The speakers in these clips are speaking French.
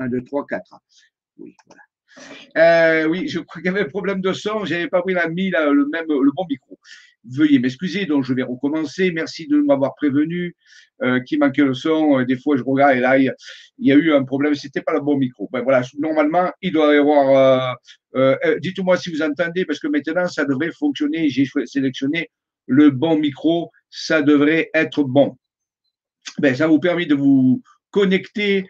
1, 2, 3, 4. Oui, voilà. Euh, oui, je crois qu'il y avait un problème de son. J'avais pas pris la mis le même, le bon micro. Veuillez m'excuser. Donc, je vais recommencer. Merci de m'avoir prévenu euh, qui manquait le son. Euh, des fois, je regarde et là, il y a, eu un problème. C'était pas le bon micro. Ben, voilà. Normalement, il doit y avoir. Euh, Dites-moi si vous entendez, parce que maintenant, ça devrait fonctionner. J'ai sélectionné le bon micro. Ça devrait être bon. Ben, ça vous permet de vous connecter.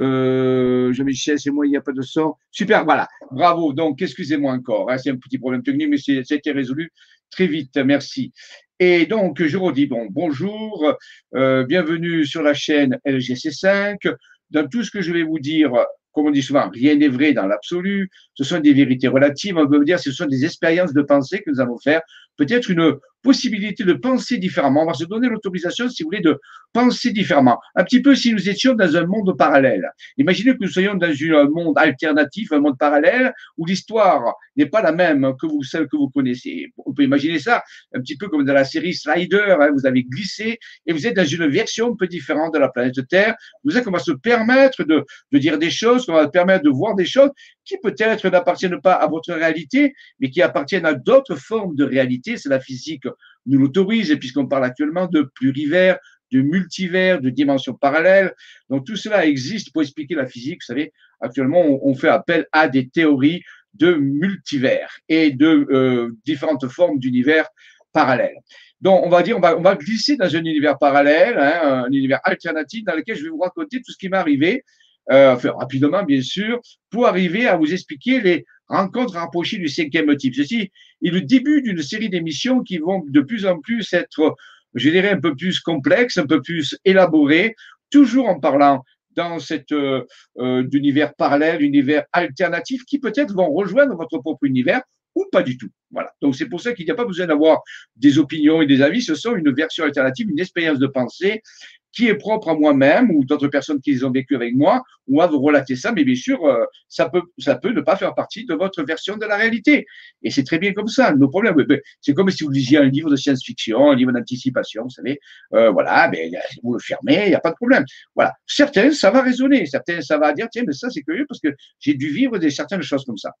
Euh, je Michel, c'est moi, il n'y a pas de son. Super, voilà. Bravo. Donc, excusez-moi encore. Hein, c'est un petit problème technique, mais c'était résolu très vite. Merci. Et donc, je redis bon, bonjour, euh, bienvenue sur la chaîne LGC5. Dans tout ce que je vais vous dire, comme on dit souvent, rien n'est vrai dans l'absolu. Ce sont des vérités relatives. On peut dire, ce sont des expériences de pensée que nous allons faire. Peut-être une possibilité de penser différemment. On va se donner l'autorisation, si vous voulez, de penser différemment. Un petit peu si nous étions dans un monde parallèle. Imaginez que nous soyons dans un monde alternatif, un monde parallèle, où l'histoire n'est pas la même que vous, celle que vous connaissez. On peut imaginer ça un petit peu comme dans la série Slider. Hein, vous avez glissé et vous êtes dans une version un peu différente de la planète Terre. Vous savez qu'on va se permettre de, de dire des choses, qu'on va permettre de voir des choses qui peut-être n'appartiennent pas à votre réalité, mais qui appartiennent à d'autres formes de réalité. C'est la physique nous l'autorise, puisqu'on parle actuellement de plurivers, de multivers, de dimensions parallèles. Donc tout cela existe pour expliquer la physique. Vous savez, actuellement, on, fait appel à des théories de multivers et de euh, différentes formes d'univers parallèles. Donc, on va dire, on va, on va glisser dans un univers parallèle, hein, un univers alternatif dans lequel je vais vous raconter tout ce qui m'est arrivé, euh, enfin, rapidement, bien sûr, pour arriver à vous expliquer les rencontre rapprochée du cinquième type. Ceci est le début d'une série d'émissions qui vont de plus en plus être, je dirais, un peu plus complexes, un peu plus élaborées, toujours en parlant dans cet euh, euh, univers parallèle, univers alternatif, qui peut-être vont rejoindre votre propre univers ou pas du tout. Voilà. Donc c'est pour ça qu'il n'y a pas besoin d'avoir des opinions et des avis. Ce sont une version alternative, une expérience de pensée qui est propre à moi-même ou d'autres personnes qui ont vécu avec moi, ou à vous relater ça, mais bien sûr, euh, ça peut, ça peut ne pas faire partie de votre version de la réalité. Et c'est très bien comme ça. Nos problèmes, c'est comme si vous lisiez un livre de science-fiction, un livre d'anticipation, vous savez, euh, voilà, ben, vous le fermez, il n'y a pas de problème. Voilà. Certains, ça va résonner, certains, ça va dire, tiens, mais ça, c'est curieux parce que j'ai dû vivre des certaines choses comme ça.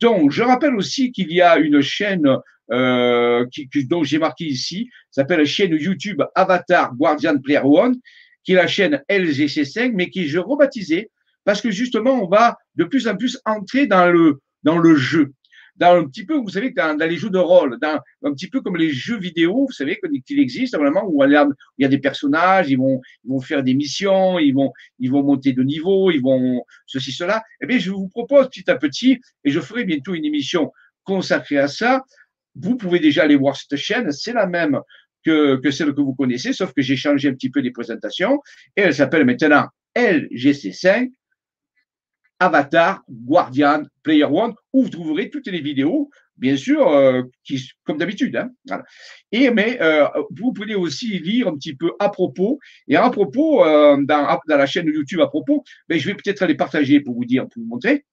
Donc, je rappelle aussi qu'il y a une chaîne euh, dont j'ai marqué ici, s'appelle la chaîne YouTube Avatar Guardian Player One, qui est la chaîne LGC5, mais qui je rebaptisé parce que justement, on va de plus en plus entrer dans le, dans le jeu. Dans un petit peu, vous savez, dans, les jeux de rôle, un petit peu comme les jeux vidéo, vous savez, qu'il existe vraiment, où il y a des personnages, ils vont, ils vont faire des missions, ils vont, ils vont monter de niveau, ils vont ceci, cela. Eh bien, je vous propose petit à petit, et je ferai bientôt une émission consacrée à ça, vous pouvez déjà aller voir cette chaîne, c'est la même que, celle que vous connaissez, sauf que j'ai changé un petit peu les présentations, et elle s'appelle maintenant LGC5, Avatar Guardian Player One, où vous trouverez toutes les vidéos, bien sûr, euh, qui, comme d'habitude. Hein. Et mais euh, vous pouvez aussi lire un petit peu à propos. Et à propos, euh, dans, la chaîne YouTube à propos, ben, je vais peut-être aller partager pour vous dire, pour vous montrer.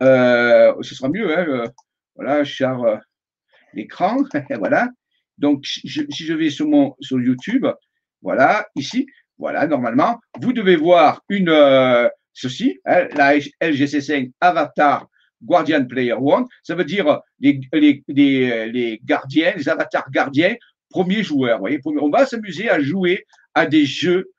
ce sera mieux. Hein, voilà, Charles l'écran. voilà. Donc, si je vais sur mon sur YouTube, voilà, ici, voilà, normalement, vous devez voir une euh, ceci, hein, la LGC5 Avatar Guardian Player One. Ça veut dire les, gardiens, les avatars gardiens, premiers joueurs. Voyez, on va s'amuser à jouer à des jeux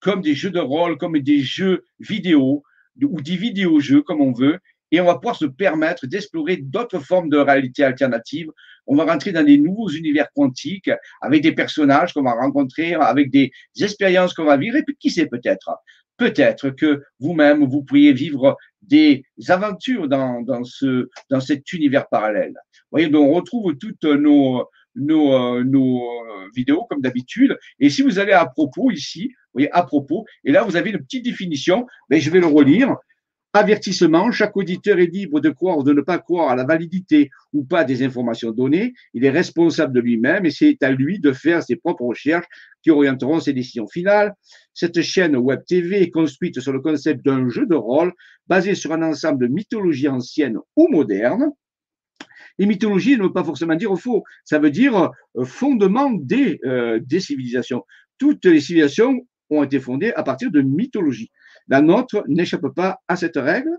comme des jeux de rôle, comme des jeux vidéo ou des vidéo-jeux, comme on veut, et on va pouvoir se permettre d'explorer d'autres formes de réalité alternative. On va rentrer dans des nouveaux univers quantiques avec des personnages qu'on va rencontrer, avec des expériences qu'on va vivre. Et puis, qui sait peut-être Peut-être que vous-même, vous pourriez vivre des aventures dans, dans, ce, dans cet univers parallèle. Voyez, donc on retrouve toutes nos, nos, nos vidéos comme d'habitude. Et si vous allez à propos ici, voyez, à propos, et là, vous avez une petite définition, mais je vais le relire. Avertissement, chaque auditeur est libre de croire ou de ne pas croire à la validité ou pas des informations données. Il est responsable de lui-même et c'est à lui de faire ses propres recherches qui orienteront ses décisions finales. Cette chaîne Web TV est construite sur le concept d'un jeu de rôle basé sur un ensemble de mythologies anciennes ou modernes. Les mythologies ne veut pas forcément dire faux, ça veut dire euh, fondement des, euh, des civilisations. Toutes les civilisations ont été fondées à partir de mythologies. La nôtre n'échappe pas à cette règle.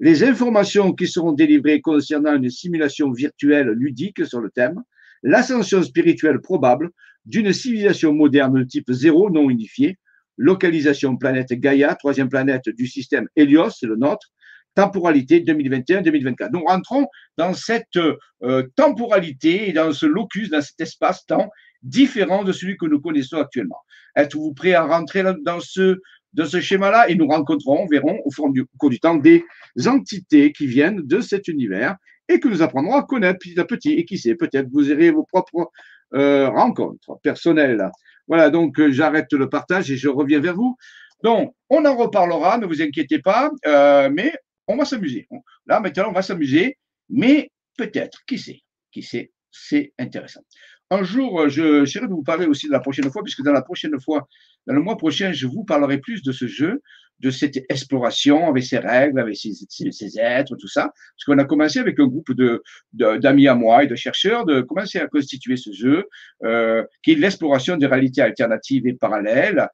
Les informations qui seront délivrées concernant une simulation virtuelle ludique sur le thème, l'ascension spirituelle probable d'une civilisation moderne de type zéro non unifié, localisation planète Gaïa, troisième planète du système Helios, c'est le nôtre, temporalité 2021-2024. Nous rentrons dans cette euh, temporalité et dans ce locus, dans cet espace-temps différent de celui que nous connaissons actuellement. Êtes-vous prêt à rentrer dans ce, dans ce schéma-là Et nous rencontrerons, verrons au, fond du, cours du temps des entités qui viennent de cet univers et que nous apprendrons à connaître petit à petit. Et qui sait, peut-être vous aurez vos propres euh, rencontres personnelles. Voilà, donc euh, j'arrête le partage et je reviens vers vous. Donc, on en reparlera, ne vous inquiétez pas, euh, mais on va s'amuser. Là, maintenant, on va s'amuser, mais peut-être, qui sait, qui sait, c'est intéressant. Un jour, euh, je j'essaierai de vous parler aussi de la prochaine fois, puisque dans la prochaine fois, dans le mois prochain, je vous parlerai plus de ce jeu, de cette exploration avec ses règles, avec ses, êtres, tout ça. Parce qu'on a commencé avec un groupe de, d'amis à moi et de chercheurs de commencer à constituer ce jeu, euh, qui est l'exploration des réalités alternatives et parallèles.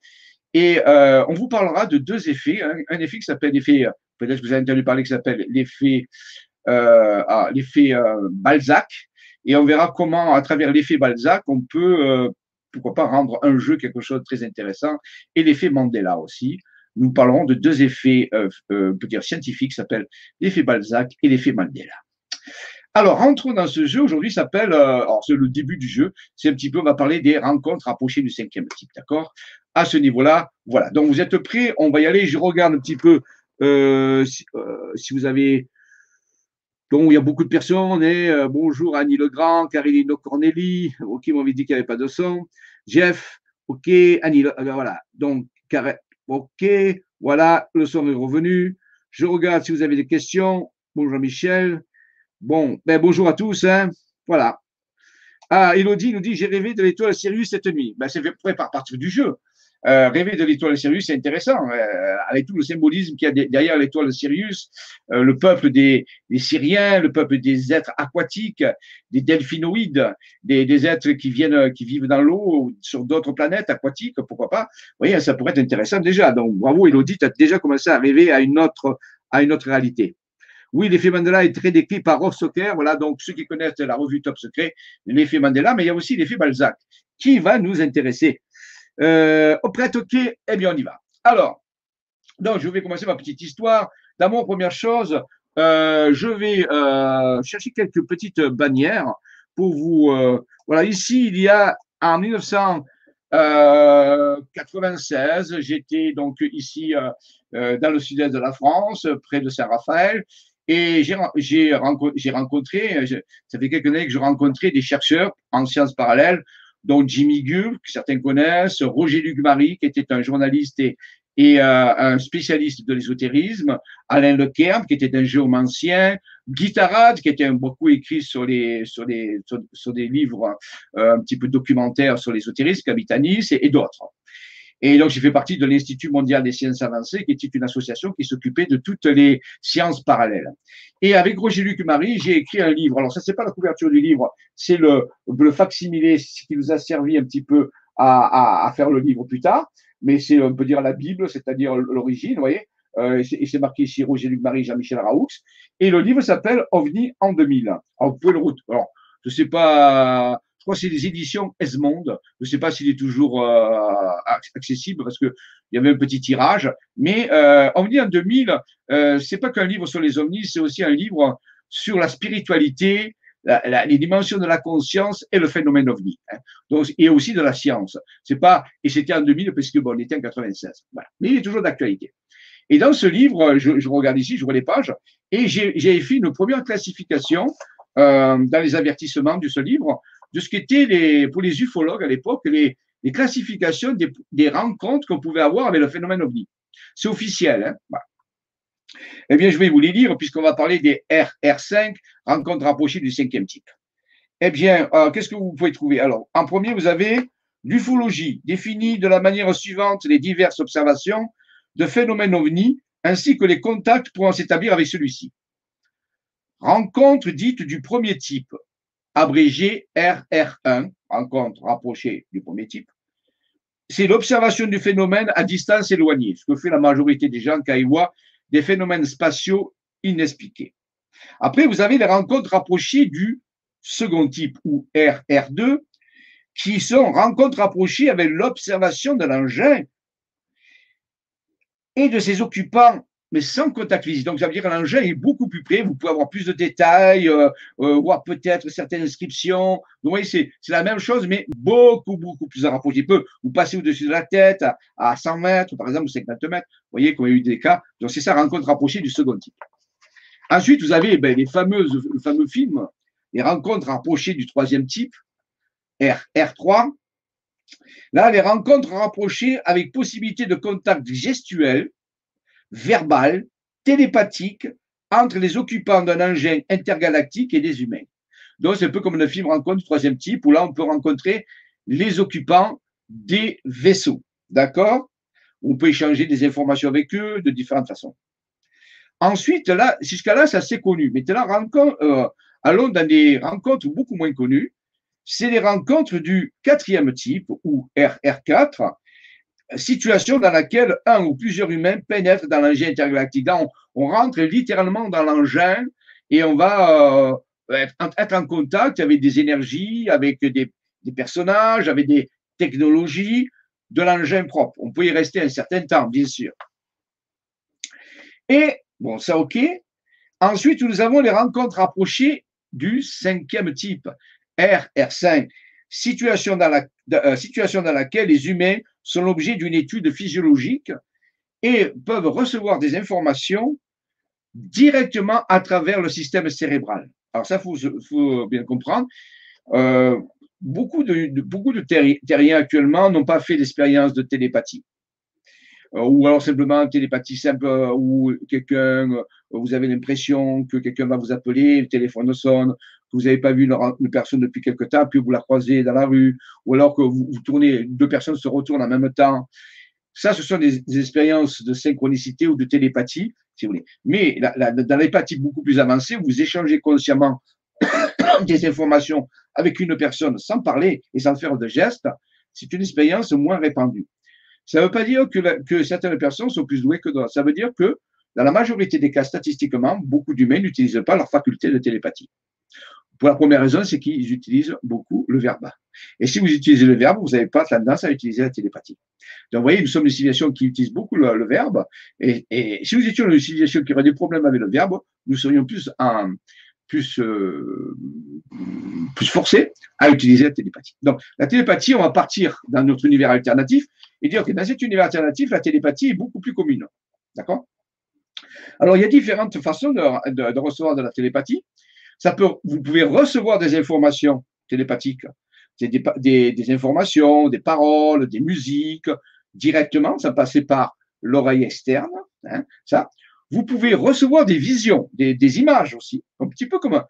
Et euh, on vous parlera de deux effets. Un, effet qui s'appelle l'effet, peut-être que vous avez entendu parler, qui s'appelle l'effet, ah, l'effet Balzac. Et on verra comment, à travers l'effet Balzac, on peut, euh, pourquoi pas, rendre un jeu quelque chose de très intéressant. Et l'effet Mandela aussi. Nous parlerons de deux effets, euh, euh, on peut dire scientifiques, s'appellent l'effet Balzac et l'effet Mandela. Alors, rentrons dans ce jeu. Aujourd'hui, s'appelle, euh, alors c'est le début du jeu. C'est un petit peu, on va parler des rencontres approchées du cinquième type, d'accord? À ce niveau-là, voilà. Donc, vous êtes prêts? On va y aller. Je regarde un petit peu euh, si, euh, si, vous avez. Donc, il y a beaucoup de personnes. Et, euh, bonjour Annie Legrand, Carilino Corneli. Ok, m'avait dit qu'il n'y avait pas de son. Jeff, ok. Annie, Le... voilà. Donc, ok. Voilà, le son est revenu. Je regarde si vous avez des questions. Bonjour Michel. Bon, ben bonjour à tous. Hein. Voilà. Ah, Elodie nous dit J'ai rêvé de l'étoile Sirius cette nuit. Ben, c'est fait par partie du jeu. Euh, rêver de l'étoile Sirius, c'est intéressant, euh, avec tout le symbolisme qu'il y a derrière l'étoile Sirius, euh, le peuple des, des, Syriens, le peuple des êtres aquatiques, des delphinoïdes, des, des êtres qui viennent, qui vivent dans l'eau sur d'autres planètes aquatiques, pourquoi pas. Vous voyez, ça pourrait être intéressant déjà. Donc, bravo, Elodie, tu as déjà commencé à rêver à une autre, à une autre réalité. Oui, l'effet Mandela est très décrit par Ross Socker. Voilà, donc ceux qui connaissent la revue Top Secret, l'effet Mandela, mais il y a aussi l'effet Balzac qui va nous intéresser. Euh, prête, ok, eh bien on y va. Alors, donc je vais commencer ma petite histoire. D'abord, première chose, euh, je vais euh, chercher quelques petites bannières pour vous. Euh, voilà, ici il y a en 1996, j'étais donc ici dans le sud-est de la France, près de Saint-Raphaël. Et j'ai rencontré, ça fait quelques années que je rencontrais des chercheurs en sciences parallèles, dont Jimmy Gull, que certains connaissent, Roger Luc Marie, qui était un journaliste et, et euh, un spécialiste de l'ésotérisme, Alain Lequerme, qui était un géomancien, Guy Tarade, qui était un, beaucoup écrit sur les sur les sur des livres euh, un petit peu documentaires sur l'ésotérisme, Capitanis et, et d'autres. Et donc, j'ai fait partie de l'Institut mondial des sciences avancées, qui était une association qui s'occupait de toutes les sciences parallèles. Et avec Roger Luc Marie, j'ai écrit un livre. Alors, ça, c'est pas la couverture du livre, c'est le, le facsimilé, ce qui nous a servi un petit peu à, à, à faire le livre plus tard. Mais c'est, on peut dire, la Bible, c'est-à-dire l'origine, vous voyez. Euh, et c'est marqué ici Roger Luc Marie, Jean-Michel Raoux. Et le livre s'appelle OVNI en 2000. Alors, vous pouvez le Alors, je sais pas, je crois que c'est les éditions Esmond. Je ne sais pas s'il est toujours euh, accessible parce que il y avait un petit tirage. Mais euh, OVNI en 2000, euh, c'est pas qu'un livre sur les ovnis, c'est aussi un livre sur la spiritualité, la, la, les dimensions de la conscience et le phénomène ovni. Hein. Donc, et aussi de la science. C'est pas et c'était en 2000 parce que bon, on était en 96. Voilà. Mais il est toujours d'actualité. Et dans ce livre, je, je, regarde ici, je vois les pages, et j'ai fait une première classification euh, dans les avertissements de ce livre de ce qu'étaient pour les ufologues à l'époque, les, classifications des, rencontres qu'on pouvait avoir avec le phénomène ovni. C'est officiel. Hein. Eh bien, je vais vous les lire puisqu'on va parler des RR5, rencontres rapprochées du cinquième type. Eh bien, euh, qu'est-ce que vous pouvez trouver? Alors, en premier, vous avez l'ufologie, définie de la manière suivante les diverses observations de phénomènes ovni ainsi que les contacts pouvant s'établir avec celui-ci. Rencontre dite du premier type, abrégé RR1, rencontre rapprochée du premier type. c'est l'observation du phénomène à distance éloignée, ce que fait la majorité des gens quand ils voient des phénomènes spatiaux inexpliqués. Après, vous avez les rencontres rapprochées du second type ou RR2, qui sont rencontres rapprochées avec l'observation de l'engin et de ses occupants mais sans contact physique. Donc, ça veut dire que l'engin est beaucoup plus près, vous pouvez avoir plus de détails, euh, euh, voir peut-être certaines inscriptions. Vous voyez, c'est, la même chose, mais beaucoup, beaucoup plus rapproché. Peut vous passez au-dessus de la tête à, à 100 mètres, par exemple, ou 50 mètres. Vous voyez y a eu des cas. Donc, c'est ça, rencontre rapprochée du second type. Ensuite, vous avez ben, les fameuses, le fameux film, les rencontres rapprochées du troisième type, R, R3. Là, les rencontres rapprochées avec possibilité de contact gestuel, verbal, télépathique entre les occupants d'un engin intergalactique et des humains. Donc, c'est un peu comme le film Rencontre du troisième type, où là, on peut rencontrer les occupants des vaisseaux. D'accord? On peut échanger des informations avec eux de différentes façons. Ensuite, là, jusqu'à là, c'est assez connu. Maintenant, rencontre, euh, allons dans des rencontres beaucoup moins connues. C'est les rencontres du quatrième type, ou RR4, situation dans laquelle un ou plusieurs humains pénètrent dans l'engin intergalactique. on, rentre littéralement dans l'engin et on va euh, être, en contact avec des énergies, avec des, personnages, avec des technologies de l'engin propre. On peut y rester un certain temps, bien sûr. Et, bon, ça, OK. Ensuite, nous avons les rencontres approchées du cinquième type, RR5, situation dans, la, euh, situation dans laquelle les humains sont l'objet d'une étude physiologique et peuvent recevoir des informations directement à travers le système cérébral. Alors ça, il faut, bien comprendre. Euh, beaucoup de, beaucoup de terriens actuellement n'ont pas fait d'expérience de télépathie. Euh, ou alors simplement télépathie simple, où quelqu'un, vous avez l'impression que quelqu'un va vous appeler, le téléphone sonne, que vous n'avez pas vu une, personne depuis quelque temps, puis vous la croisez dans la rue, ou alors que vous, tournez, deux personnes se retournent en même temps. Ça, ce sont des, expériences de synchronicité ou de télépathie, si vous voulez. Mais la, dans l'épathie beaucoup plus avancée, vous échangez consciemment des informations avec une personne sans parler et sans faire de gestes. C'est une expérience moins répandue. Ça ne veut pas dire que, que certaines personnes sont plus douées que d'autres. Ça veut dire que dans la majorité des cas, statistiquement, beaucoup d'humains n'utilisent pas leur faculté de télépathie. Pour la première raison, c'est qu'ils utilisent beaucoup le verbe. Et si vous utilisez le verbe, vous n'avez pas tendance à utiliser la télépathie. Donc, vous voyez, nous sommes une civilisation qui utilise beaucoup le, verbe. Et, si nous étions une civilisation qui aurait des problèmes avec le verbe, nous serions plus en, plus, euh, plus forcés à utiliser la télépathie. Donc, la télépathie, on va partir dans notre univers alternatif et dire que dans cet univers alternatif, la télépathie est beaucoup plus commune. D'accord? Alors, il y a différentes façons de recevoir de la télépathie vous pouvez recevoir des informations télépathiques, des, informations, des paroles, des musiques directement, ça passait par l'oreille externe, hein, ça. Vous pouvez recevoir des visions, des, images aussi, un petit peu comme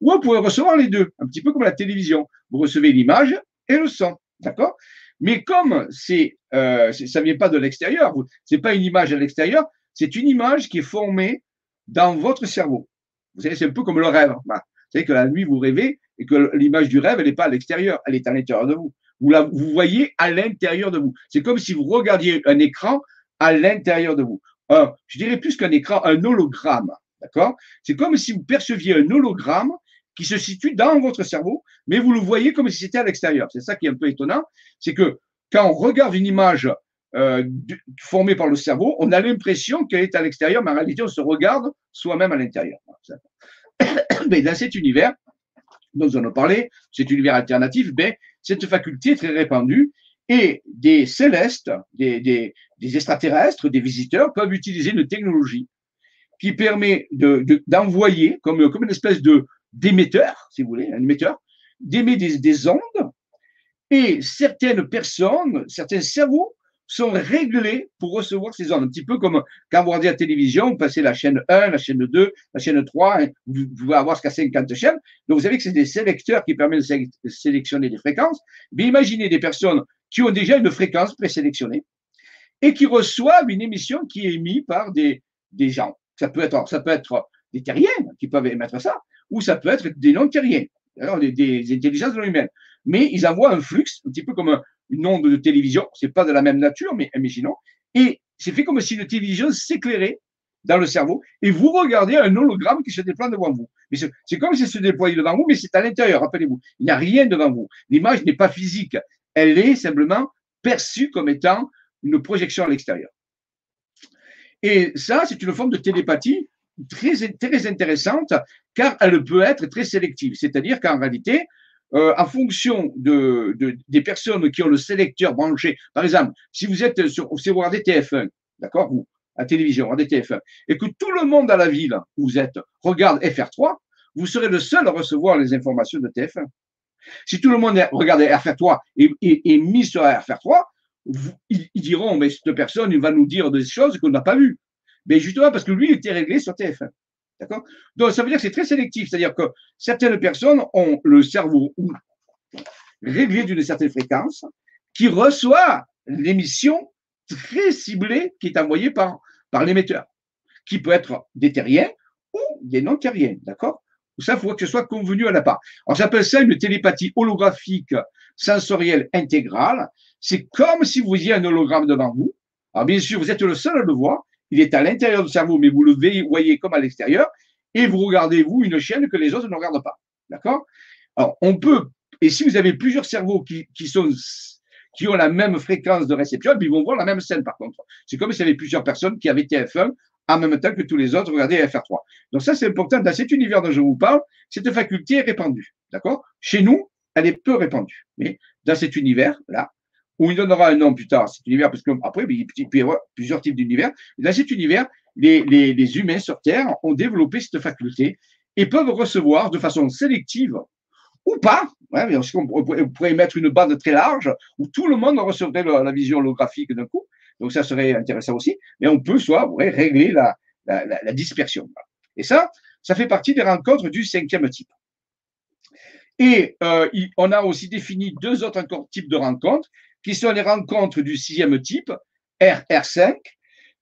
ou vous pouvez recevoir les deux, un petit peu comme la télévision. Vous recevez l'image et le son, d'accord? Mais comme c'est, euh, ça vient pas de l'extérieur, c'est pas une image à l'extérieur, c'est une image qui est formée dans votre cerveau. Vous savez, c'est un peu comme le rêve. Vous savez que la nuit, vous rêvez et que l'image du rêve, elle n'est pas à l'extérieur, elle est à l'intérieur de vous. Vous, la, vous voyez à l'intérieur de vous. C'est comme si vous regardiez un écran à l'intérieur de vous. Un, je dirais plus qu'un écran, un hologramme. D'accord? C'est comme si vous perceviez un hologramme qui se situe dans votre cerveau, mais vous le voyez comme si c'était à l'extérieur. C'est ça qui est un peu étonnant. C'est que quand on regarde une image euh, formée par le cerveau, on a l'impression qu'elle est à l'extérieur, mais en réalité, on se regarde soi-même à l'intérieur. Mais dans cet univers dont on a parlé, cet univers alternatif, ben, cette faculté est très répandue et des célestes, des, extraterrestres, des visiteurs peuvent utiliser une technologie qui permet d'envoyer de, comme, une espèce de d'émetteur, si vous voulez, un émetteur, d'émettre des ondes et certaines personnes, certains cerveaux sont réglés pour recevoir ces ondes. Un petit peu comme quand vous regardez la télévision, vous passez la chaîne 1, la chaîne 2, la chaîne 3, hein, vous pouvez avoir jusqu'à 50 chaînes. Donc, vous savez que c'est des sélecteurs qui permettent de sélectionner des fréquences. Mais imaginez des personnes qui ont déjà une fréquence présélectionnée et qui reçoivent une émission qui est émise par des, des gens. Ça peut être, ça peut être des terriens qui peuvent émettre ça, ou ça peut être des non-terriens. Des, des intelligences non humaines. Mais ils envoient un flux, un petit peu comme une onde de télévision. C'est pas de la même nature, mais imaginons. Et c'est fait comme si une télévision s'éclairait dans le cerveau et vous regardez un hologramme qui se déploie devant vous. Mais c'est comme si se déployait devant vous, mais c'est à l'intérieur, rappelez-vous. Il n'y a rien devant vous. L'image n'est pas physique. Elle est simplement perçue comme étant une projection à l'extérieur. Et ça, c'est une forme de télépathie très, très intéressante car elle peut être très sélective. C'est-à-dire qu'en réalité, euh, en fonction de, des personnes qui ont le sélecteur branché, par exemple, si vous êtes sur, si vous regardez TF1, d'accord, vous, à télévision, regardez TF1, et que tout le monde à la ville où vous êtes regarde FR3, vous serez le seul à recevoir les informations de TF1. Si tout le monde regarde FR3 et est mis sur FR3, ils, diront, mais cette personne, il va nous dire des choses qu'on n'a pas vues. Mais justement, parce que lui, il était réglé sur TF1. D'accord? Donc, ça veut dire que c'est très sélectif. C'est-à-dire que certaines personnes ont le cerveau réglé d'une certaine fréquence qui reçoit l'émission très ciblée qui est envoyée par, par l'émetteur, qui peut être des terriens ou des non-terriens. D'accord? Ça, il faut que ce soit convenu à la part. On s'appelle ça une télépathie holographique sensorielle intégrale. C'est comme si vous voyez un hologramme devant vous. Alors, bien sûr, vous êtes le seul à le voir. Il est à l'intérieur du cerveau, mais vous le voyez comme à l'extérieur. Et vous regardez, vous, une chaîne que les autres ne regardent pas. D'accord? Alors, on peut, et si vous avez plusieurs cerveaux qui, sont, qui ont la même fréquence de réception, ils vont voir la même scène, par contre. C'est comme s'il y avait plusieurs personnes qui avaient TF1 en même temps que tous les autres regardaient FR3. Donc ça, c'est important. Dans cet univers dont je vous parle, cette faculté est répandue. D'accord? Chez nous, elle est peu répandue. Mais dans cet univers-là, où il donnera un nom plus tard, cet univers, parce qu'après, il y avoir plusieurs types d'univers. Dans cet univers, les, humains sur Terre ont développé cette faculté et peuvent recevoir de façon sélective ou pas. Ouais, on pourrait mettre une bande très large où tout le monde recevrait la, vision holographique d'un coup. Donc ça serait intéressant aussi. Mais on peut soit régler la, dispersion. Et ça, ça fait partie des rencontres du cinquième type. Et euh, on a aussi défini deux autres types de rencontres qui sont les rencontres du sixième type, RR5.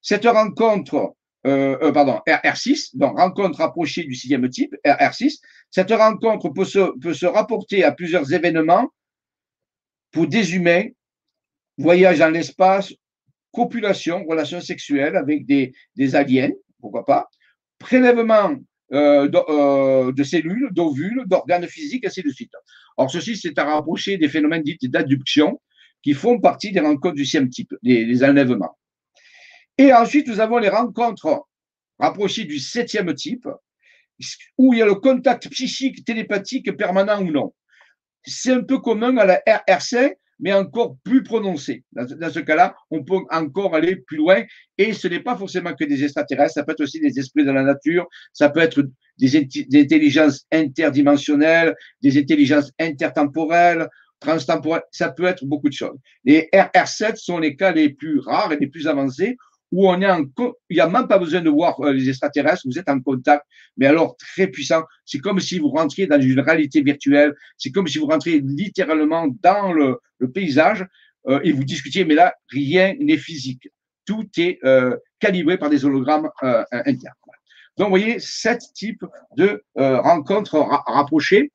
Cette rencontre, euh, euh, pardon, RR6, donc rencontre rapprochée du sixième type, RR6. Cette rencontre peut se, peut se rapporter à plusieurs événements pour des humains, voyage dans l'espace, copulation, relations sexuelles avec des, des aliens, pourquoi pas, prélèvement euh, de, cellules, d'ovules, d'organes physiques, ainsi de suite. Or, ceci, c'est à rapprocher des phénomènes dits d'adduction, qui font partie des rencontres du sixième type, des, enlèvements. Et ensuite, nous avons les rencontres rapprochées du septième type, où il y a le contact psychique, télépathique permanent ou non. C'est un peu commun à la RRC, mais encore plus prononcé. Dans, ce cas-là, on peut encore aller plus loin et ce n'est pas forcément que des extraterrestres, ça peut être aussi des esprits de la nature, ça peut être des, des intelligences interdimensionnelles, des intelligences intertemporelles, transtemporel, ça peut être beaucoup de choses. Les RR7 sont les cas les plus rares et les plus avancés où on est en, il n'y a même pas besoin de voir euh, les extraterrestres, vous êtes en contact, mais alors très puissant. C'est comme si vous rentriez dans une réalité virtuelle, c'est comme si vous rentriez littéralement dans le, paysage euh, et vous discutiez, mais là, rien n'est physique. Tout est euh, calibré par des hologrammes internes. Donc, vous voyez, sept types de rencontres rapprochées.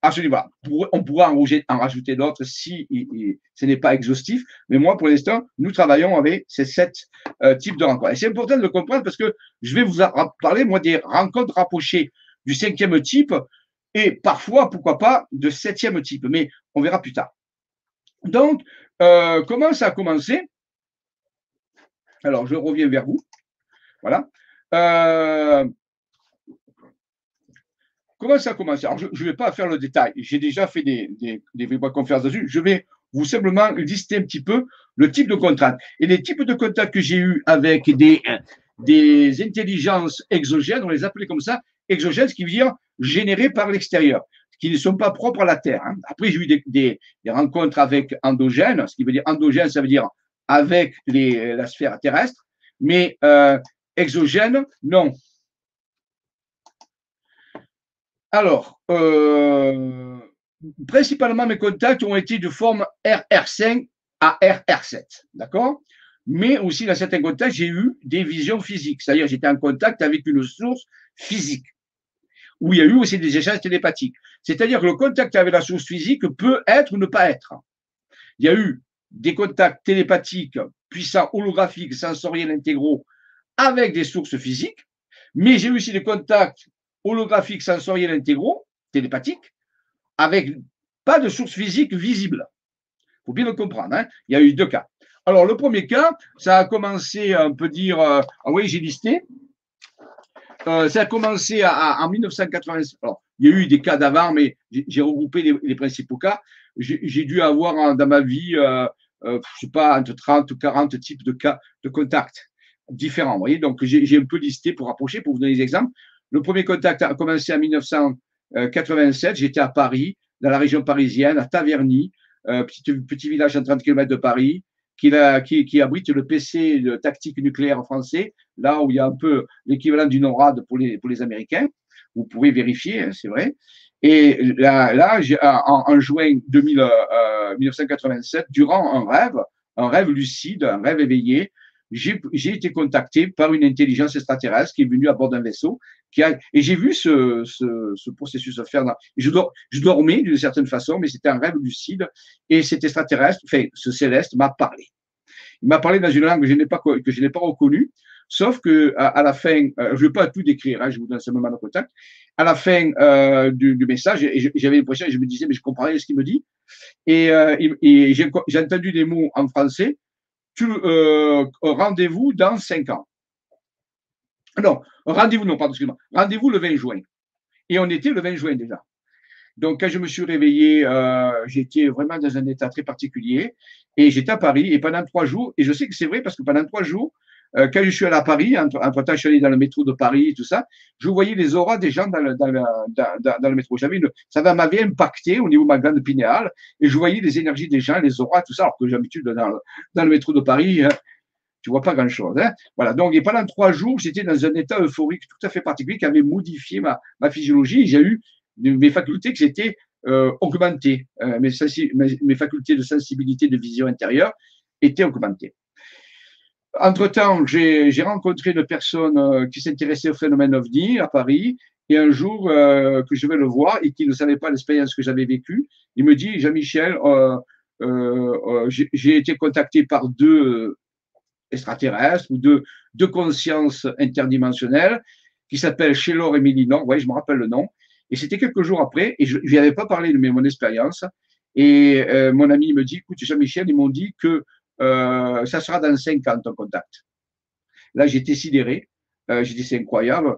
Absolument. On pourra en rajouter d'autres si ce n'est pas exhaustif. Mais moi, pour l'instant, nous travaillons avec ces sept euh, types de rencontres. Et c'est important de le comprendre parce que je vais vous parler, moi, des rencontres rapprochées du cinquième type et parfois, pourquoi pas, de septième type. Mais on verra plus tard. Donc, euh, comment ça a commencé? Alors, je reviens vers vous. Voilà. Euh, Comment ça a commencé? Alors, je ne vais pas faire le détail. J'ai déjà fait des, des, des conférences dessus. Je vais vous simplement lister un petit peu le type de contact. Et les types de contacts que j'ai eu avec des, des intelligences exogènes, on les appelait comme ça, exogènes, ce qui veut dire générées par l'extérieur, qui ne sont pas propres à la Terre. Hein. Après, j'ai eu des, des, des, rencontres avec endogènes, ce qui veut dire endogène, ça veut dire avec les, la sphère terrestre, mais euh, exogène, non. Alors, euh, principalement mes contacts ont été de forme RR5 à RR7, d'accord? Mais aussi dans certains contacts, j'ai eu des visions physiques, c'est-à-dire j'étais en contact avec une source physique. où il y a eu aussi des échanges télépathiques. C'est-à-dire que le contact avec la source physique peut être ou ne pas être. Il y a eu des contacts télépathiques puissants, holographiques, sensoriels, intégraux avec des sources physiques, mais j'ai eu aussi des contacts holographiques, sensoriels, intégraux, télépathiques, avec pas de source physique visible. Il faut bien le comprendre. Hein. Il y a eu deux cas. Alors, le premier cas, ça a commencé, on peut dire, euh, ah oui, j'ai listé. Euh, ça a commencé en 1980. Alors, il y a eu des cas d'avant, mais j'ai regroupé les, principaux cas. J'ai dû avoir dans ma vie, euh, euh, je sais pas, entre 30 ou 40 types de cas de contacts différents. Vous voyez, donc j'ai un peu listé pour approcher, pour vous donner des exemples. Le premier contact a commencé en 1987. J'étais à Paris, dans la région parisienne, à Taverny, petit, petit village à 30 km de Paris qui, qui, qui, abrite le PC de tactique nucléaire français, là où il y a un peu l'équivalent du NORAD pour les, pour les Américains. Vous pouvez vérifier, hein, c'est vrai. Et là, là en, en, juin 2000, euh, 1987, durant un rêve, un rêve lucide, un rêve éveillé, j'ai été contacté par une intelligence extraterrestre qui est venue à bord d'un vaisseau. Qui a, et j'ai vu ce, ce, ce, processus se faire. Dans, je, dor, je dormais d'une certaine façon, mais c'était un rêve lucide. Et cet extraterrestre, enfin, ce céleste, m'a parlé. Il m'a parlé dans une langue que je n'ai pas, que je n'ai pas reconnue, sauf que à, à la fin, euh, je ne vais pas tout décrire, hein, je vous donne simplement le contact. À la fin euh, du, du, message, j'avais l'impression, je me disais, mais je comprenais ce qu'il me dit. Et, euh, et j'ai entendu des mots en français euh, rendez-vous dans cinq ans. Non, rendez-vous, non, pardon, excusez-moi. Rendez-vous le 20 juin. Et on était le 20 juin déjà. Donc, quand je me suis réveillé, euh, j'étais vraiment dans un état très particulier. Et j'étais à Paris. Et pendant trois jours, et je sais que c'est vrai parce que pendant trois jours, euh, quand je suis allé à Paris, entre, temps, je suis allé dans le métro de Paris tout ça, je voyais les auras des gens dans le, dans le, dans, le métro. J'avais ça m'avait impacté au niveau de ma glande pinéale et je voyais les énergies des gens, les auras, tout ça, alors que j'ai l'habitude dans, le métro de Paris, hein, tu vois pas grand chose. Hein. Voilà. Donc, et pendant trois jours, j'étais dans un état euphorique tout à fait particulier qui avait modifié ma, ma physiologie. J'ai eu mes facultés qui étaient euh, augmentées. Euh, mes, mes facultés de sensibilité, de vision intérieure étaient augmentées. Entre-temps, j'ai rencontré une personne euh, qui s'intéressait au phénomène OVNI à Paris. Et un jour euh, que je vais le voir et qui ne savait pas l'expérience que j'avais vécue, il me dit, Jean-Michel, euh, j'ai été contacté par deux extraterrestres ou deux, consciences interdimensionnelles qui s'appellent Shellor et Mélinor. Oui, je me rappelle le nom. Et c'était quelques jours après, et je n'avais pas parlé de mon expérience. Et mon ami me dit, écoute, Jean-Michel, ils m'ont dit que euh, ça sera dans cinq ans ton contact. Là, j'étais sidéré. Euh, j'ai dit c'est incroyable.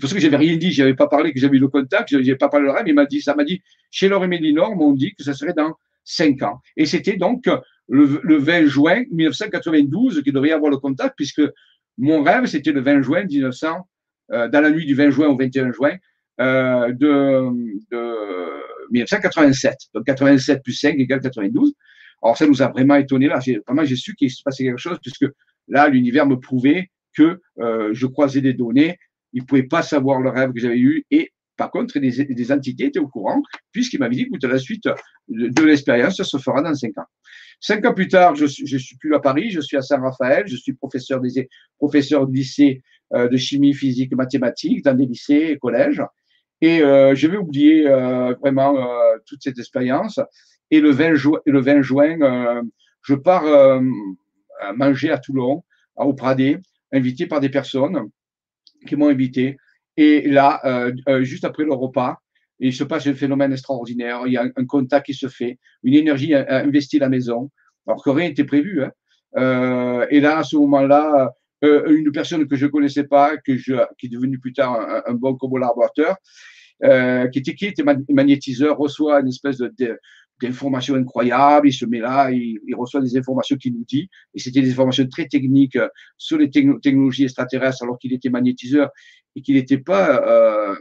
Parce que j'avais rien dit, j'avais pas parlé que j'avais eu le contact, n'avais pas parlé de rêve, il m'a dit, ça m'a dit, chez Laure et Mélinor m'ont dit que ça serait dans cinq ans. Et c'était donc le, le, 20 juin 1992 qu'il devrait avoir le contact, puisque mon rêve, c'était le 20 juin 1900, euh, dans la nuit du 20 juin au 21 juin euh, de, de 1987. Donc 87 plus 5 égale 92. Alors ça nous a vraiment étonné là. Vraiment, j'ai su qu'il se passait quelque chose puisque là, l'univers me prouvait que euh, je croisais des données. Il ne pouvait pas savoir le rêve que j'avais eu et par contre, des, des, entités étaient au courant, puisqu'il m'avait dit, écoute, la suite de, de l'expérience se fera dans cinq ans. Cinq ans plus tard, je, je suis plus à Paris, je suis à Saint-Raphaël, je suis professeur des professeur de lycée euh, de chimie, physique, mathématiques dans des lycées et collèges. Et euh, je vais oublier euh, vraiment euh, toute cette expérience. Et le 20, juin, le 20 juin euh, je pars euh, manger à Toulon, au Pradé, invité par des personnes qui m'ont invité. Et là, euh, juste après le repas, il se passe un phénomène extraordinaire. Il y a un, contact qui se fait, une énergie a, investi la maison, alors que rien n'était prévu. Hein. Et là, à ce moment-là, une personne que je connaissais pas, que je, qui est devenue plus tard un, bon collaborateur, qui était qui était magnétiseur, reçoit une espèce de, d'informations incroyables. Il se met là, il, reçoit des informations qu'il nous dit. Et c'était des informations très techniques euh, sur les technologies extraterrestres, alors qu'il était magnétiseur et qu'il n'était pas, euh,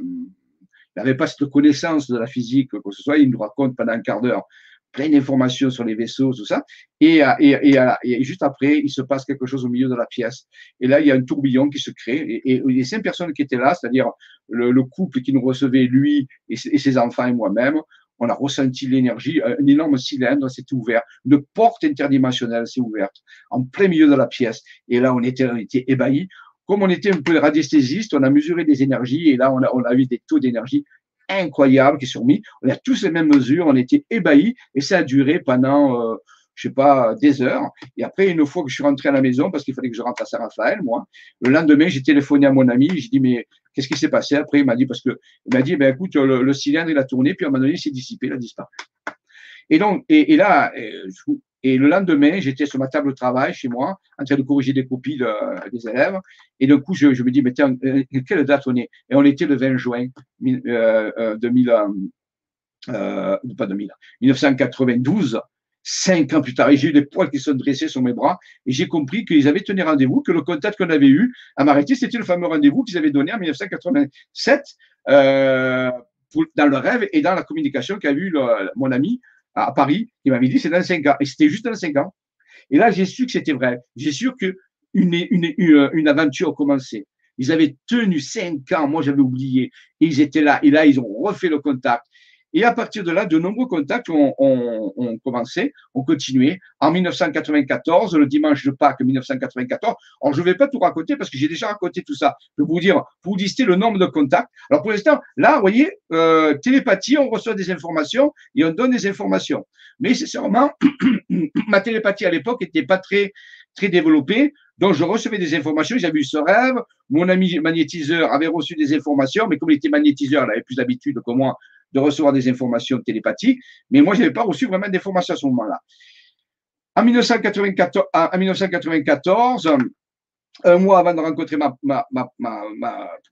n'avait pas cette connaissance de la physique, quoi que ce soit. Il nous raconte pendant un quart d'heure plein d'informations sur les vaisseaux, tout ça. Et, euh, et, et, et, juste après, il se passe quelque chose au milieu de la pièce. Et là, il y a un tourbillon qui se crée. Et, les cinq personnes qui étaient là, c'est-à-dire le, couple qui nous recevait, lui et, ses enfants et moi-même, on a ressenti l'énergie, un énorme cylindre s'est ouvert, une porte interdimensionnelle s'est ouverte en plein milieu de la pièce. Et là, on était, on était ébahis. comme on était un peu radiesthésiste, on a mesuré des énergies et là, on a, on a eu des taux d'énergie incroyables qui sont mis. On a tous les mêmes mesures, on était ébahis et ça a duré pendant, euh, je sais pas, des heures. Et après, une fois que je suis rentré à la maison, parce qu'il fallait que je rentre à Saint-Raphaël, moi, le lendemain, j'ai téléphoné à mon ami, j'ai dit, mais qu'est-ce qui s'est passé Après, il m'a dit, parce que, il m'a dit, ben, écoute, le, cylindre, il a tourné, puis à un moment donné, il s'est dissipé, il a disparu. Et donc, et, là, et le lendemain, j'étais sur ma table de travail chez moi, en train de corriger des copies de, des élèves. Et d'un coup, je, me dis, mais tiens, euh, quelle date on est? Et on était le 20 juin euh, 2000, euh, euh, pas 2000, 1992 cinq ans plus tard. Et j'ai eu des poils qui sont dressés sur mes bras et j'ai compris qu'ils avaient tenu rendez-vous, que le contact qu'on avait eu à m'arrêter, c'était le fameux rendez-vous qu'ils avaient donné en 1987 euh, dans le rêve et dans la communication qu'a eu mon ami à Paris, qui m'avait dit c'est dans cinq ans. Et c'était juste dans cinq ans. Et là, j'ai su que c'était vrai. J'ai su que une, une, une, une aventure commençait. Ils avaient tenu cinq ans, moi j'avais oublié, et ils étaient là, et là ils ont refait le contact. Et à partir de là, de nombreux contacts ont, ont, ont commencé, ont continué. En 1994, le dimanche de Pâques 1994, alors je ne vais pas tout raconter parce que j'ai déjà raconté tout ça. Je vais vous dire, pour vous lister le nombre de contacts. Alors pour l'instant, là, vous voyez, euh, télépathie, on reçoit des informations et on donne des informations. Mais c'est sûrement, ma télépathie à l'époque n'était pas très, très développée. Donc, je recevais des informations, j'avais eu ce rêve. Mon ami magnétiseur avait reçu des informations, mais comme il était magnétiseur, il avait plus d'habitude que moi de recevoir des informations télépathiques, mais moi, je n'avais pas reçu vraiment d'informations à ce moment-là. En 1994, en 1994 un mois avant de rencontrer ma, ma, ma,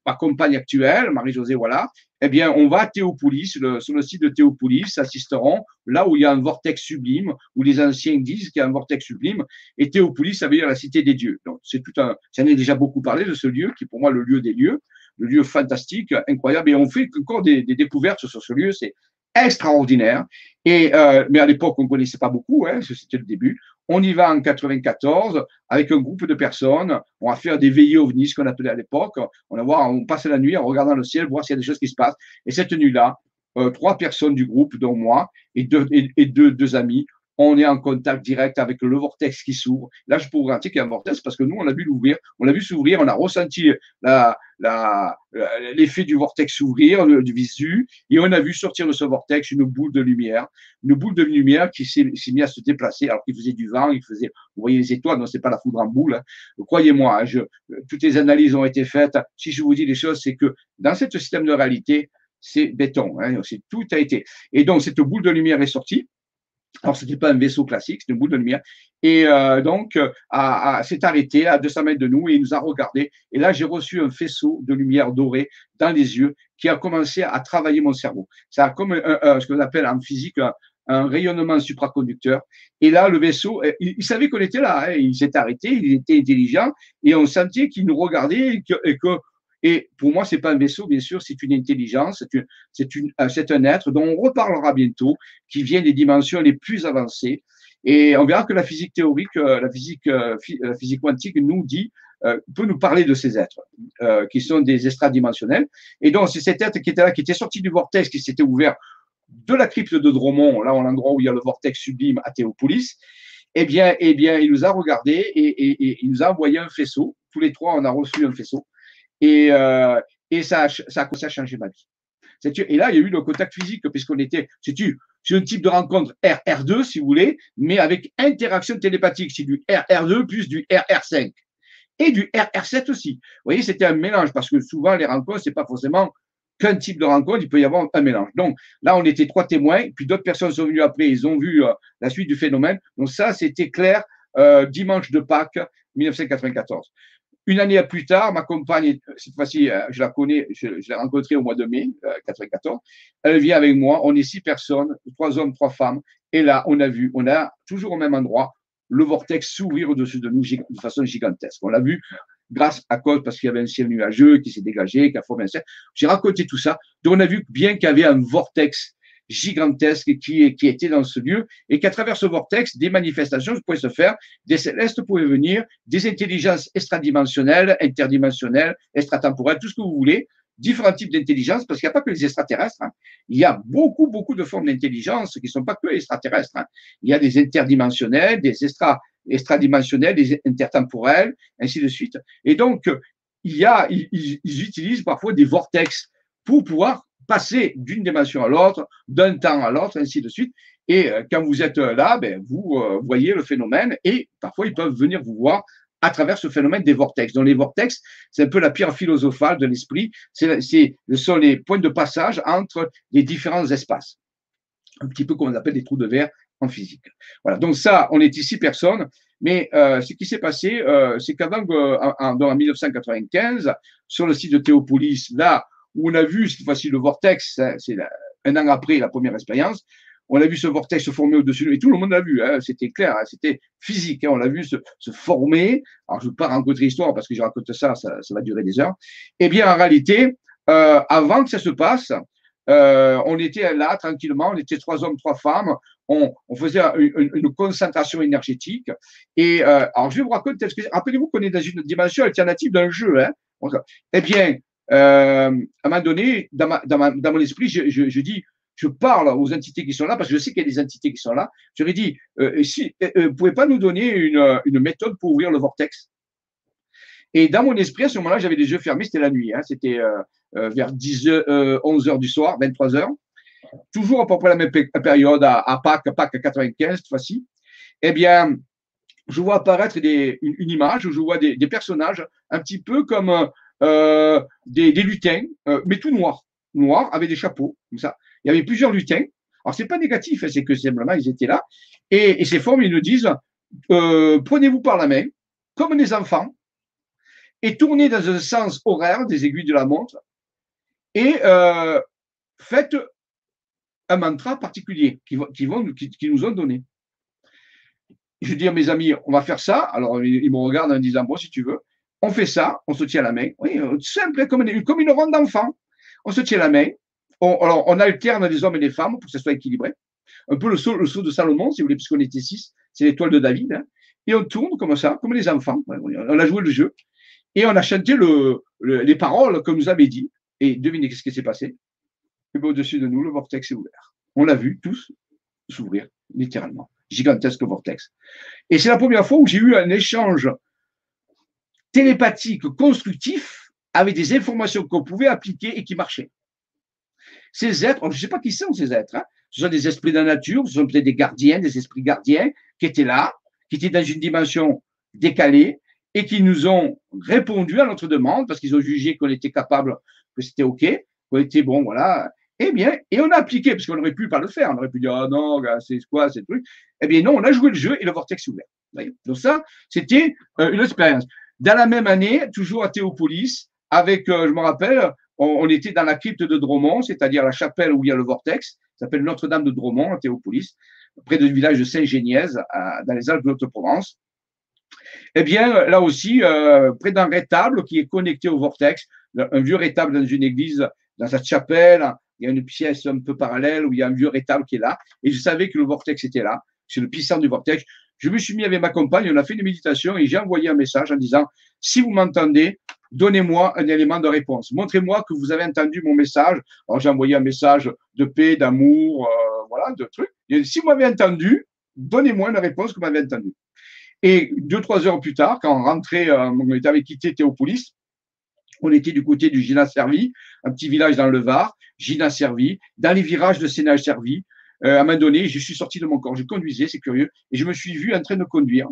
ma compagne actuelle, Marie-Josée, voilà, eh bien, on va à Théopolis, le, sur le site de Théopolis, assisteront là où il y a un vortex sublime, où les anciens disent qu'il y a un vortex sublime, et Théopolis, ça veut dire la cité des dieux. Donc, c'est tout un, j'en ai déjà beaucoup parlé de ce lieu, qui est pour moi le lieu des lieux le lieu fantastique, incroyable. Et on fait encore des, des découvertes sur ce lieu. C'est extraordinaire. Et, euh, mais à l'époque, on ne connaissait pas beaucoup, hein, c'était le début. On y va en 94 avec un groupe de personnes. On va faire des veillées ovnis, ce qu'on appelait à l'époque. On va voir, on passe la nuit en regardant le ciel, voir s'il y a des choses qui se passent. Et cette nuit-là, euh, trois personnes du groupe, dont moi et deux, et deux, deux amis, on est en contact direct avec le vortex qui s'ouvre. Là, je peux vous garantir qu'il y a un vortex parce que nous, on a vu l'ouvrir, on l'a vu s'ouvrir, on a ressenti la, la, l'effet du vortex s'ouvrir, du visu, et on a vu sortir de ce vortex une boule de lumière, une boule de lumière qui s'est, s'est mise à se déplacer alors qu'il faisait du vent, il faisait, vous voyez les étoiles, non, c'est pas la foudre en boule. Hein. Croyez-moi, hein, je, toutes les analyses ont été faites. Si je vous dis des choses, c'est que dans ce système de réalité, c'est béton, hein, c'est tout a été. Et donc cette boule de lumière est sortie. Alors, ce n'était pas un vaisseau classique, c'était une boule de lumière. Et euh, donc, euh, s'est arrêté à 200 mètres de nous et il nous a regardé. Et là, j'ai reçu un faisceau de lumière dorée dans les yeux qui a commencé à travailler mon cerveau. Ça a comme ce qu'on appelle en physique un, rayonnement supraconducteur. Et là, le vaisseau, euh, il, savait qu'on était là. Hein, il s'est arrêté, il était intelligent et on sentait qu'il nous regardait et que, et que et pour moi, c'est pas un vaisseau, bien sûr, c'est une intelligence, c'est une, euh, un être dont on reparlera bientôt, qui vient des dimensions les plus avancées. Et on verra que la physique théorique, euh, la physique, euh, la physique quantique nous dit, peut nous parler de ces êtres, qui sont des extradimensionnels. Et donc, c'est cet être qui était là, qui était sorti du vortex, qui s'était ouvert de la crypte de Dromont, là, en l'endroit où il y a le vortex sublime à Théopolis. Eh bien, eh bien, il nous a regardé et il nous a envoyé un faisceau. Tous les trois, on a reçu un faisceau. Et, euh, ça a commencé à changer ma vie. Et là, il y a eu le contact physique, puisqu'on était, c'est un type de rencontre RR2, si vous voulez, mais avec interaction télépathique. C'est du RR2 plus du RR5. Et du RR7 aussi. Vous voyez, c'était un mélange, parce que souvent, les rencontres, c'est pas forcément qu'un type de rencontre, il peut y avoir un mélange. Donc, là, on était trois témoins, puis d'autres personnes sont venues après, ils ont vu euh, la suite du phénomène. Donc, ça, c'était clair, euh, dimanche de Pâques, 1994. Une année plus tard, ma compagne, cette fois-ci, euh, je la connais, je, l'ai rencontrée au mois de mai 1994. Euh, elle vient avec moi. On est six personnes, trois hommes, trois femmes. Et là, on a vu, on a toujours au même endroit le vortex s'ouvrir au-dessus de nous de façon gigantesque. On l'a vu grâce à cause parce qu'il y avait un ciel nuageux qui s'est dégagé, qui a formé un ciel. J'ai raconté tout ça. Donc on a vu bien qu'il y avait un vortex gigantesque qui, qui était dans ce lieu et qu'à travers ce vortex, des manifestations pouvaient se faire, des célestes pouvaient venir, des intelligences extradimensionnelles, interdimensionnelles, extratemporelles, tout ce que vous voulez, différents types d'intelligence, parce qu'il n'y a pas que les extraterrestres. Hein. Il y a beaucoup, beaucoup de formes d'intelligence qui ne sont pas que extraterrestres. Hein. Il y a des interdimensionnels, des extra, extradimensionnels, des intertemporels, ainsi de suite. Et donc, il y a, ils, utilisent parfois des vortex pour pouvoir passer d'une dimension à l'autre, d'un temps à l'autre, ainsi de suite. Et euh, quand vous êtes là, ben, vous euh, voyez le phénomène et parfois ils peuvent venir vous voir à travers ce phénomène des vortex. Donc les vortex, c'est un peu la pierre philosophale de l'esprit. C'est, ce sont les points de passage entre les différents espaces. Un petit peu comme on appelle les trous de verre en physique. Voilà. Donc ça, on est ici personne. Mais euh, ce qui s'est passé, euh, c'est qu'avant, euh, en, 1995, sur le site de Théopolis, là où on a vu cette fois-ci le vortex, c'est un an après la première expérience, on a vu ce vortex se former au-dessus de nous, et tout le monde l'a vu, hein, c'était clair, hein, c'était physique, hein, on l'a vu se, se, former. Alors, je ne veux pas rencontrer l'histoire parce que je raconte ça, ça, va durer des heures. Eh bien, en réalité, euh, avant que ça se passe, euh, on était là tranquillement, on était trois hommes, trois femmes, on, on faisait une, une, concentration énergétique. Et euh, alors, je vais vous raconter, rappelez-vous qu'on est dans une dimension alternative d'un jeu. Hein. Eh bien, euh, à un moment donné, dans, mon esprit, je, dis, je parle aux entités qui sont là, parce que je sais qu'il y a des entités qui sont là. Je leur ai dit, euh, si, euh, euh, pouvez pas nous donner une, méthode pour ouvrir le vortex? Et dans mon esprit, à ce moment-là, j'avais les yeux fermés, c'était la nuit. Hein, c'était vers 10 11 heures du soir, 23 heures. Toujours à peu près la même période, à, à Pâques, Pâques 95, cette fois-ci. Eh bien, je vois apparaître une, une, image je vois des, personnages un petit peu comme euh, des, lutins, euh, mais tout noirs, noirs, avec des chapeaux, comme ça. Il y avait plusieurs lutins. Alors, c'est pas négatif, hein, c'est que simplement, ils étaient là. Et, ces formes, ils nous disent, euh, prenez-vous par la main, comme des enfants, et tournez dans un sens horaire des aiguilles de la montre, et faites un mantra particulier qui, nous ont donné. Je dis à mes amis, on va faire ça. Alors, ils me regardent en disant, bon, si tu veux, on fait ça, on se tient la main. Oui, euh, simple, comme une, comme une ronde d'enfants. On se tient la main, on, alors, on alterne des hommes et des femmes pour que ce soit équilibré. Un peu le saut, le saut de Salomon, si vous voulez, puisqu'on était six, c'est l'étoile de David. Hein. Et on tourne comme ça, comme les enfants. On a joué le jeu. Et on a chanté le, le, les paroles comme nous avait dit. Et devinez ce qui s'est passé. Et au-dessus de nous, le vortex est ouvert. On l'a vu tous s'ouvrir, littéralement. Gigantesque vortex. Et c'est la première fois où j'ai eu un échange télépathique constructif avec des informations qu'on pouvait appliquer et qui marchaient. Ces êtres, je ne sais pas qui sont ces êtres, hein. ce sont des esprits de la nature, ce sont peut-être des gardiens, des esprits gardiens qui étaient là, qui étaient dans une dimension décalée et qui nous ont répondu à notre demande parce qu'ils ont jugé qu'on était capable, que c'était OK, qu'on était bon, voilà. Eh bien, et on a appliqué, parce qu'on aurait pu pas le faire, on aurait pu dire, ah non, c'est quoi, c'est truc. Eh bien, non, on a joué le jeu et le vortex ouvert. Donc ça, c'était euh, une expérience. Dans la même année, toujours à Théopolis, avec, euh, je me rappelle, on, était dans la crypte de Dromont, c'est-à-dire la chapelle où il y a le vortex, s'appelle Notre-Dame de Dromont, à Théopolis, près du village de Saint-Génièse, dans les Alpes de Haute-Provence. Eh bien, là aussi, euh, près d'un rétable qui est connecté au vortex, un vieux rétable dans une église, dans cette chapelle, il y a une pièce un peu parallèle où il y a un vieux rétable qui est là, et je savais que le vortex était là. C'est le puissant du vortex. Je me suis mis avec ma compagne, on a fait une méditation et j'ai envoyé un message en disant, si vous m'entendez, donnez-moi un élément de réponse. Montrez-moi que vous avez entendu mon message. Alors j'ai envoyé un message de paix, d'amour, euh, voilà, de trucs. Si vous m'avez entendu, donnez-moi une réponse que vous m'avez entendu. Et deux, trois heures plus tard, quand on rentrait, euh, on était avec quitté Théopolis, on était du côté du Gina Servi, un petit village dans le Var, Gina Servi, dans les virages de Sénage Servi. Euh, à un moment donné, je suis sorti de mon corps, je conduisais, c'est curieux, et je me suis vu en train de conduire.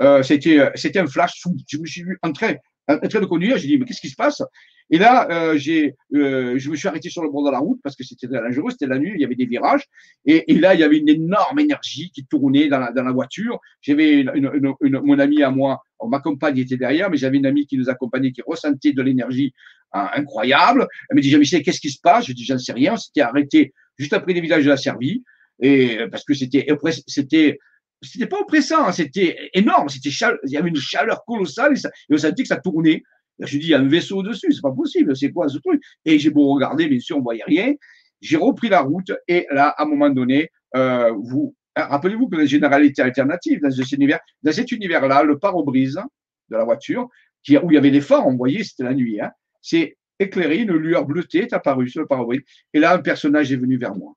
Euh, c'était, c'était un flash, je me suis vu en train en train de conduire, j'ai dit, mais qu'est-ce qui se passe? Et là, euh, j'ai, euh, je me suis arrêté sur le bord de la route parce que c'était dangereux, c'était la nuit, il y avait des virages. Et, là, il y avait une énorme énergie qui tournait dans la, voiture. J'avais une, une, une, mon ami à moi, ma compagne était derrière, mais j'avais une amie qui nous accompagnait, qui ressentait de l'énergie hein, incroyable. Elle me dit, Michel, qu'est-ce qui se passe? Je dis, j'en sais rien. C'était arrêté juste après les villages de la Servie. Et parce que c'était, c'était c'était pas oppressant, hein, c'était énorme, c'était il y avait une chaleur colossale et, ça, et on sentait que ça tournait. je me dis, il y a un vaisseau dessus, c'est pas possible, c'est quoi ce truc? Et j'ai beau regarder, bien sûr, on voyait rien. J'ai repris la route et là, à un moment donné, euh, vous hein, rappelez-vous que la généralité alternative dans cet univers, dans cet univers-là, le pare-brise de la voiture, où il y avait les phares, on voyait, c'était la nuit, hein, c'est éclairé, une lueur bleutée est apparue sur le pare-brise. Et là, un personnage est venu vers moi.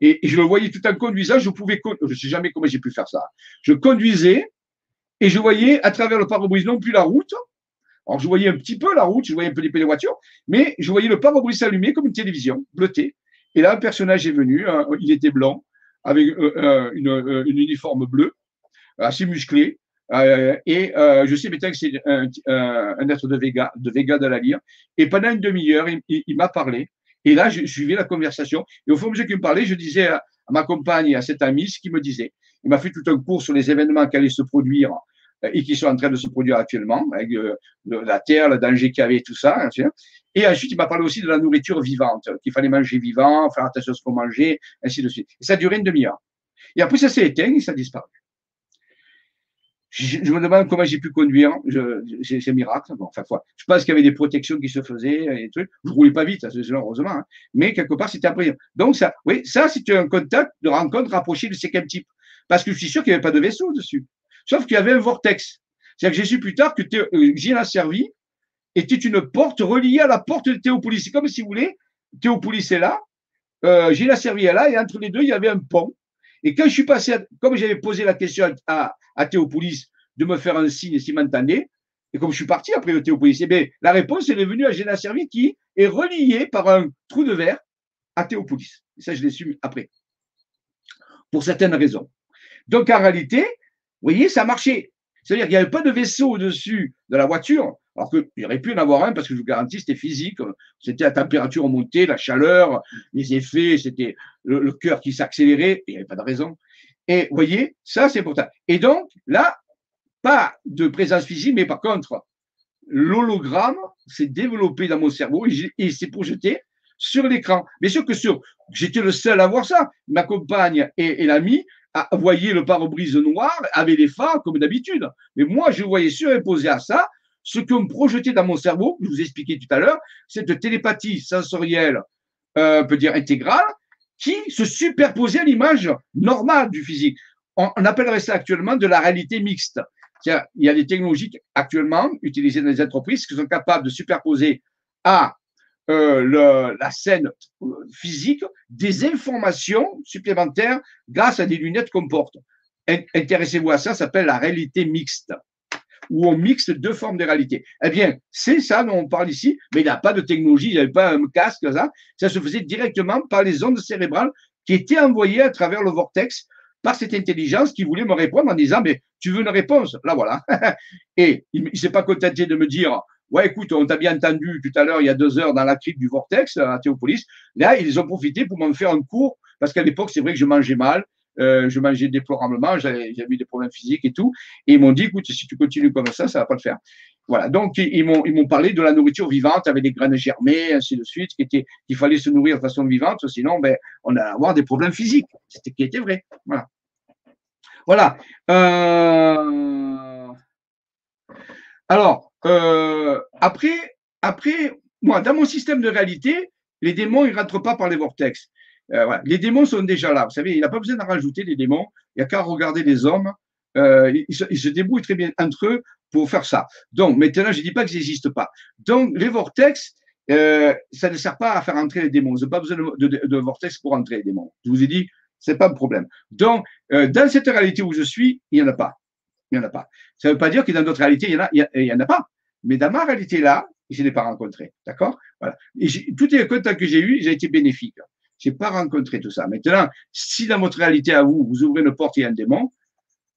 Et, je le voyais tout en conduisant, je je sais jamais comment j'ai pu faire ça. Je conduisais et je voyais à travers le pare-brise non plus la route, Alors, je voyais un petit peu la route, je voyais un peu les voitures, mais je voyais le pare-brise allumé comme une télévision, bleuté. Et là, un personnage est venu, il était blanc, avec euh, euh, une, une, uniforme bleue, assez musclé. Et je sais maintenant que c'est un, un, être de Vega, de Vega de la Lyre. Et pendant une demi-heure, il, m'a parlé. Et là, je suivais la conversation. Et au fond, de qu'il me parlait, je disais à, à ma compagne et à cet ami ce qu'il me disait. Il m'a fait tout un cours sur les événements qui allaient se produire euh, et qui sont en train de se produire actuellement, avec euh, la terre, le danger qu'il y avait, tout ça. Hein, et ensuite, il m'a parlé aussi de la nourriture vivante, qu'il fallait manger vivant, faire attention à ce qu'on mangeait, ainsi de suite. Et ça a duré une demi-heure. Et après, ça s'est éteint et ça a disparu. Je, me demande comment j'ai pu conduire. C'est un miracle. Bon, enfin, je pense qu'il y avait des protections qui se faisaient et trucs. Je roulais pas vite, heureusement. Hein. Mais quelque part, c'était après. Donc, ça, oui, ça, c'était un contact de rencontre rapproché de ces quel type. Parce que je suis sûr qu'il n'y avait pas de vaisseau dessus. Sauf qu'il y avait un vortex. C'est-à-dire que j'ai su plus tard que euh, Gilles servi était une porte reliée à la porte de Théopolis. C'est comme si vous voulez, Théopolis est là, euh, Gilles servi est là, et entre les deux, il y avait un pont. Et quand je suis passé, comme j'avais posé la question à, Théopolis de me faire un signe s'il et comme je suis parti après le Théopolis, eh bien, la réponse est venue à Gilles Servi qui est relié par un trou de verre à Théopolis. Et ça, je l'ai su après. Pour certaines raisons. Donc, en réalité, vous voyez, ça marchait. C'est-à-dire qu'il n'y avait pas de vaisseau au-dessus de la voiture, alors qu'il aurait pu en avoir un parce que je vous garantis, c'était physique. C'était la température montée, la chaleur, les effets, c'était le, cœur qui s'accélérait, il n'y avait pas de raison. Et vous voyez, ça c'est important. Et donc, là, pas de présence physique, mais par contre, l'hologramme s'est développé dans mon cerveau et, s'est projeté sur l'écran. Bien sûr que sur, j'étais le seul à voir ça. Ma compagne et l'ami voyez le pare-brise noir avec les phares comme d'habitude. Mais moi, je voyais surimposer à ça ce que me projetait dans mon cerveau, je vous expliquais tout à l'heure, cette télépathie sensorielle, euh, on peut dire intégrale, qui se superposait à l'image normale du physique. On, appellerait ça actuellement de la réalité mixte. Il y a des technologies actuellement utilisées dans les entreprises qui sont capables de superposer à euh, le, la scène physique des informations supplémentaires grâce à des lunettes qu'on porte. Intéressez-vous à ça, ça s'appelle la réalité mixte, où on mixe deux formes de réalité. Eh bien, c'est ça dont on parle ici, mais il n'y a pas de technologie, il n'y avait pas un casque, ça. ça se faisait directement par les ondes cérébrales qui étaient envoyées à travers le vortex par cette intelligence qui voulait me répondre en disant, mais tu veux une réponse? Là, voilà. Et il ne s'est pas contenté de me dire, Ouais, écoute, on t'a bien entendu tout à l'heure, il y a deux heures, dans la crypte du Vortex à Théopolis. Là, ils ont profité pour m'en faire un cours, parce qu'à l'époque, c'est vrai que je mangeais mal, euh, je mangeais déplorablement, j'avais eu des problèmes physiques et tout. Et ils m'ont dit, écoute, si tu continues comme ça, ça va pas le faire. Voilà. Donc, ils m'ont, parlé de la nourriture vivante avec des graines germées, ainsi de suite, qu'il fallait se nourrir de façon vivante, sinon, ben, on allait avoir des problèmes physiques. C'était qui vrai. Voilà. Voilà. Euh... Alors, euh, après, après, moi, dans mon système de réalité, les démons, ils ne rentrent pas par les vortex. Euh, Les démons sont déjà là. Vous savez, il n'a pas besoin d'en rajouter des démons. Il n'y a qu'à regarder les hommes. Euh, ils, se, débrouillent très bien entre eux pour faire ça. Donc, maintenant, je ne dis pas qu'ils n'existent pas. Donc, les vortex, ça ne sert pas à faire entrer les démons. Vous n'avez pas besoin de, vortex pour entrer les démons. Je vous ai dit, c'est pas un problème. Donc, dans cette réalité où je suis, il n'y en a pas. Il n'y en a pas. Ça ne veut pas dire que dans d'autres réalités, il n'y en a pas. Mais dans ma réalité là, je ne l'ai pas rencontré. D'accord? Voilà. Et tous les contacts que j'ai eus, ont été bénéfiques. Je n'ai pas rencontré tout ça. Maintenant, si dans votre réalité à vous, vous ouvrez une porte et un démon,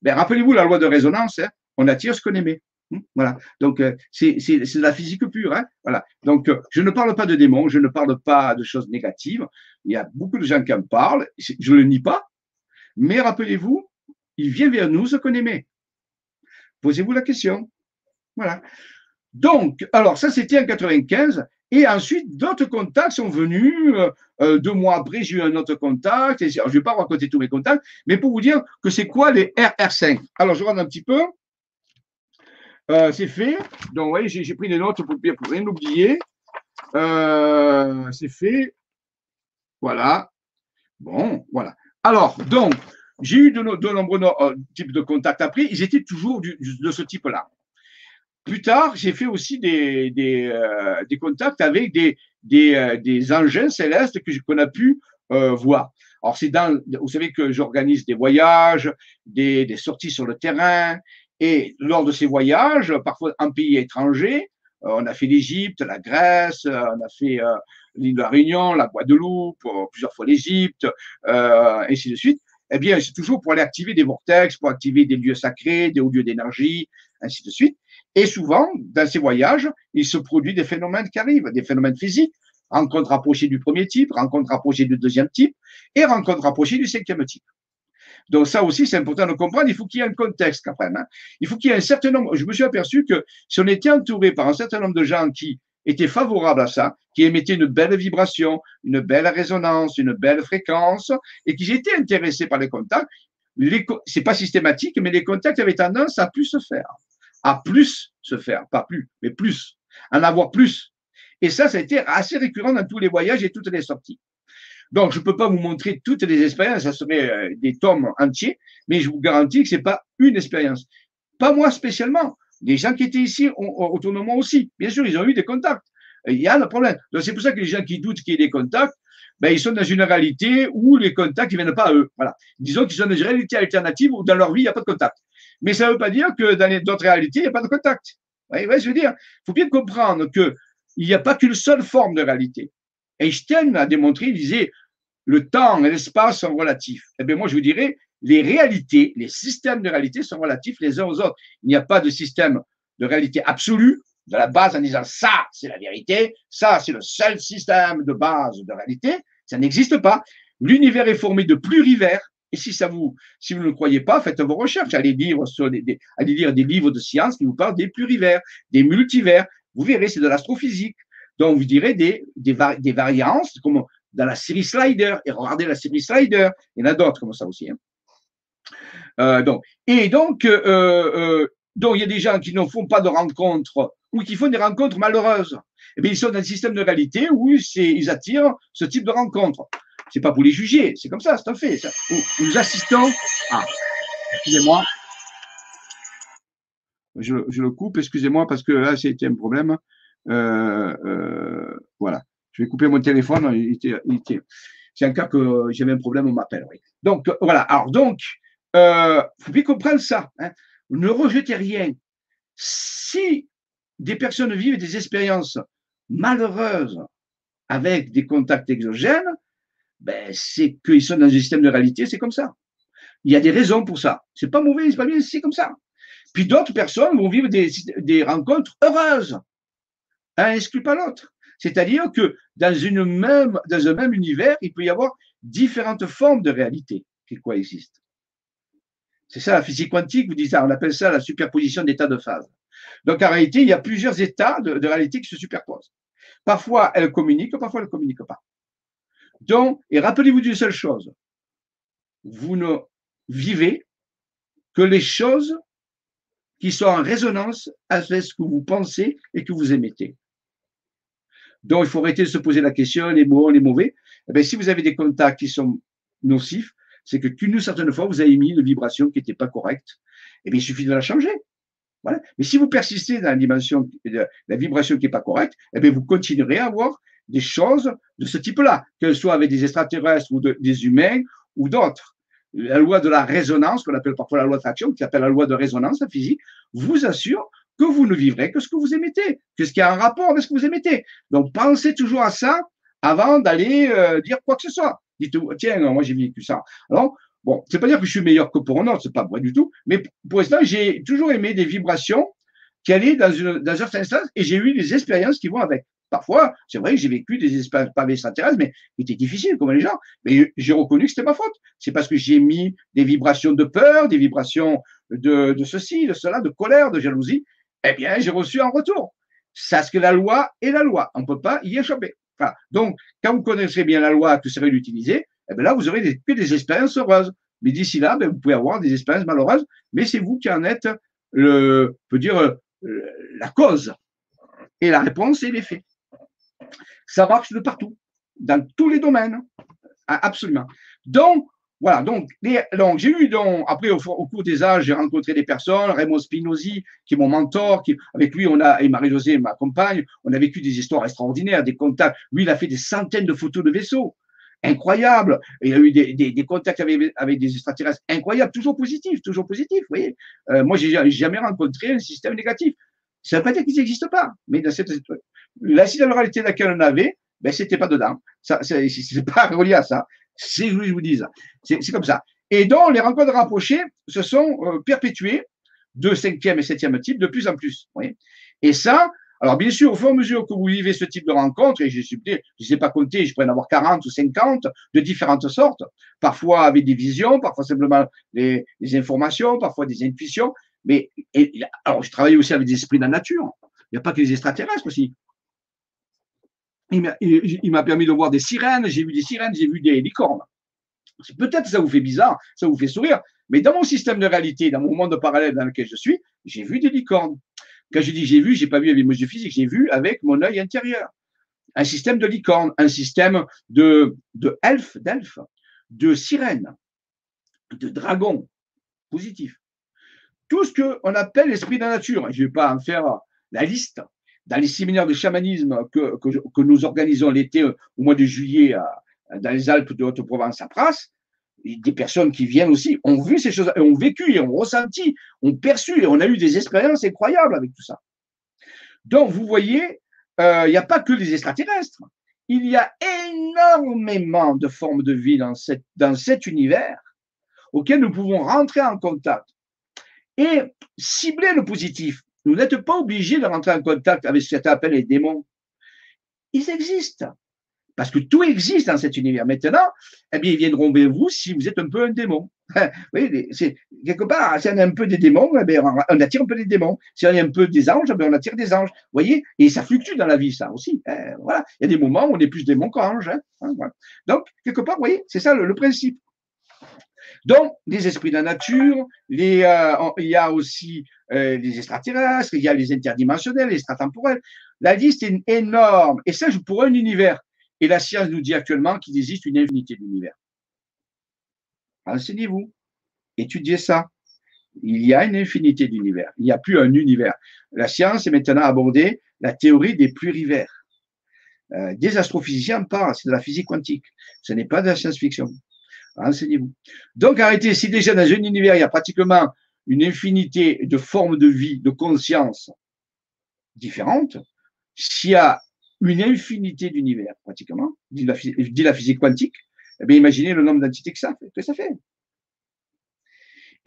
ben, rappelez-vous la loi de résonance, hein, on attire ce qu'on aimait. Hmm, voilà. Donc, euh, c'est de la physique pure. Hein voilà. Donc, euh, je ne parle pas de démons, je ne parle pas de choses négatives. Il y a beaucoup de gens qui en parlent. Je ne le nie pas. Mais rappelez-vous, il vient vers nous ce qu'on aimait. Posez-vous la question. Voilà. Donc, alors ça c'était en 95. Et ensuite, d'autres contacts sont venus. Euh, euh, deux mois après, j'ai eu un autre contact. je ne vais pas raconter tous mes contacts, mais pour vous dire que c'est quoi les RR5. Alors, je regarde un petit peu. Euh, c'est fait. Donc, vous voyez, j'ai pris des notes pour, pour rien oublier. c'est fait. Voilà. Bon, voilà. Alors, donc, j'ai eu de, nombreux types de contacts après. Ils étaient toujours de ce type-là. Plus tard, j'ai fait aussi des, euh, contacts avec des, euh, engins célestes qu'on a pu euh, voir. Alors, c'est dans, vous savez que j'organise des voyages, des, sorties sur le terrain, et lors de ces voyages, parfois en pays étranger, on a fait l'Égypte, la Grèce, on a fait l'île de la Réunion, la Guadeloupe, plusieurs fois l'Égypte, ainsi de suite. Eh bien, c'est toujours pour aller activer des vortex, pour activer des lieux sacrés, des hauts lieux d'énergie, ainsi de suite. Et souvent, dans ces voyages, il se produit des phénomènes qui arrivent, des phénomènes physiques, rencontre rapprochée du premier type, rencontre rapprochée du deuxième type et rencontre rapprochée du cinquième type. Donc ça aussi, c'est important de comprendre. Il faut qu'il y ait un contexte quand même. Hein. Il faut qu'il y ait un certain nombre. Je me suis aperçu que si on était entouré par un certain nombre de gens qui étaient favorables à ça, qui émettaient une belle vibration, une belle résonance, une belle fréquence, et qui étaient intéressés par les contacts, c'est pas systématique, mais les contacts avaient tendance à plus se faire, à plus se faire, pas plus, mais plus, en avoir plus. Et ça, ça a été assez récurrent dans tous les voyages et toutes les sorties. Donc, je ne peux pas vous montrer toutes les expériences, ça serait euh, des tomes entiers, mais je vous garantis que ce n'est pas une expérience. Pas moi spécialement. Les gens qui étaient ici autour de moi aussi. Bien sûr, ils ont eu des contacts. Il y a le problème. Donc, c'est pour ça que les gens qui doutent qu'il y ait des contacts, ben, ils sont dans une réalité où les contacts ne viennent pas à eux. Voilà. Disons qu'ils sont dans une réalité alternative où dans leur vie, il n'y a pas de contact. Mais ça ne veut pas dire que dans d'autres réalités, il n'y a pas de contact. Vous voyez, je veux dire, il faut bien comprendre que il n'y a pas qu'une seule forme de réalité. Einstein a démontré, il disait, le temps et l'espace sont relatifs. Eh bien, moi, je vous dirais, les réalités, les systèmes de réalité sont relatifs les uns aux autres. Il n'y a pas de système de réalité absolue de la base en disant ça, c'est la vérité, ça, c'est le seul système de base de réalité. Ça n'existe pas. L'univers est formé de plurivers. Et si ça vous, si vous ne le croyez pas, faites vos recherches. Allez lire, sur des, allez lire des livres de science qui vous parlent des plurivers, des multivers. Vous verrez, c'est de l'astrophysique. Donc, vous direz des, des, des, variances, comme dans la série Slider. Et regardez la série Slider. Il y en a d'autres comme ça aussi. Hein. Euh, donc, et donc, euh, euh, donc, il y a des gens qui ne font pas de rencontres ou qui font des rencontres malheureuses. Eh bien, ils sont dans un système de réalité où ils attirent ce type de rencontres. C'est pas pour les juger, c'est comme ça, c'est un fait. Nous assistons. Ah, excusez-moi. Je, le coupe, excusez-moi, parce que là, c'était un problème. Euh, euh, voilà. Je vais couper mon téléphone. Il il. C'est un cas que j'avais un problème, on m'appelle. Oui. Donc, voilà. Alors, donc, euh, faut bien comprendre ça. Hein. Ne rejetez rien. Si des personnes vivent des expériences malheureuses avec des contacts exogènes, ben, c'est qu'ils sont dans un système de réalité, c'est comme ça. Il y a des raisons pour ça. C'est pas mauvais, c'est pas bien, c'est comme ça. Puis d'autres personnes vont vivre des, rencontres heureuses. Un n'exclut pas l'autre. C'est-à-dire que dans un même univers, il peut y avoir différentes formes de réalité qui coexistent. C'est ça la physique quantique, vous dites on appelle ça la superposition d'états de phase. Donc en réalité, il y a plusieurs états de, de réalité qui se superposent. Parfois, elles communiquent, parfois, elles ne communiquent pas. Donc, et rappelez-vous d'une seule chose, vous ne vivez que les choses qui sont en résonance avec ce que vous pensez et que vous émettez. Donc, il faut arrêter de se poser la question, les bons, les mauvais. Eh bien, si vous avez des contacts qui sont nocifs, c'est que qu'une certaine fois, vous avez mis une vibration qui n'était pas correcte. Eh bien, il suffit de la changer. Voilà. Mais si vous persistez dans la dimension, la vibration qui n'est pas correcte, eh bien, vous continuerez à avoir des choses de ce type-là, que ce soit avec des extraterrestres ou des humains ou d'autres. La loi de la résonance, qu'on appelle parfois la loi d'attraction, qui s'appelle la loi de résonance en physique, vous assure que vous ne vivrez que ce que vous émettez, que ce qui a un rapport avec ce que vous émettez. Donc, pensez toujours à ça avant d'aller euh, dire quoi que ce soit. Dites, tiens, moi j'ai vécu ça. Alors, bon, c'est pas dire que je suis meilleur que pour un autre, c'est pas vrai du tout, mais pour l'instant, j'ai toujours aimé des vibrations qui allaient dans, une, dans un certain instance et j'ai eu des expériences qui vont avec. Parfois, c'est vrai que j'ai vécu des expériences pas extraterrestres, mais qui étaient difficiles, comme les gens. Mais j'ai reconnu que c'était ma faute. C'est parce que j'ai mis des vibrations de peur, des vibrations de, de ceci, de cela, de colère, de jalousie. Eh bien, j'ai reçu en retour. C'est ce que la loi est la loi. On ne peut pas y échapper. Donc, quand vous connaissez bien la loi, que ça va l'utiliser, eh bien là, vous aurez des, des expériences heureuses. Mais d'ici là, ben, vous pouvez avoir des expériences malheureuses, mais c'est vous qui en êtes le, peut dire, la cause. Et la réponse, c'est l'effet. Ça marche de partout, dans tous les domaines. Ah, absolument. Donc, voilà, donc, j'ai eu, donc, après, au, cours des âges, j'ai rencontré des personnes, Raymond Spinozzi, qui est mon mentor, avec lui, on a, et Marie-Josée, ma compagne, on a vécu des histoires extraordinaires, des contacts. Lui, il a fait des centaines de photos de vaisseaux. Incroyable. il a eu des, contacts avec, des extraterrestres incroyables, toujours positifs, toujours positifs, vous voyez. Euh, moi, j'ai jamais rencontré un système négatif. Ça ne veut pas dire qu'ils pas, mais dans cette, l'acide réalité laquelle on avait, ben, c'était pas dedans. Ça, c'est pas relié à ça. C'est, je vous dis, c'est, comme ça. Et donc, les rencontres rapprochées se sont euh, perpétuées de cinquième et septième type de plus en plus. Oui. Et ça, alors bien sûr, au fur et à mesure que vous vivez ce type de rencontre, et je ne sais pas compter, je pourrais en avoir 40 ou 50 de différentes sortes, parfois avec des visions, parfois simplement des, informations, parfois des intuitions, mais alors je travaille aussi avec des esprits de la nature. Il n'y a pas que les extraterrestres aussi. Il m'a permis de voir des sirènes, j'ai vu des sirènes, j'ai vu des licornes. Peut-être ça vous fait bizarre, ça vous fait sourire, mais dans mon système de réalité, dans mon monde parallèle dans lequel je suis, j'ai vu des licornes. Quand je dis j'ai vu, j'ai pas vu avec mes yeux physiques, j'ai vu avec mon œil intérieur. Un système de licorne, un système de, de elfes, d'elfes, de sirènes, de dragons, positif. Tout ce qu'on appelle l'esprit de la nature. Je ne vais pas en faire la liste. Dans les séminaires de chamanisme que, que, nous organisons l'été au mois de juillet dans les Alpes de Haute-Provence à Pras, des personnes qui viennent aussi ont vu ces choses, ont vécu et ont ressenti, ont perçu et on a eu des expériences incroyables avec tout ça. Donc, vous voyez, euh, il n'y a pas que les extraterrestres. Il y a énormément de formes de vie dans, dans cet univers auquel nous pouvons rentrer en contact et cibler le positif. Vous n'êtes pas obligé de rentrer en contact avec ce qu'on appelle les démons. Ils existent. Parce que tout existe dans cet univers. Maintenant, eh bien, ils viendront vers vous si vous êtes un peu un démon. oui, quelque part, si on est un peu des démons, eh bien, on attire un peu des démons. Si on est un peu des anges, eh bien, on attire des anges. Vous voyez? Et ça fluctue dans la vie, ça aussi. Hein, voilà. Il y a des moments où on est plus démon qu'ange. Hein, hein, Donc, quelque part, vous voyez, c'est ça le, principe. Donc, les esprits de la nature, euh, il y a aussi euh, les extraterrestres, il y a les interdimensionnels, les extratemporels. La liste est énorme. Et ça, pour un univers et la science nous dit actuellement qu'il existe une infinité d'univers. Renseignez-vous, étudiez ça. Il y a une infinité d'univers. Il n'y a plus un univers. La science est maintenant abordée la théorie des plurivers. Euh, des astrophysiciens parlent, c'est de la physique quantique. Ce n'est pas de la science-fiction. Renseignez-vous. Donc arrêtez, si déjà dans un univers, il y a pratiquement une infinité de formes de vie, de conscience différentes, s'il y a une infinité d'univers, pratiquement, dit la, physique quantique, eh imaginez le nombre d'entités que. Que ça fait.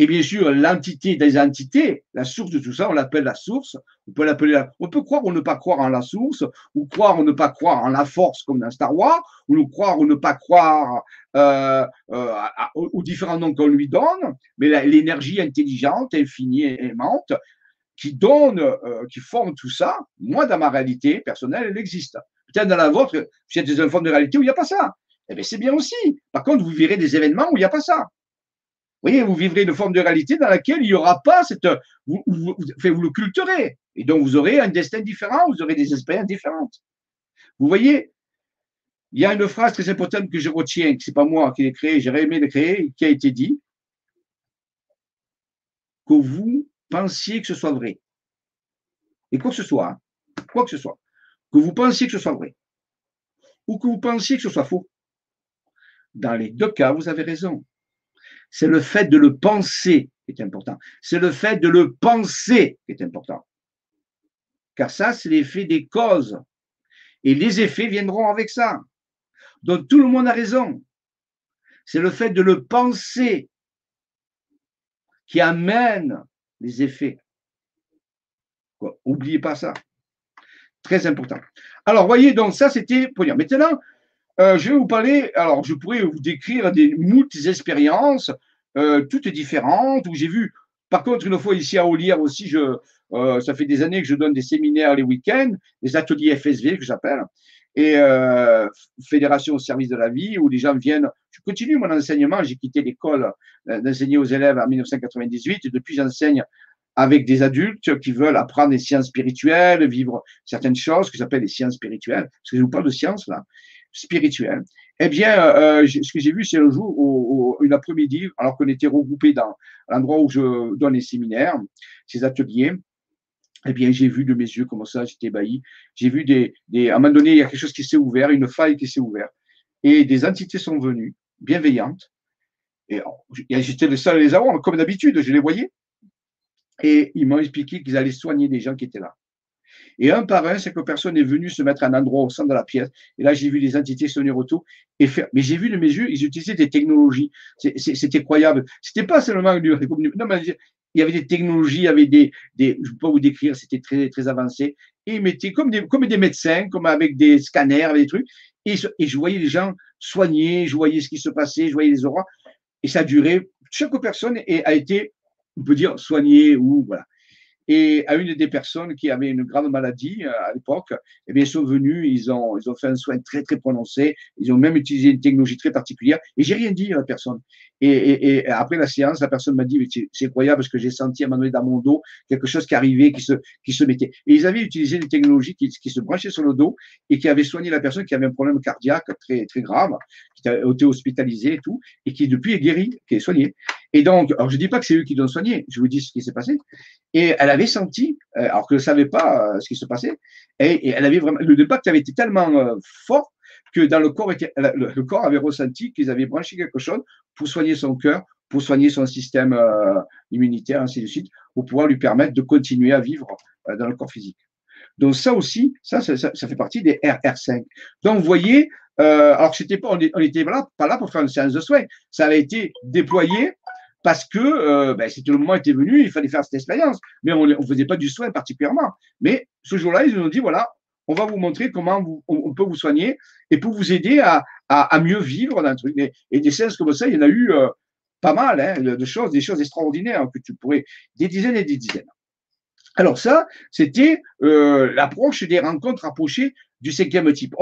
Et bien sûr, l'entité des entités, la source de tout ça, on l'appelle la source. On peut l'appeler, on peut croire ou ne pas croire en la source, ou croire ou ne pas croire en la force comme dans Star Wars, ou nous croire ou ne pas croire euh, euh, aux différents noms qu'on lui donne. Mais l'énergie intelligente, infinie, aimante, qui donne, euh, qui forme tout ça, moi, dans ma réalité personnelle, elle existe. Peut-être dans la vôtre, vous êtes dans une forme de réalité où il n'y a pas ça. Eh bien, c'est bien aussi. Par contre, vous verrez des événements où il n'y a pas ça. Vous voyez, vous vivrez une forme de réalité dans laquelle il n'y aura pas cette. Vous, le culturez. Et donc, vous aurez un destin différent, vous aurez des expériences différentes. Vous voyez, il y a une phrase très importante que je retiens, que ce n'est pas moi qui l'ai créée, j'aurais aimé le créer, qui a été dit que vous pensiez que ce soit vrai, et quoi que ce soit, hein, quoi que ce soit, que vous pensiez que ce soit vrai, ou que vous pensiez que ce soit faux, dans les deux cas, vous avez raison. C'est le fait de le penser qui est important. C'est le fait de le penser qui est important. Car ça, c'est l'effet des causes. Et les effets viendront avec ça. Donc tout le monde a raison. C'est le fait de le penser qui amène les effets. Oubliez pas ça. Très important. Alors, voyez, donc ça, c'était pour dire. Maintenant, euh, je vais vous parler, alors je pourrais vous décrire des moultes expériences, euh, toutes différentes, où j'ai vu, par contre, une fois ici à Olière aussi, je, euh, ça fait des années que je donne des séminaires les week-ends, des ateliers FSV que j'appelle, et Fédération au service de la vie, où les gens viennent. Je continue mon enseignement, j'ai quitté l'école d'enseigner aux élèves en 1998, et depuis j'enseigne avec des adultes qui veulent apprendre les sciences spirituelles, vivre certaines choses que j'appelle les sciences spirituelles, parce que je vous parle de sciences là, spirituelles. Eh bien, euh, ce que j'ai vu, c'est le jour, où, une après-midi, alors qu'on était regroupés dans l'endroit où je donne les séminaires, ces ateliers, eh bien, j'ai vu de mes yeux comment ça, j'étais ébahi. J'ai vu des, des, à un moment donné, il y a quelque chose qui s'est ouvert, une faille qui s'est ouverte, et des entités sont venues, bienveillantes. Et j'étais le seul à les avoir, comme d'habitude, je les voyais. Et ils m'ont expliqué qu'ils allaient soigner des gens qui étaient là. Et un par un, cette personne est venue se mettre à un endroit au centre de la pièce. Et là, j'ai vu les entités tenir autour et faire. Mais j'ai vu de mes yeux, ils utilisaient des technologies. C'était croyable. C'était pas seulement du. Non, mais il y avait des technologies, il y avait des, je ne peux pas vous décrire, c'était très, très avancé. Et ils mettaient comme des, comme des médecins, comme avec des scanners, avec des trucs. Et, je voyais les gens soignés, je voyais ce qui se passait, je voyais les auras. Et ça a duré. Chaque personne a été, on peut dire, soignée ou voilà et à une des personnes qui avait une grave maladie euh, à l'époque, eh bien, ils sont venus, ils ont, ils ont fait un soin très, très prononcé, ils ont même utilisé une technologie très particulière, et j'ai rien dit à la personne. Et, et, et après la séance, la personne m'a dit, c'est incroyable parce que j'ai senti à un moment donné dans mon dos quelque chose qui arrivait, qui se, qui se mettait. Et ils avaient utilisé une technologie qui, qui se branchait sur le dos et qui avait soigné la personne qui avait un problème cardiaque très, très grave, qui a été hospitalisée et tout, et qui depuis est guérie, qui est soignée. Et donc, alors je dis pas que c'est eux qui l'ont soigné, je vous dis ce qui s'est passé. Et elle avait senti, euh, alors qu'elle ne savait pas euh, ce qui se passait, et, elle avait vraiment, le impact avait été tellement euh, fort que dans le corps, le, corps avait ressenti qu'ils avaient branché quelque chose pour soigner son cœur, pour soigner son système immunitaire, ainsi de suite, pour pouvoir lui permettre de continuer à vivre dans le corps physique. Donc ça aussi, ça, ça, ça fait partie des RR5. Donc vous voyez, alors c'était pas, on n'était pas là pour faire une séance de soins, ça avait été déployé parce que euh, ben, c'était le moment était venu, il fallait faire cette expérience. Mais on ne faisait pas du soin particulièrement. Mais ce jour-là, ils nous ont dit voilà, on va vous montrer comment on, peut vous soigner et pour vous aider à, mieux vivre dans un truc. Et, des séances comme ça, il y en a eu euh, pas mal hein, de choses, des choses extraordinaires que tu pourrais, des dizaines et des dizaines. Alors ça, c'était euh, l'approche des rencontres approchées du cinquième type.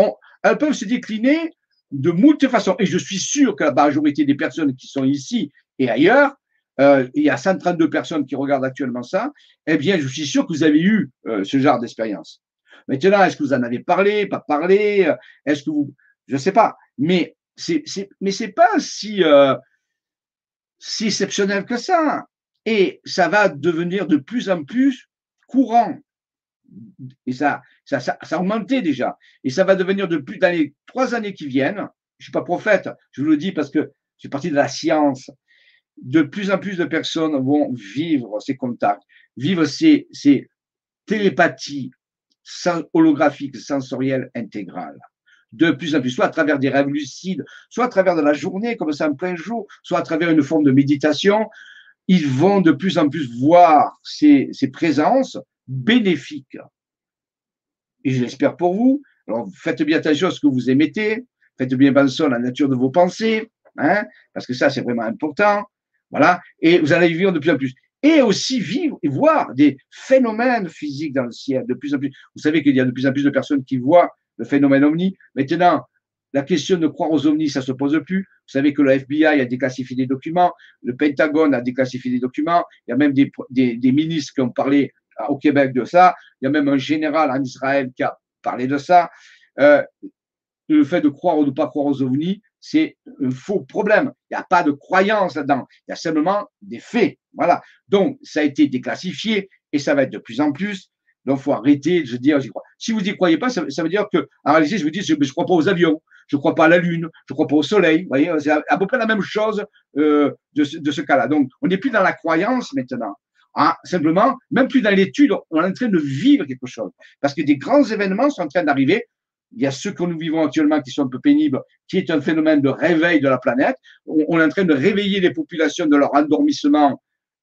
Elles peuvent se décliner de moult façons. Et je suis sûr que la majorité des personnes qui sont ici et ailleurs, euh, il y a 132 personnes qui regardent actuellement ça, eh bien, je suis sûr que vous avez eu euh, ce genre d'expérience. Maintenant, est-ce que vous en avez parlé, pas parlé Est-ce que vous, je ne sais pas, mais c'est, mais c'est pas si, euh, si exceptionnel que ça. Et ça va devenir de plus en plus courant. Et ça, ça, ça, ça a augmenté déjà. Et ça va devenir de plus dans les trois années qui viennent. Je suis pas prophète, je vous le dis parce que je suis parti de la science de plus en plus de personnes vont vivre ces contacts, vivre ces, télépathies holographiques, sensorielles intégrales. De plus en plus, soit à travers des rêves lucides, soit à travers de la journée, comme ça en plein jour, soit à travers une forme de méditation, ils vont de plus en plus voir ces, ces présences bénéfiques. Et je l'espère pour vous. Alors, faites bien attention à ce que vous émettez, faites bien attention à la nature de vos pensées, hein, parce que ça, c'est vraiment important. Voilà. Et vous allez vivre de plus en plus. Et aussi vivre et voir des phénomènes physiques dans le ciel de plus en plus. Vous savez qu'il y a de plus en plus de personnes qui voient le phénomène ovni. Maintenant, la question de croire aux ovnis, ça se pose plus. Vous savez que le FBI a déclassifié des documents, le Pentagone a déclassifié des documents, il y a même des, ministres qui ont parlé au Québec de ça, il y a même un général en Israël qui a parlé de ça. Euh, le fait de croire ou de ne pas croire aux ovnis, c'est un faux problème. Il n'y a pas de croyance là-dedans. Il y a simplement des faits. Voilà. Donc, ça a été déclassifié et ça va être de plus en plus. Donc, faut arrêter de dire, j'y crois. Si vous n'y croyez pas, ça, veut dire que, en réalité, je vous dis, je ne crois pas aux avions, je ne crois pas à la Lune, je ne crois pas au Soleil. Vous voyez, c'est à, peu près la même chose euh, de, ce, cas-là. Donc, on n'est plus dans la croyance maintenant. Hein, simplement, même plus dans l'étude, on est en train de vivre quelque chose. Parce que des grands événements sont en train d'arriver il y a ceux que nous vivons actuellement qui sont un peu pénibles, qui est un phénomène de réveil de la planète. On, est en train de réveiller les populations de leur endormissement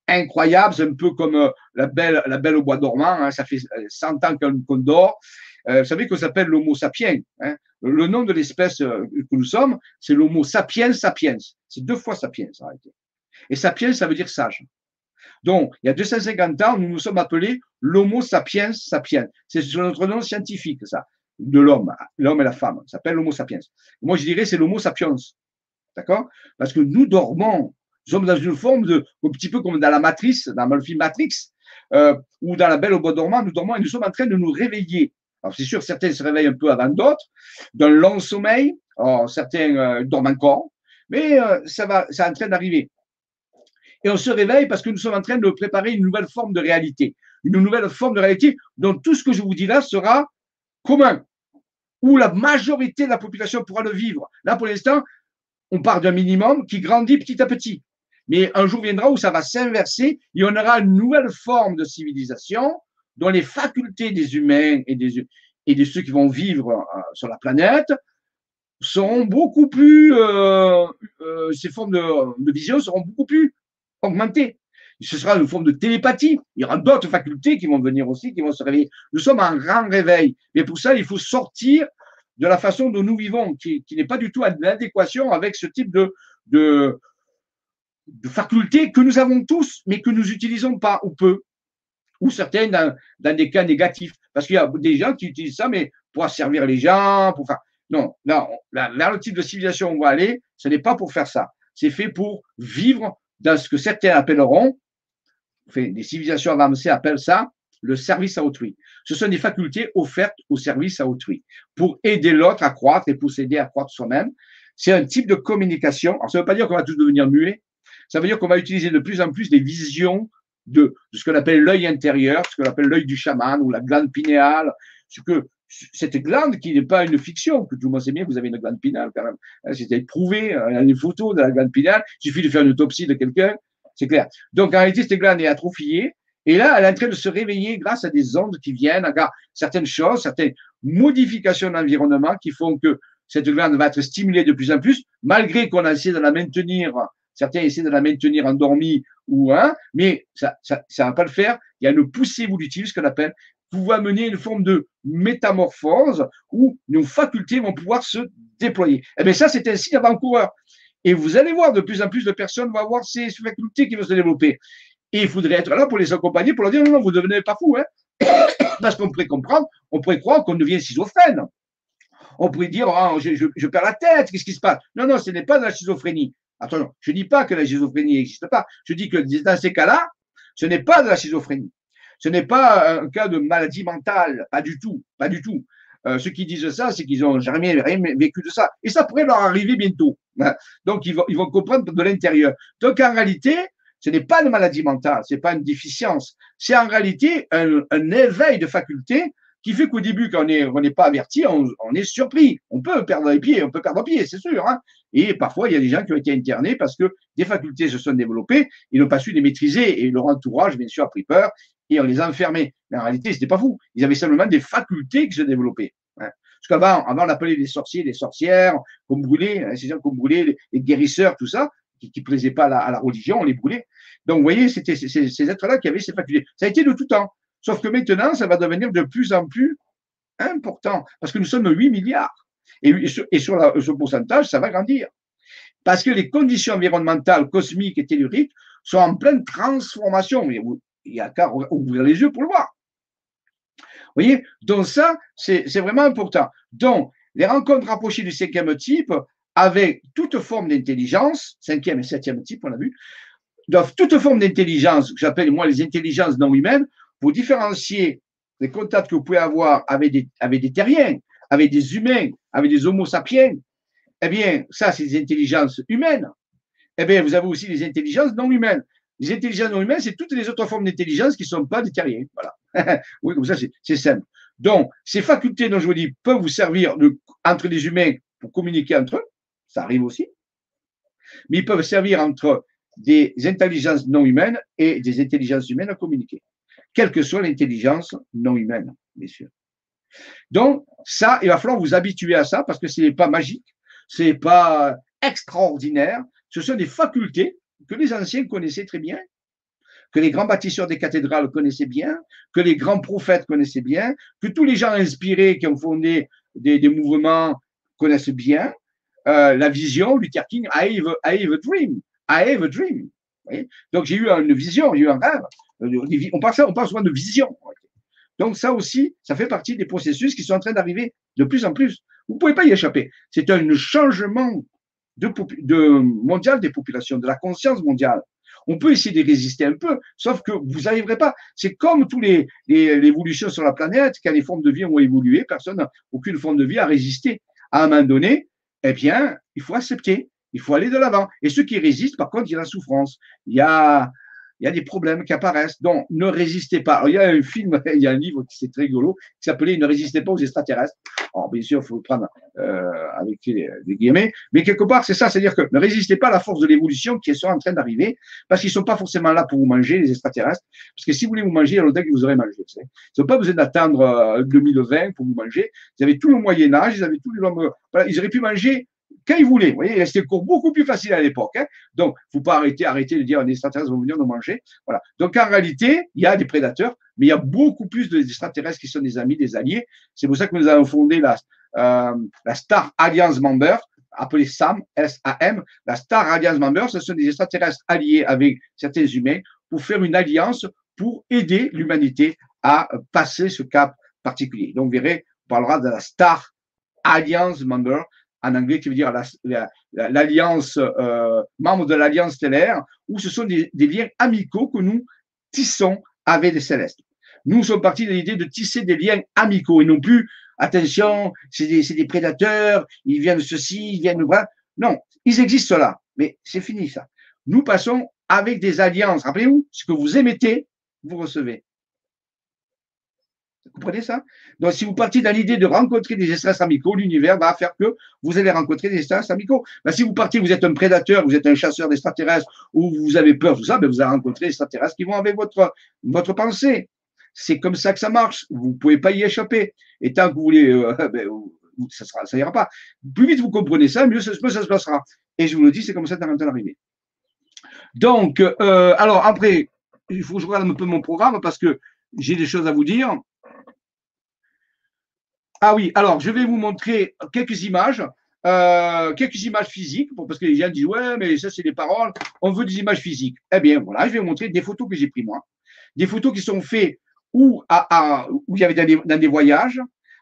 incroyable. C'est un peu comme euh, la belle, la belle au bois dormant. Hein. Ça fait 100 euh, ans qu'on dort. Euh, vous savez qu'on s'appelle l'Homo sapiens. Hein. Le nom de l'espèce que nous sommes, c'est l'Homo sapiens sapiens. C'est deux fois sapiens. Et sapiens, ça veut dire sage. Donc, il y a 250 ans, nous nous sommes appelés l'Homo sapiens sapiens. C'est notre nom scientifique, ça de l'homme, l'homme et la femme. Ça s'appelle l'homo sapiens. Moi, je dirais c'est l'homo sapiens. D'accord? Parce que nous dormons. Nous sommes dans une forme de, un petit peu comme dans la matrice, dans le film Matrix, euh, ou dans la belle au bois dormant, nous dormons et nous sommes en train de nous réveiller. Alors, c'est sûr, certains se réveillent un peu avant d'autres, d'un long sommeil. Certains euh, dorment encore, mais euh, ça va, c'est en train d'arriver. Et on se réveille parce que nous sommes en train de préparer une nouvelle forme de réalité. Une nouvelle forme de réalité dont tout ce que je vous dis là sera commun, où la majorité de la population pourra le vivre. Là, pour l'instant, on part d'un minimum qui grandit petit à petit. Mais un jour viendra où ça va s'inverser et on aura une nouvelle forme de civilisation dont les facultés des humains et, de ceux qui vont vivre euh, sur la planète seront beaucoup plus, euh, euh, ces formes de, vision seront beaucoup plus augmentées. Ce sera une forme de télépathie. Il y aura d'autres facultés qui vont venir aussi, qui vont se réveiller. Nous sommes en grand réveil. Mais pour ça, il faut sortir de la façon dont nous vivons, qui, n'est pas du tout en adéquation avec ce type de, de, facultés que nous avons tous, mais que nous utilisons pas ou peu, ou certains dans, des cas négatifs. Parce qu'il y a des gens qui utilisent ça, mais pour servir les gens, pour faire. Non, non, vers le type de civilisation où on va aller, ce n'est pas pour faire ça. C'est fait pour vivre dans ce que certains appelleront, enfin, des civilisations avancées appellent ça le service à autrui. Ce sont des facultés offertes au service à autrui pour aider l'autre à croître et pour s'aider à croître soi-même. C'est un type de communication. Alors, ça ne veut pas dire qu'on va tous devenir muets, ça veut dire qu'on va utiliser de plus en plus des visions de, ce qu'on appelle l'œil intérieur, ce qu'on appelle l'œil du chaman ou la glande pinéale, ce que cette glande qui n'est pas une fiction, que tout le monde sait bien, vous avez une glande pinéale quand même. Hein, C'était prouvé, il y a des photos de la glande pinéale, il suffit de faire une autopsie de quelqu'un, c'est clair. Donc en réalité, cette glande est atrophiée, et là, elle est en train de se réveiller grâce à des ondes qui viennent, à certaines choses, certaines modifications d'environnement qui font que cette glande va être stimulée de plus en plus, malgré qu'on a essayé de la maintenir Certains essaient de la maintenir endormie ou hein, mais ça, ça, ça va pas le faire. Il y a une poussée évolutive, ce qu'on appelle, qui va mener une forme de métamorphose où nos facultés vont pouvoir se déployer. Eh bien, ça, c'est un signe avant-coureur. Et vous allez voir, de plus en plus de personnes vont avoir ces facultés qui vont se développer. Et il faudrait être là pour les accompagner, pour leur dire non, non, vous ne devenez pas fou, hein. Parce qu'on pourrait comprendre, on pourrait croire qu'on devient schizophrène. On pourrait dire, oh, je, je, je, perds la tête, qu'est-ce qui se passe? Non, non, ce n'est pas de la schizophrénie. Attention, je ne dis pas que la schizophrénie n'existe pas. Je dis que dans ces cas-là, ce n'est pas de la schizophrénie. Ce n'est pas un cas de maladie mentale, pas du tout, pas du tout. Euh, ceux qui disent ça, c'est qu'ils n'ont jamais rien vécu de ça. Et ça pourrait leur arriver bientôt. Hein. Donc, ils vont, comprendre de l'intérieur. Donc, en réalité, ce n'est pas une maladie mentale, ce n'est pas une déficience. C'est en réalité un, éveil de faculté qui fait qu'au début, quand on n'est pas averti, on, est surpris. On peut perdre les pieds, on peut perdre pied, c'est sûr. Hein. et parfois, il y a des gens qui ont été internés parce que des facultés se sont développées, ils n'ont pas su les maîtriser et leur entourage, bien sûr, a pris peur et on les a enfermés. Mais en réalité, c'était pas fou. Ils avaient simplement des facultés qui se développaient. Hein. Parce qu'avant, avant, on appelait les sorciers, les sorcières, comme brûlés, hein, ces gens qu'on brûlait, les, guérisseurs, tout ça, qui ne plaisaient pas à la, religion, on les brûlait. Donc, vous voyez, c'était ces, ces êtres-là qui avaient ces facultés. Ça a été de tout temps. Sauf que maintenant, ça va devenir de plus en plus important, parce que nous sommes 8 milliards. Et, sur, ce pourcentage, ça va grandir. Parce que les conditions environnementales, cosmiques et telluriques sont en pleine transformation. Il y a qu'à ouvrir les yeux pour le voir. Vous voyez Donc ça, c'est vraiment important. Donc, les rencontres rapprochées du cinquième type, avec toute forme d'intelligence, cinquième et septième type, on a vu, doivent toute forme d'intelligence, que j'appelle moi les intelligences non humaines, pour différencier les contacts que vous pouvez avoir avec des, avec des terriens, avec des humains, avec des homo sapiens, eh bien, ça, c'est des intelligences humaines. Eh bien, vous avez aussi des intelligences non humaines. Les intelligences non humaines, c'est toutes les autres formes d'intelligence qui ne sont pas des terriens. Voilà. oui, comme ça, c'est simple. Donc, ces facultés dont je vous dis peuvent vous servir de, entre les humains pour communiquer entre eux. Ça arrive aussi. Mais ils peuvent servir entre des intelligences non humaines et des intelligences humaines à communiquer quelle que soit l'intelligence non humaine, messieurs. Donc, ça, il va falloir vous habituer à ça parce que ce n'est pas magique, ce n'est pas extraordinaire, ce sont des facultés que les anciens connaissaient très bien, que les grands bâtisseurs des cathédrales connaissaient bien, que les grands prophètes connaissaient bien, que tous les gens inspirés qui ont fondé des, mouvements connaissent bien. Euh, la vision, Luther King, I have, I have a dream, I have a dream. Donc j'ai eu une vision, j'ai eu un rêve. Euh, on parle, on parle souvent de vision. Donc ça aussi, ça fait partie des processus qui sont en train d'arriver de plus en plus. Vous ne pouvez pas y échapper. C'est un changement de, de, mondial des populations, de la conscience mondiale. On peut essayer de résister un peu, sauf que vous n'arriverez pas. C'est comme tous les, l'évolution sur la planète, quand les formes de vie ont évolué, personne, aucune forme de vie a résisté. À un moment donné, eh bien, il faut accepter, il faut aller de l'avant. Et ceux qui résistent, par contre, il y a la souffrance, il y a il y a des problèmes qui apparaissent. Donc, ne résistez pas. il y a un film, il y a un livre qui c'est très rigolo, qui s'appelait Ne résistez pas aux extraterrestres. Alors, bien sûr, il faut le prendre euh, avec des guillemets, mais quelque part, c'est ça, c'est-à-dire que ne résistez pas à la force de l'évolution qui est en train d'arriver, parce qu'ils sont pas forcément là pour vous manger, les extraterrestres, parce que si vous voulez vous manger, il y a que vous aurez mangé. Ils n'ont pas besoin d'attendre 2020 pour vous manger. Ils avaient tout le Moyen Âge, ils avaient tout le voilà, ils auraient pu manger quand ils voulaient. Vous voyez, c'était cours beaucoup plus facile à l'époque. Hein. Donc, il ne faut pas arrêter, arrêter de dire les extraterrestres vont venir nous manger. Voilà. Donc, en réalité, il y a des prédateurs, mais il y a beaucoup plus d'extraterrestres qui sont des amis, des alliés. C'est pour ça que nous avons fondé la, euh, Star Alliance Member, appelée SAM, S-A-M. La Star Alliance Member, ce sont des extraterrestres alliés avec certains humains pour faire une alliance pour aider l'humanité à passer ce cap particulier. Donc, vous verrez, on parlera de la Star Alliance Member en anglais qui veut dire l'alliance, euh, membre de l'alliance stellaire, où ce sont des, liens amicaux que nous tissons avec les célestes. Nous sommes partis de l'idée de tisser des liens amicaux et non plus, attention, c'est des, prédateurs, ils viennent de ceci, ils viennent de voilà. Non, ils existent là, mais c'est fini ça. Nous passons avec des alliances. Rappelez-vous, ce que vous émettez, vous recevez. Vous comprenez ça? Donc, si vous partez dans l'idée de rencontrer des espaces amicaux, l'univers va faire que vous allez rencontrer des espaces amicaux. Ben, si vous partez, vous êtes un prédateur, vous êtes un chasseur d'extraterrestres, ou vous avez peur, tout ça, ben, vous allez rencontrer des extraterrestres qui vont avec votre, votre pensée. C'est comme ça que ça marche. Vous ne pouvez pas y échapper. Et tant que vous voulez, euh, ben, ça ne ça ira pas. Plus vite vous comprenez ça, mieux ça, ça se passera. Et je vous le dis, c'est comme ça va arriver. Donc, euh, alors après, il faut que je regarde un peu mon programme parce que j'ai des choses à vous dire. Ah oui, alors je vais vous montrer quelques images, euh, quelques images physiques, parce que les gens disent ouais, mais ça c'est des paroles, on veut des images physiques. Eh bien voilà, je vais vous montrer des photos que j'ai prises moi, des photos qui sont faites où, à, où il y avait dans des, voyages,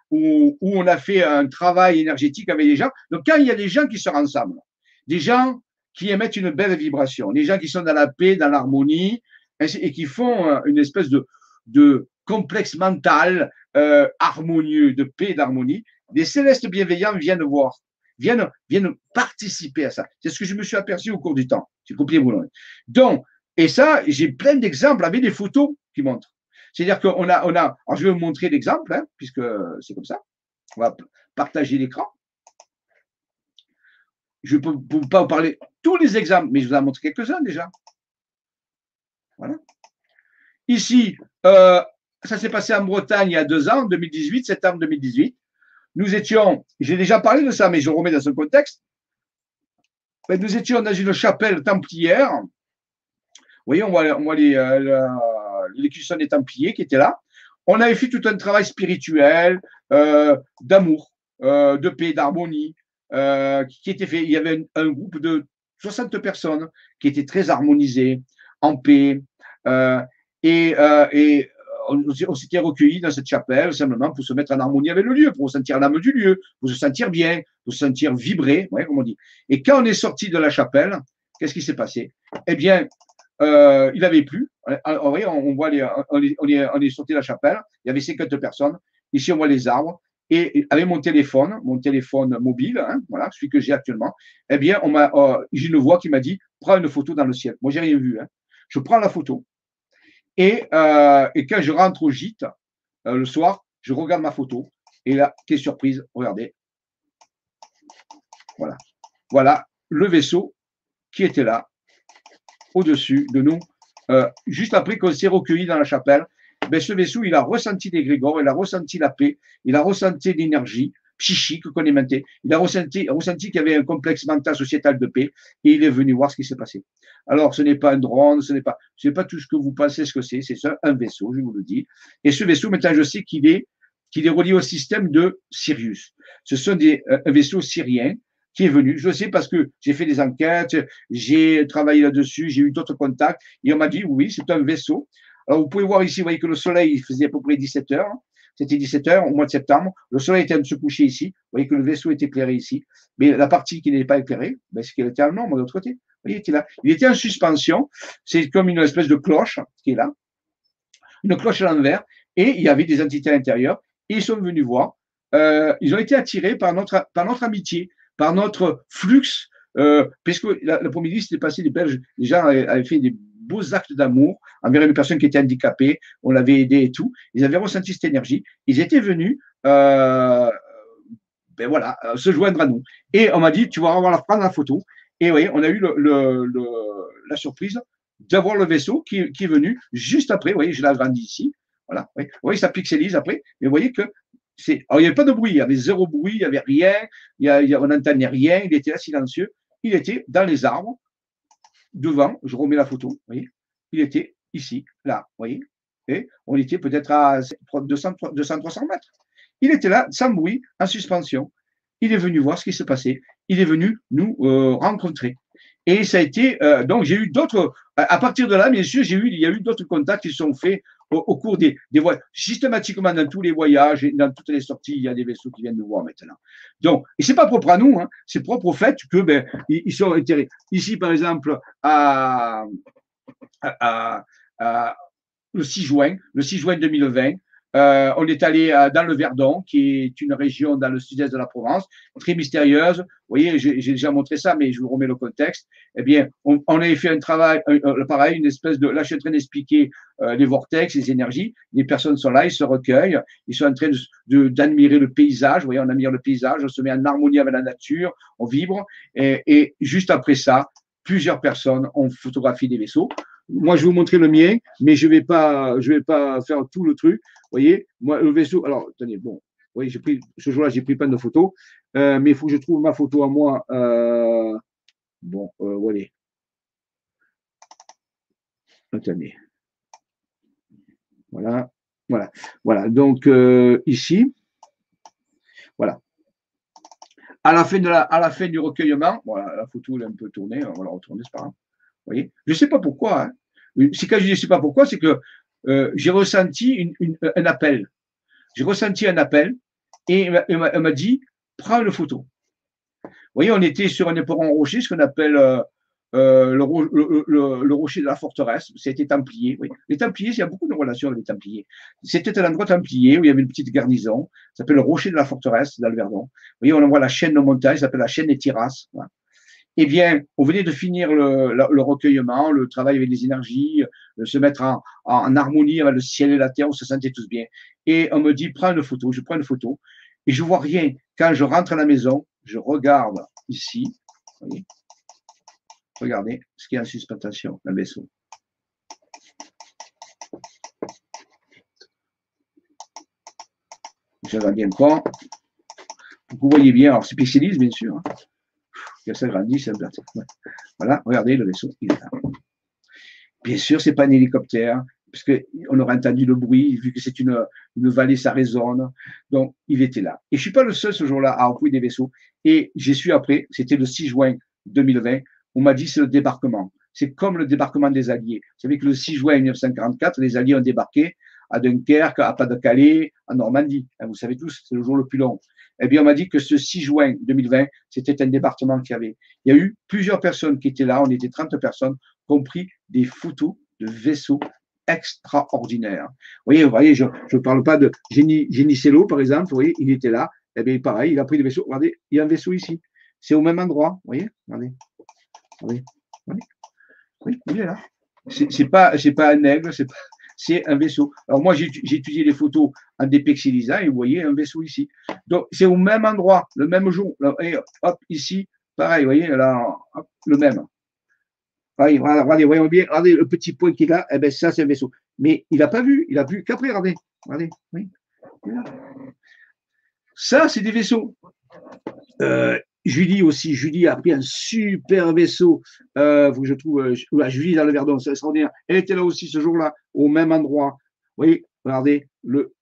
où, où, on a fait un travail énergétique avec les gens. Donc quand il y a des gens qui se rassemblent, des gens qui émettent une belle vibration, des gens qui sont dans la paix, dans l'harmonie, et qui font euh, une espèce de, de complexe mental euh, harmonieux, de paix et d'harmonie, les célestes bienveillants viennent voir, viennent, viennent participer à ça. C'est ce que je me suis aperçu au cours du temps. J'ai copié vous Donc, et ça, j'ai plein d'exemples avec des photos qui montrent. C'est-à-dire qu'on a, on a, alors je vais vous montrer l'exemple, hein, puisque c'est comme ça. On va partager l'écran. Je ne peux pas vous parler tous les exemples, mais je vous en montré quelques-uns déjà. Voilà. Ici, euh, ça s'est passé en Bretagne il y a deux ans, en 2018, septembre 2018. Nous étions, j'ai déjà parlé de ça, mais je remets dans ce contexte. Nous étions dans une chapelle templière. Vous voyez, on voit, on voit les, euh, des Templiers qui étaient là. On avait fait tout un travail spirituel, euh, d'amour, euh, de paix, d'harmonie, euh, qui était fait. Il y avait un, groupe de 60 personnes qui étaient très harmonisées, en paix. Et, et on, s'était recueillis dans cette chapelle simplement pour se mettre en harmonie avec le lieu, pour sentir l'âme du lieu, pour se sentir bien, pour se sentir vibrer, comme on dit. Et quand on est sorti de la chapelle, qu'est-ce qui s'est passé? Eh bien, euh, il n'avait plus. On, on, voit on, est, sorti de la chapelle, il y avait 50 personnes. Ici, on voit les arbres. Et avec mon téléphone, mon téléphone mobile, hein, voilà, celui que j'ai actuellement, eh bien, on m'a, euh, j'ai une voix qui m'a dit, prends une photo dans le ciel. Moi, j'ai rien vu. Hein. Je prends la photo. Et, euh, et quand je rentre au gîte euh, le soir, je regarde ma photo. Et là, quelle surprise, regardez. Voilà. Voilà le vaisseau qui était là, au-dessus de nous, euh, juste après qu'on s'est recueilli dans la chapelle. Ben, ce vaisseau, il a ressenti des grégores, il a ressenti la paix, il a ressenti l'énergie, psychique qu'on émettait. Il a ressenti, ressenti qu'il y avait un complexe mental sociétal de paix et il est venu voir ce qui s'est passé. Alors, ce n'est pas un drone, ce n'est pas, pas tout ce que vous pensez ce que c'est, c'est un vaisseau, je vous le dis. Et ce vaisseau, maintenant, je sais qu'il est, qu'il est relié au système de Sirius. Ce sont des, euh, un vaisseau syrien qui est venu. Je sais parce que j'ai fait des enquêtes, j'ai travaillé là-dessus, j'ai eu d'autres contacts et on m'a dit oui, c'est un vaisseau. Alors, vous pouvez voir ici, vous voyez que le soleil, il faisait à peu près 17 heures. C'était 17 heures au mois de septembre. Le soleil était en train de se coucher ici. Vous voyez que le vaisseau est éclairé ici. Mais la partie qui n'est pas éclairée, ben, c'est qu'elle était en nombre de l'autre côté. Vous voyez, il était là. Il était en suspension. C'est comme une espèce de cloche qui est là. Une cloche à l'envers. Et il y avait des entités à l'intérieur. Ils sont venus voir. Euh, ils ont été attirés par notre, amitié, par notre flux. Euh, puisque la, le premier midi, c'était passé, les Belges, les gens avaient fait des beaux actes d'amour envers une personne qui était handicapée, on l'avait aidé et tout. Ils avaient ressenti cette énergie. Ils étaient venus, euh, ben voilà, euh, se joindre à nous. Et on m'a dit, tu vas avoir la prendre la photo. Et oui, on a eu la surprise d'avoir le vaisseau qui, est venu juste après. Vous voyez, je l'ai agrandi ici. Voilà. Vous voyez, ça pixelise après. Mais vous voyez que c'est. Il n'y avait pas de bruit. Il y avait zéro bruit. Il n'y avait rien. Il y on n'entendait rien. Il était là silencieux. Il était dans les arbres, devant. Je remets la photo. Il était ici, là. Vous voyez. Et on était peut-être à 200-300 mètres. Il était là, sans bruit, en suspension. Il est venu voir ce qui se passait. Il est venu nous euh, rencontrer. Et ça a été, euh, donc j'ai eu d'autres, à partir de là, bien sûr, j'ai eu, il y a eu d'autres contacts qui sont faits au, cours des, des voyages, systématiquement dans tous les voyages et dans toutes les sorties, il y a des vaisseaux qui viennent nous voir maintenant. Donc, et c'est pas propre à nous, hein, c'est propre au fait que, ben, ils, sont intéressés. Ici, par exemple, à, à, à, le 6 juin, le 6 juin 2020, euh, on est allé euh, dans le Verdon, qui est une région dans le sud-est de la Provence, très mystérieuse. Vous voyez, j'ai déjà montré ça, mais je vous remets le contexte. Eh bien, on, on avait fait un travail, pareil, une espèce de. Là, je suis en train d'expliquer euh, les vortex, les énergies. Les personnes sont là, ils se recueillent, ils sont en train d'admirer le paysage. Vous voyez, on admire le paysage, on se met en harmonie avec la nature, on vibre. Et, et juste après ça, plusieurs personnes ont photographié des vaisseaux. Moi, je vais vous montrer le mien, mais je vais pas, vais pas faire tout le truc. Vous voyez, moi, le vaisseau. Alors, attendez, bon, oui, j'ai pris ce jour-là, j'ai pris plein de photos, euh, mais il faut que je trouve ma photo à moi. Euh, bon, euh. Attendez. Voilà, voilà, voilà. Donc euh, ici, voilà. À la fin de la, à la fin du recueillement, voilà, la photo est un peu tournée, on va la retourner, c'est pas grave voyez Je ne sais pas pourquoi. Hein. Si quand je ne sais pas pourquoi, c'est que euh, j'ai ressenti un appel. J'ai ressenti un appel et elle m'a dit prends une photo. Vous voyez, on était sur un éperon rocher, ce qu'on appelle euh, euh, le, rocher de la forteresse. C'était Templier. Oui. Les Templiers, il y a beaucoup de relations avec les Templiers. C'était un endroit Templier où il y avait une petite garnison. Ça s'appelle le rocher de la forteresse dans le Verdon. Vous voyez, on voit la chaîne de montagne, ça s'appelle la chaîne des Tiras. Voilà eh bien, on venait de finir le, recueillement, le travail avec les énergies, euh, se mettre en, harmonie avec le ciel et la terre, on se sentait tous bien. Et on me dit, prends une photo, je prends une photo, et je vois rien. Quand je rentre à la maison, je regarde ici, voyez, regardez ce qui est en suspension, le vaisseau. Je vais bien pas. Vous voyez bien, alors pixelise, bien sûr. Hein ça grandit, ça Voilà, regardez le vaisseau, il est là. Bien sûr, c'est pas un hélicoptère, parce qu'on aurait entendu le bruit, vu que c'est une, vallée, ça résonne. Donc, il était là. Et je suis pas le seul ce jour-là à employer des vaisseaux. Et j'ai su après, c'était le 6 juin 2020, on m'a dit c'est le débarquement. C'est comme le débarquement des Alliés. Vous savez que le 6 juin 1944, les Alliés ont débarqué à Dunkerque, à Pas-de-Calais, en Normandie. Hein, vous savez tous, c'est le jour le plus long. Eh bien, on m'a dit que ce 6 juin 2020, c'était un département qui avait. Il y a eu plusieurs personnes qui étaient là, on était 30 personnes, compris des photos de vaisseaux extraordinaires. Vous voyez, vous voyez je ne parle pas de Génie, Génicello, par exemple, vous voyez, il était là. Eh bien, pareil, il a pris des vaisseaux. Regardez, il y a un vaisseau ici. C'est au même endroit, vous voyez, regardez. Regardez. Oui, il est là. C'est pas, pas un aigle, c'est pas, c'est un vaisseau. Alors moi, j'ai étudié les photos en dépixelisant et vous voyez un vaisseau ici. Donc c'est au même endroit, le même jour. Et hop, ici, pareil, vous voyez, là, le même. Regardez, regardez, voyons bien, regardez le petit point qu'il a, eh ben ça c'est un vaisseau. Mais il n'a pas vu, il a vu qu'après, regardez, regardez, oui. Ça, c'est des vaisseaux. Euh, Julie aussi, Julie a pris un super vaisseau. Euh, je trouve euh, Julie dans le Verdon, c'est extraordinaire. Elle était là aussi ce jour-là, au même endroit. Vous voyez, regardez, le,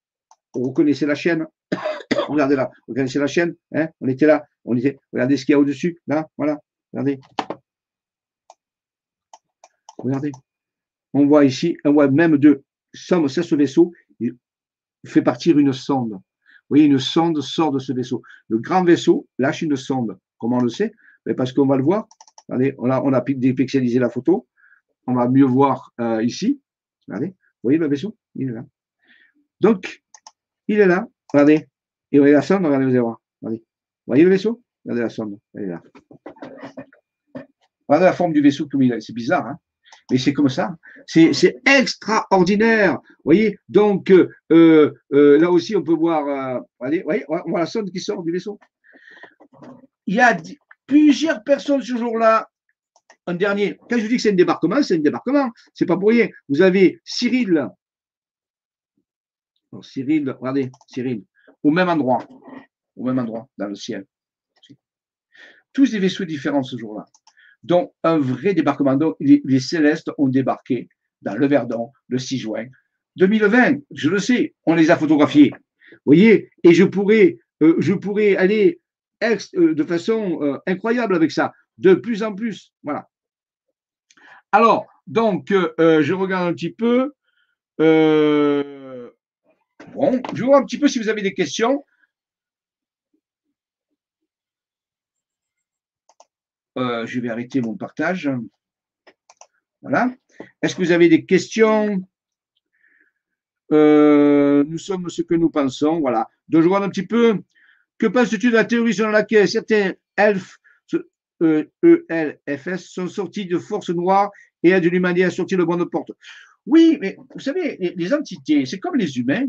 vous reconnaissez la chaîne? regardez là, vous reconnaissez la chaîne. Hein? On était là, on était. Regardez ce qu'il y a au-dessus, là, voilà. Regardez. Regardez. On voit ici, on voit même de ça, ce vaisseau, il fait partir une sonde voyez, une sonde sort de ce vaisseau. Le grand vaisseau lâche une sonde. Comment on le sait? Mais Parce qu'on va le voir. Regardez, on a, on a dépixelisé la photo. On va mieux voir euh, ici. Regardez, vous voyez le vaisseau? Il est là. Donc, il est là. Regardez. Et vous voyez la sonde, regardez, vous allez voir. Regardez. Vous voyez le vaisseau? Regardez la sonde. Elle est là. Regardez la forme du vaisseau comme il est. C'est bizarre, hein? Mais c'est comme ça. C'est extraordinaire. Vous voyez Donc, euh, euh, euh, là aussi, on peut voir. allez, voyez, on voit la sonde qui sort du vaisseau. Il y a plusieurs personnes ce jour-là. Un dernier. Quand je dis que c'est un débarquement, c'est un débarquement. C'est pas pour rien. Vous avez Cyril. Cyril, regardez, Cyril, au même endroit. Au même endroit, dans le ciel. Tous des vaisseaux différents ce jour-là dont un vrai débarquement. Donc, les, Célestes ont débarqué dans le Verdon le 6 juin 2020. Je le sais, on les a photographiés. Vous voyez Et je pourrais, euh, aller euh, de façon euh, incroyable avec ça, de plus en plus. Voilà. Alors, donc, je regarde un petit peu. bon, je vois un petit peu si vous avez des questions. Euh, je vais arrêter mon partage. Voilà. Est-ce que vous avez des questions? Euh, Nous sommes ce que nous pensons. Voilà. Donc, je vois un petit peu. Que penses-tu de la théorie selon laquelle certains elfes, ELFS, sont sortis de forces noires et aident l'humanité à sortir de bonne porte Oui, mais vous savez, les, entités, c'est comme les humains.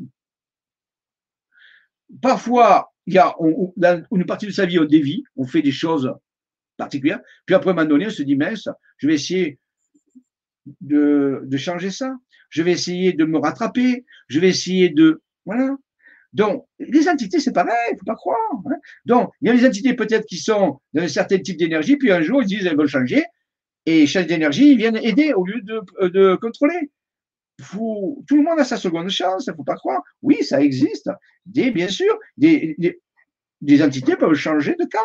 Parfois, il y a une partie de sa vie, on dévie, on fait des choses particulière. Puis après, à un moment donné, on se dit, mince, je vais essayer de, de changer ça. Je vais essayer de me rattraper. Je vais essayer de, voilà. Donc, les entités, c'est pareil, il faut pas croire. Hein. Donc, il y a des entités peut-être qui sont dans un certain type d'énergie, puis un jour, ils disent, elles veulent changer, et changer d'énergie, ils viennent aider au lieu de, de contrôler. Tout le monde a sa seconde chance, il faut pas croire. Oui, ça existe. Des, bien sûr, des, des, des entités peuvent changer de camp.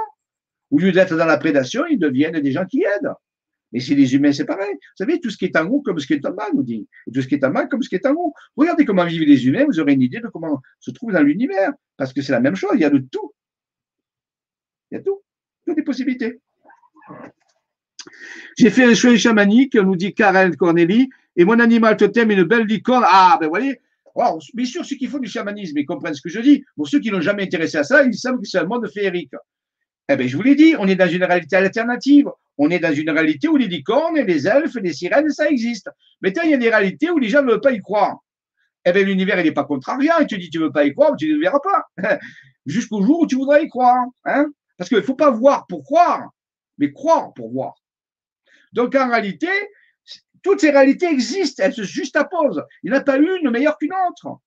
Au lieu d'être dans la prédation, ils deviennent des gens qui aident. Mais si les humains, c'est pareil. Vous savez, tout ce qui est en haut comme ce qui est en bas, nous dit. Et tout ce qui est en bas comme ce qui est en haut. Regardez comment vivent les humains, vous aurez une idée de comment se trouve dans l'univers. Parce que c'est la même chose, il y a de tout. Il y a tout. Toutes les possibilités. J'ai fait un choix chamanique, nous dit Karen Corneli, et mon animal totem est une belle licorne. Ah, ben vous voyez, bien sûr, ceux qui font du chamanisme, ils comprennent ce que je dis. Pour ceux qui n'ont jamais intéressé à ça, ils savent que c'est un monde féerique. Eh bien, je vous l'ai dit, on est dans une réalité alternative. On est dans une réalité où les licornes, les elfes, les sirènes, ça existe. Mais il y a des réalités où les gens ne veulent pas y croire. Eh bien, l'univers, il n'est pas contrariant. Et tu dis, tu ne veux pas y croire, tu ne le verras pas. Jusqu'au jour où tu voudras y croire. Hein Parce qu'il ne faut pas voir pour croire, mais croire pour voir. Donc, en réalité, toutes ces réalités existent. Elles se juxtaposent. Il n'y en a pas une meilleure qu'une autre.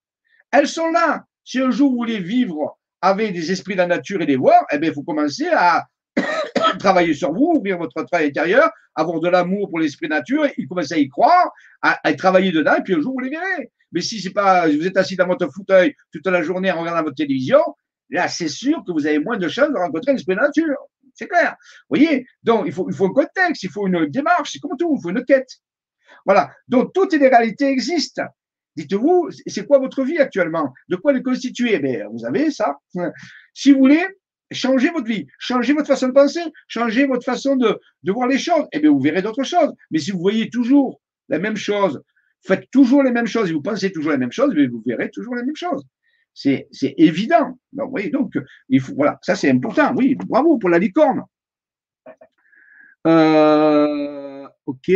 Elles sont là. Si un jour vous voulez vivre avec des esprits de la nature et des voir, eh bien, il faut commencer à travailler sur vous, ouvrir votre travail intérieur, avoir de l'amour pour l'esprit nature, et commencer à y croire, à, travailler dedans, et puis un jour, vous les verrez. Mais si c'est pas, vous êtes assis dans votre fauteuil toute la journée en regardant votre télévision, là, c'est sûr que vous avez moins de chances de rencontrer l'esprit nature. C'est clair. Vous voyez? Donc, il faut, il faut un contexte, il faut une démarche, c'est comme tout, il faut une quête. Voilà. Donc, toutes les réalités existent. Dites-vous, c'est quoi votre vie actuellement? De quoi elle est constituée ben, Vous avez ça. Si vous voulez, changez votre vie, changez votre façon de penser, changez votre façon de, voir les choses, eh bien vous verrez d'autres choses. Mais si vous voyez toujours la même chose, faites toujours les mêmes choses et vous pensez toujours les mêmes choses, mais vous verrez toujours les mêmes choses. C'est, c'est évident. Donc, oui, donc, il faut, voilà, ça c'est important. Oui, bravo pour la licorne. Euh, ok.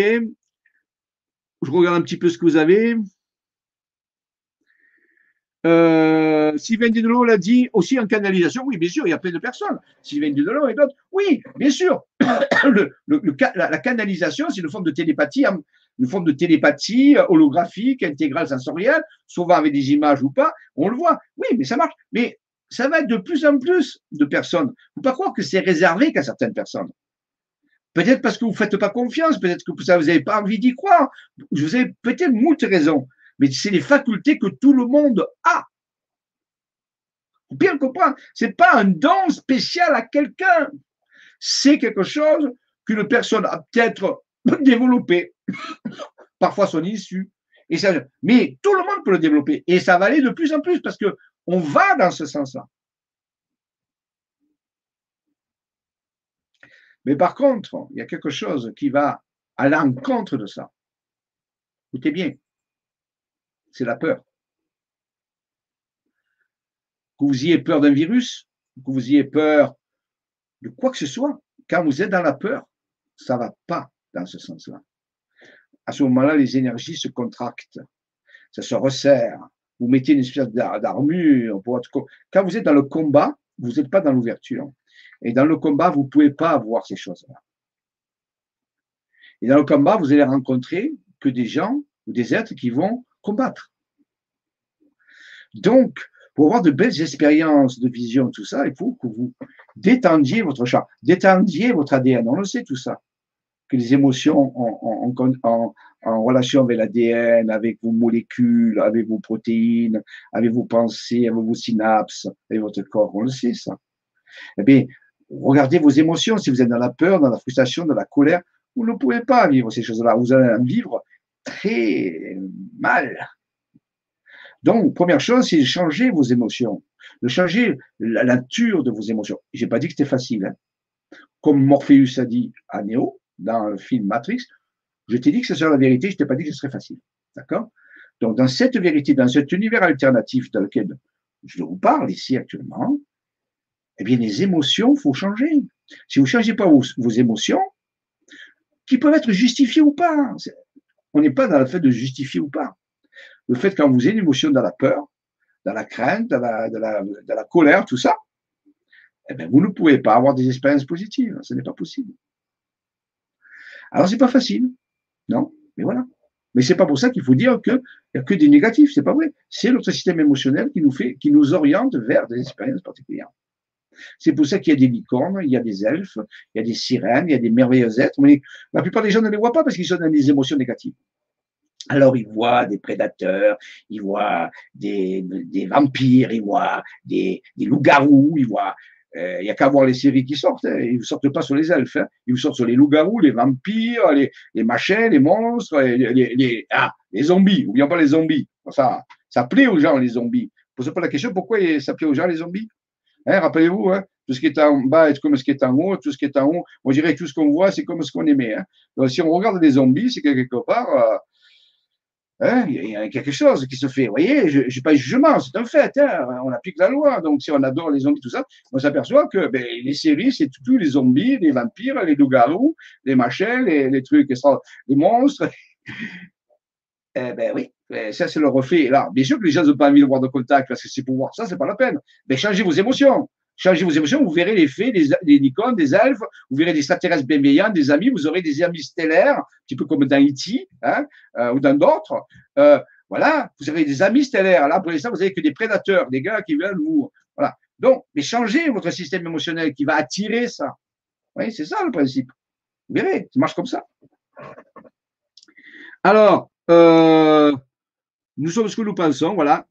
Je regarde un petit peu ce que vous avez. Euh, Sylvain Didolo l'a dit aussi en canalisation. Oui, bien sûr, il y a plein de personnes. Sylvain Didolo et d'autres. Oui, bien sûr. la, canalisation, c'est une forme de télépathie, hein, une forme de télépathie holographique, intégrale, sensorielle, souvent avec des images ou pas. On le voit. Oui, mais ça marche. Mais ça va être de plus en plus de personnes. Il ne faut pas croire que c'est réservé qu'à certaines personnes. Peut-être parce que vous ne faites pas confiance, peut-être que vous n'avez pas envie d'y croire. Vous avez peut-être moult raisons mais c'est les facultés que tout le monde a. Faut bien comprendre. C'est pas un don spécial à quelqu'un. C'est quelque chose qu'une personne a peut-être développé, parfois son issue. Et ça, mais tout le monde peut le développer. Et ça va aller de plus en plus parce que on va dans ce sens-là. Mais par contre, il y a quelque chose qui va à l'encontre de ça. Écoutez bien c'est la peur. Que vous ayez peur d'un virus, que vous ayez peur de quoi que ce soit, quand vous êtes dans la peur, ça ne va pas dans ce sens-là. à ce moment-là, les énergies se contractent, ça se resserre. Vous mettez une espèce d'armure. Quand vous êtes dans le combat, vous n'êtes pas dans l'ouverture. Et dans le combat, vous ne pouvez pas avoir ces choses-là. Et dans le combat, vous allez rencontrer que des gens ou des êtres qui vont combattre. Donc, pour avoir de belles expériences de vision, tout ça, il faut que vous détendiez votre champ, détendiez votre ADN. On le sait tout ça. Que les émotions en, en relation avec l'ADN, avec vos molécules, avec vos protéines, avec vos pensées, avec vos synapses, avec votre corps. On le sait, ça. Eh bien, regardez vos émotions. Si vous êtes dans la peur, dans la frustration, dans la colère, vous ne pouvez pas vivre ces choses-là. Vous allez en vivre très mal. Donc, première chose, c'est de changer vos émotions, de changer la nature de vos émotions. Je n'ai pas dit que c'était facile. Hein. Comme Morpheus a dit à Neo dans le film Matrix, je t'ai dit que ce serait la vérité, je t'ai pas dit que ce serait facile. D'accord? Donc, dans cette vérité, dans cet univers alternatif dans lequel je vous parle ici actuellement, eh bien, les émotions, il faut changer. Si vous ne changez pas vos, émotions, qui peuvent être justifiées ou pas, on n'est pas dans le fait de justifier ou pas. Le fait quand vous avez une émotion dans la peur, dans la crainte, dans la, colère, tout ça, eh bien, vous ne pouvez pas avoir des expériences positives. Ce n'est pas possible. Alors, c'est pas facile. Non, mais voilà. Mais c'est pas pour ça qu'il faut dire qu'il n'y a que des négatifs, c'est pas vrai. C'est notre système émotionnel qui nous fait, qui nous oriente vers des expériences particulières. C'est pour ça qu'il y a des licornes, il y a des elfes, il y a des sirènes, il y a des merveilleux êtres, mais la plupart des gens ne les voient pas parce qu'ils sont dans des émotions négatives. Alors ils voient des prédateurs, ils voient des, vampires, ils voient des, loups-garous, voient il euh, n'y a qu'à voir les séries qui sortent. Hein. Ils ne sortent pas sur les elfes. Hein. Ils vous sortent sur les loups-garous, les vampires, les, machins, les monstres, les, les, ah, les zombies. N'oublions pas les zombies. Ça, ça plaît aux gens, les zombies. Posez pas la question pourquoi ça plaît aux gens, les zombies? Hein, Rappelez-vous, hein, tout ce qui est en bas est comme ce qui est en haut, tout ce qui est en haut, on dirait que tout ce qu'on voit, c'est comme ce qu'on aimait. Hein. Si on regarde les zombies, c'est quelque part, euh, il y a quelque chose qui se fait. Vous voyez, je n'ai pas de jugement, c'est un fait. On applique la loi. Donc, si on adore les zombies, tout ça, on s'aperçoit que ben, les séries, c'est tous les zombies, les vampires, les loups-garous, les machins, les, les trucs, les monstres. Eh ben oui, ben, ça c'est le reflet. Là, bien sûr que les gens n'ont pas envie de voir de contact parce que c'est pour voir ça, c'est pas la peine. Mais changez vos émotions. Changez vos émotions, vous verrez l'effet des, des licornes, des elfes, vous verrez des extraterrestres bienveillants, des amis, vous aurez des amis stellaires, un petit peu comme dans E.T. Hein, euh, ou dans d'autres. Euh, voilà, vous aurez des amis stellaires. Là, pour l'instant, vous avez que des prédateurs, des gars qui veulent vous. Voilà. Donc, mais changez votre système émotionnel qui va attirer ça. Oui, c'est ça le principe. Vous verrez, ça marche comme ça. Alors, euh, nous sommes ce que nous pensons, voilà.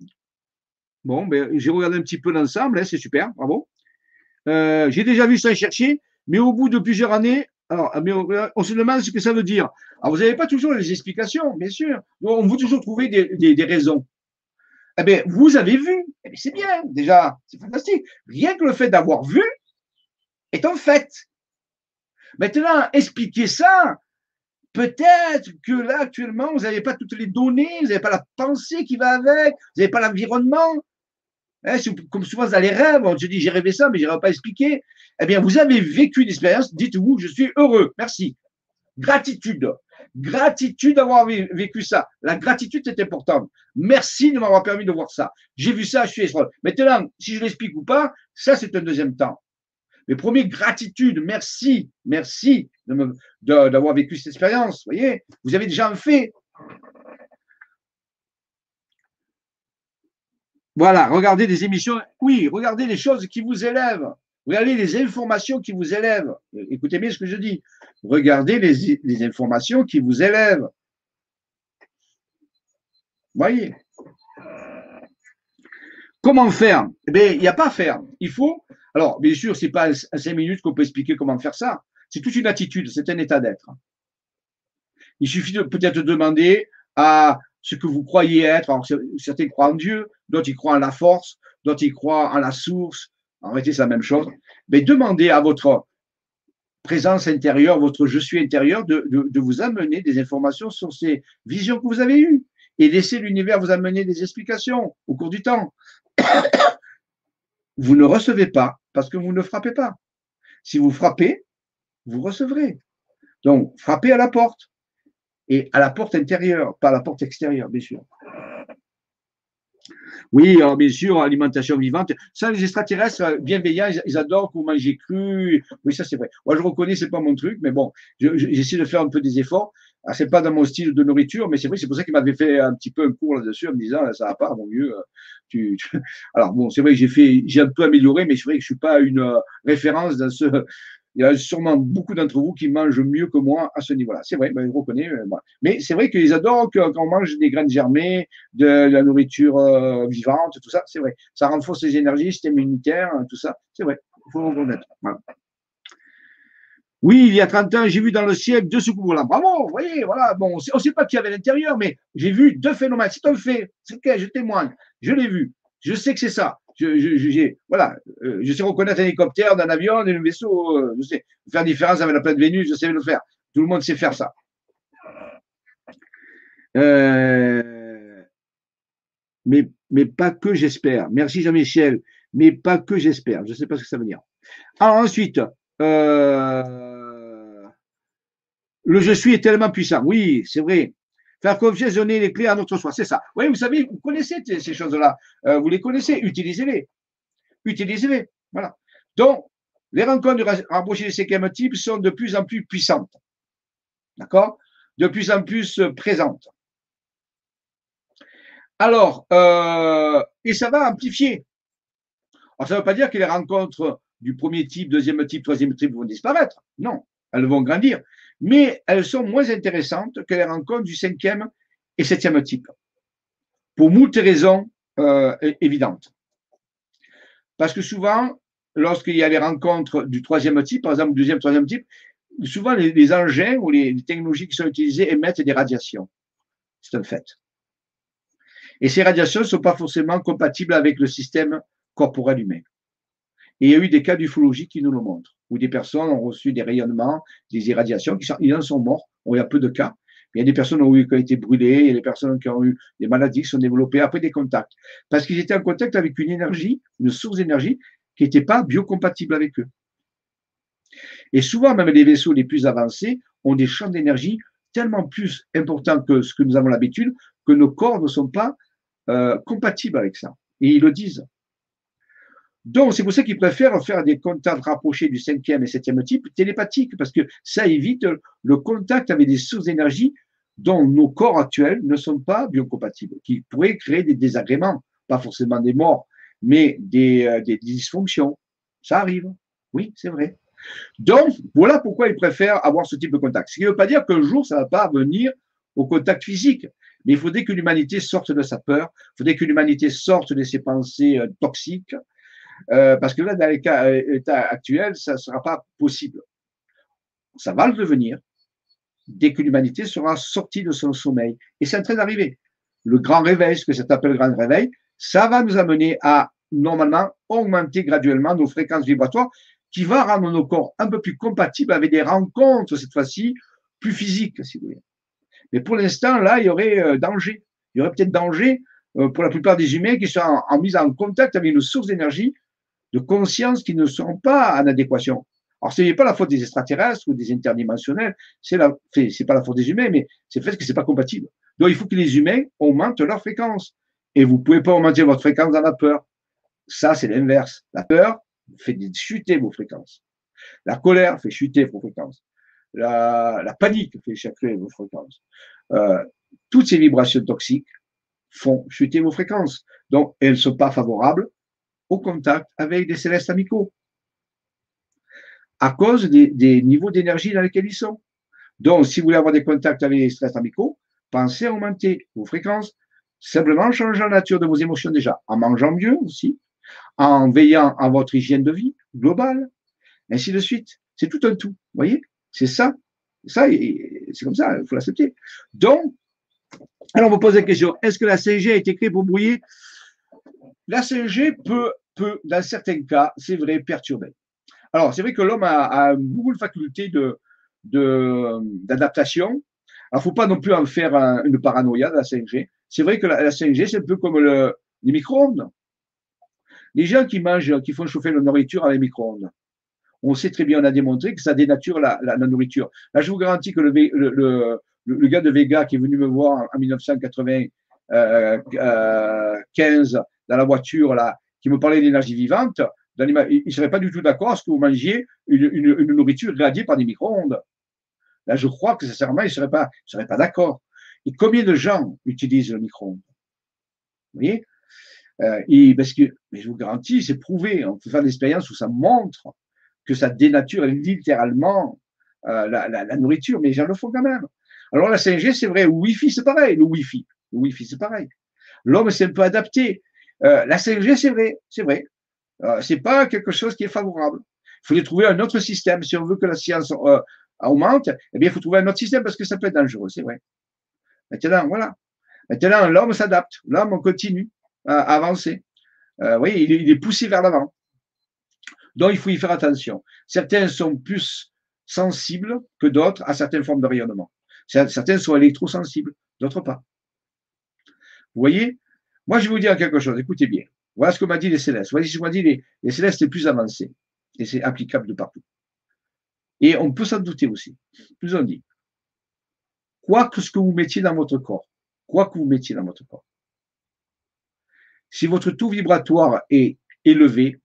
Bon, ben, j'ai regardé un petit peu l'ensemble, hein, c'est super, bravo. Euh, j'ai déjà vu ça chercher, mais au bout de plusieurs années, alors, on se demande ce que ça veut dire. Alors, vous n'avez pas toujours les explications, bien sûr. On veut toujours trouver des, raisons. Eh bien, vous avez vu. Eh bien, c'est bien, déjà. C'est fantastique. Rien que le fait d'avoir vu est un fait. Maintenant, expliquer ça, peut-être que là, actuellement, vous n'avez pas toutes les données, vous n'avez pas la pensée qui va avec, vous n'avez pas l'environnement. Hein, comme souvent dans les rêves, on se dit j'ai rêvé ça, mais je n'aurais pas expliqué. Eh bien, vous avez vécu une expérience, dites-vous, je suis heureux, merci. Gratitude. Gratitude d'avoir vécu ça. La gratitude est importante. Merci de m'avoir permis de voir ça. J'ai vu ça, je suis heureux. Maintenant, si je l'explique ou pas, ça c'est un deuxième temps. Mais premier, gratitude, merci, merci d'avoir vécu cette expérience. Vous voyez, vous avez déjà fait. Voilà, regardez des émissions. Oui, regardez les choses qui vous élèvent. Regardez les informations qui vous élèvent. Écoutez bien ce que je dis. Regardez les, informations qui vous élèvent. Voyez. Comment faire? Eh bien, il n'y a pas à faire. Il faut. Alors, bien sûr, c'est pas à cinq minutes qu'on peut expliquer comment faire ça. C'est toute une attitude, c'est un état d'être. Il suffit de peut-être demander à ce que vous croyez être. Alors, certains croient en Dieu, d'autres y croient en la force, d'autres y croient en la source. En réalité, c'est la même chose. Mais demandez à votre présence intérieure, votre je suis intérieur, de, de, vous amener des informations sur ces visions que vous avez eues et laissez l'univers vous amener des explications au cours du temps. Vous ne recevez pas parce que vous ne frappez pas. Si vous frappez, vous recevrez. Donc, frappez à la porte. et à la porte intérieure, pas à la porte extérieure, bien sûr. Oui, alors bien sûr, alimentation vivante. Ça, les extraterrestres bienveillants, ils, adorent qu'on mange cru. Oui, ça c'est vrai. Moi, je reconnais, c'est pas mon truc, mais bon, j'essaie de faire un peu des efforts. Ah, c'est pas dans mon style de nourriture, mais c'est vrai, c'est pour ça qu'il m'avait fait un petit peu un cours là-dessus en me disant, ça va pas, mon vieux. Tu, Alors bon, c'est vrai que j'ai fait, j'ai un peu amélioré, mais c'est vrai que je suis pas une euh, référence dans ce, il y a sûrement beaucoup d'entre vous qui mangent mieux que moi à ce niveau-là. C'est vrai, ben, je reconnais. Euh, Mais c'est vrai qu'ils adorent quand on mange des graines germées, de la nourriture euh, vivante, tout ça. C'est vrai. Ça renforce les énergies, système immunitaire, hein, tout ça. C'est vrai. Il faut reconnaître. Oui, il y a 30 ans, j'ai vu dans le ciel deux soucoupes là. Bravo, vous voyez, voilà. Bon, on ne sait pas qui avait à l'intérieur, mais j'ai vu deux phénomènes. C'est un fait. Je témoigne. Je l'ai vu. Je sais que c'est ça euh, je sais reconnaître un hélicoptère, d'un avion, d'un vaisseau, euh, je sais faire différence avec la planète Vénus, je sais le faire. Tout le monde sait faire ça. Euh, mais, mais pas que j'espère. Merci Jean-Michel. Mais pas que j'espère. Je ne sais pas ce que ça veut dire. Alors ensuite, le je suis est tellement puissant. Oui, c'est vrai. Faire confiance, donner les clés à notre soi. C'est ça. Oui, vous savez, vous connaissez ces choses-là. Euh, vous les connaissez. Utilisez-les. Utilisez-les. Voilà. Donc, les rencontres de rapprocher du cinquième type sont de plus en plus puissantes. D'accord? De plus en plus présentes. Alors, euh, et ça va amplifier. Alors, ça ne veut pas dire que les rencontres du premier type, deuxième type, troisième type vont disparaître. Non, elles vont grandir mais elles sont moins intéressantes que les rencontres du cinquième et septième type, pour moult raisons euh, évidentes. Parce que souvent, lorsqu'il y a les rencontres du troisième type, par exemple, deuxième, troisième type, souvent les, engins ou les, technologies qui sont utilisées émettent des radiations. C'est un fait. Et ces radiations ne sont pas forcément compatibles avec le système corporel humain. Et il y a eu des cas d'ufologie qui nous le montrent où des personnes ont reçu des rayonnements, des irradiations, qui sont, ils en sont morts. il y a peu de cas. Il y a des personnes qui ont, qui ont été brûlées, il y a des personnes qui ont eu des maladies qui sont développées après des contacts. Parce qu'ils étaient en contact avec une énergie, une source d'énergie qui n'était pas biocompatible avec eux. Et souvent, même les vaisseaux les plus avancés ont des champs d'énergie tellement plus importants que ce que nous avons l'habitude, que nos corps ne sont pas euh, compatibles avec ça. Et ils le disent. Donc, c'est pour ça qu'ils préfèrent faire des contacts rapprochés du cinquième et septième type télépathiques, parce que ça évite le contact avec des sources d'énergie dont nos corps actuels ne sont pas biocompatibles, qui pourraient créer des désagréments, pas forcément des morts, mais des, euh, dysfonctions. Ça arrive. Oui, c'est vrai. Donc, voilà pourquoi ils préfèrent avoir ce type de contact. Ce qui ne veut pas dire qu'un jour, ça ne va pas venir au contact physique. Mais il faudrait que l'humanité sorte de sa peur, il faudrait que l'humanité sorte de ses pensées euh, toxiques, euh, parce que là, dans l'état actuel, ça ne sera pas possible. Ça va le devenir dès que l'humanité sera sortie de son sommeil. Et c'est en train d'arriver. Le grand réveil, ce que ça s'appelle le grand réveil, ça va nous amener à, normalement, augmenter graduellement nos fréquences vibratoires qui va rendre nos corps un peu plus compatibles avec des rencontres, cette fois-ci, plus physiques, si vous voulez. Mais pour l'instant, là, il y aurait euh, danger. Il y aurait peut-être danger euh, pour la plupart des humains qui sont en, en mise en contact avec une source d'énergie de conscience qui ne sont pas en adéquation. Alors, ce n'est pas la faute des extraterrestres ou des interdimensionnels, c'est la, c'est pas la faute des humains, mais c'est le fait que c'est pas compatible. Donc, il faut que les humains augmentent leur fréquence. Et vous pouvez pas augmenter votre fréquence dans la peur. Ça, c'est l'inverse. La peur fait chuter vos fréquences. La colère fait chuter vos fréquences. La, la panique fait chuter vos fréquences. Euh, toutes ces vibrations toxiques font chuter vos fréquences. Donc, elles ne sont pas favorables au contact avec des célestes amicaux à cause des, niveaux d'énergie dans lesquels ils sont. Donc, si vous voulez avoir des contacts avec des célestes amicaux, pensez à augmenter vos fréquences, simplement en changeant la nature de vos émotions déjà, en mangeant mieux aussi, en veillant à votre hygiène de vie globale, ainsi de suite. C'est tout un tout, vous voyez? C'est ça. Ça, c'est comme ça, il faut l'accepter. Donc, alors on vous pose la question, est-ce que la 5G a été créée pour brouiller la 5G peut, peut, dans certains cas, c'est vrai, perturber. Alors, c'est vrai que l'homme a, beaucoup de facultés de, d'adaptation. Alors, faut pas non plus en faire une paranoïa de la 5G. C'est vrai que la, 5G, c'est un peu comme le, les micro-ondes. Les gens qui mangent, qui font chauffer leur nourriture avec micro-ondes. On sait très bien, on a démontré que ça dénature la, la, nourriture. Là, je vous garantis que le, le, le, gars de Vega qui est venu me voir en 1995 dans la voiture, là, qui me parlait d'énergie vivante, il ne serait pas du tout d'accord à ce que vous mangiez une, nourriture irradiée par des micro-ondes. Là, je crois que sincèrement, il ne serait pas, pas d'accord. Et combien de gens utilisent le micro-ondes? Vous voyez? Euh, mais je vous garantis, c'est prouvé. On peut faire des expériences où ça montre que ça dénature littéralement euh, la, nourriture, mais les gens le font quand même. Alors la 5G, c'est vrai. Le Wi-Fi, c'est pareil. Le Wi-Fi, le Wi-Fi, c'est pareil. L'homme s'est un peu adapté. Euh, la 5G, c'est vrai, c'est vrai. Euh, c'est pas quelque chose qui est favorable. Il faut trouver un autre système. Si on veut que la science euh, augmente, eh bien, il faut trouver un autre système parce que ça peut être dangereux, c'est vrai. Maintenant, voilà. Maintenant, l'homme s'adapte. L'homme continue à avancer. Euh, oui, il est, il est poussé vers l'avant. Donc, il faut y faire attention. Certains sont plus sensibles que d'autres à certaines formes de rayonnement. Certains sont électrosensibles, d'autres pas. Vous voyez Moi, je vais vous dire quelque chose. Écoutez bien. Voilà ce que m'a dit les célestes. Voilà ce que m'a dit les, les célestes les plus avancés. Et c'est applicable de partout. Et on peut s'en douter aussi. Ils ont dit, quoi que ce que vous mettiez dans votre corps, quoi que vous mettiez dans votre corps, si votre taux vibratoire est élevé,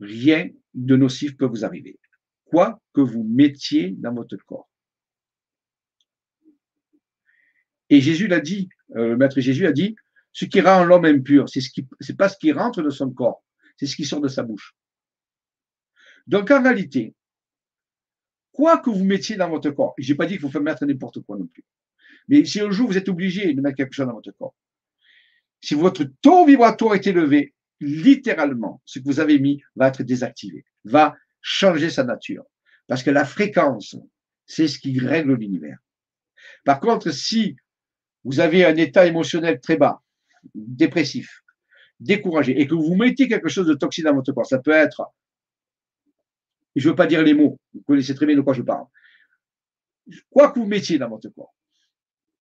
rien de nocif peut vous arriver. Quoi que vous mettiez dans votre corps. Et Jésus l'a dit, euh, le maître Jésus a dit, ce qui rend l'homme impur, c'est ce qui, c'est pas ce qui rentre de son corps, c'est ce qui sort de sa bouche. Donc en réalité, quoi que vous mettiez dans votre corps, je n'ai pas dit qu'il faut faire mettre n'importe quoi non plus. Mais si un jour vous êtes obligé de mettre quelque chose dans votre corps, si votre taux vibratoire est élevé, littéralement, ce que vous avez mis va être désactivé, va changer sa nature. Parce que la fréquence, c'est ce qui règle l'univers. Par contre, si vous avez un état émotionnel très bas, dépressif, découragé, et que vous mettez quelque chose de toxique dans votre corps, ça peut être je ne veux pas dire les mots, vous connaissez très bien de quoi je parle. Quoi que vous mettiez dans votre corps,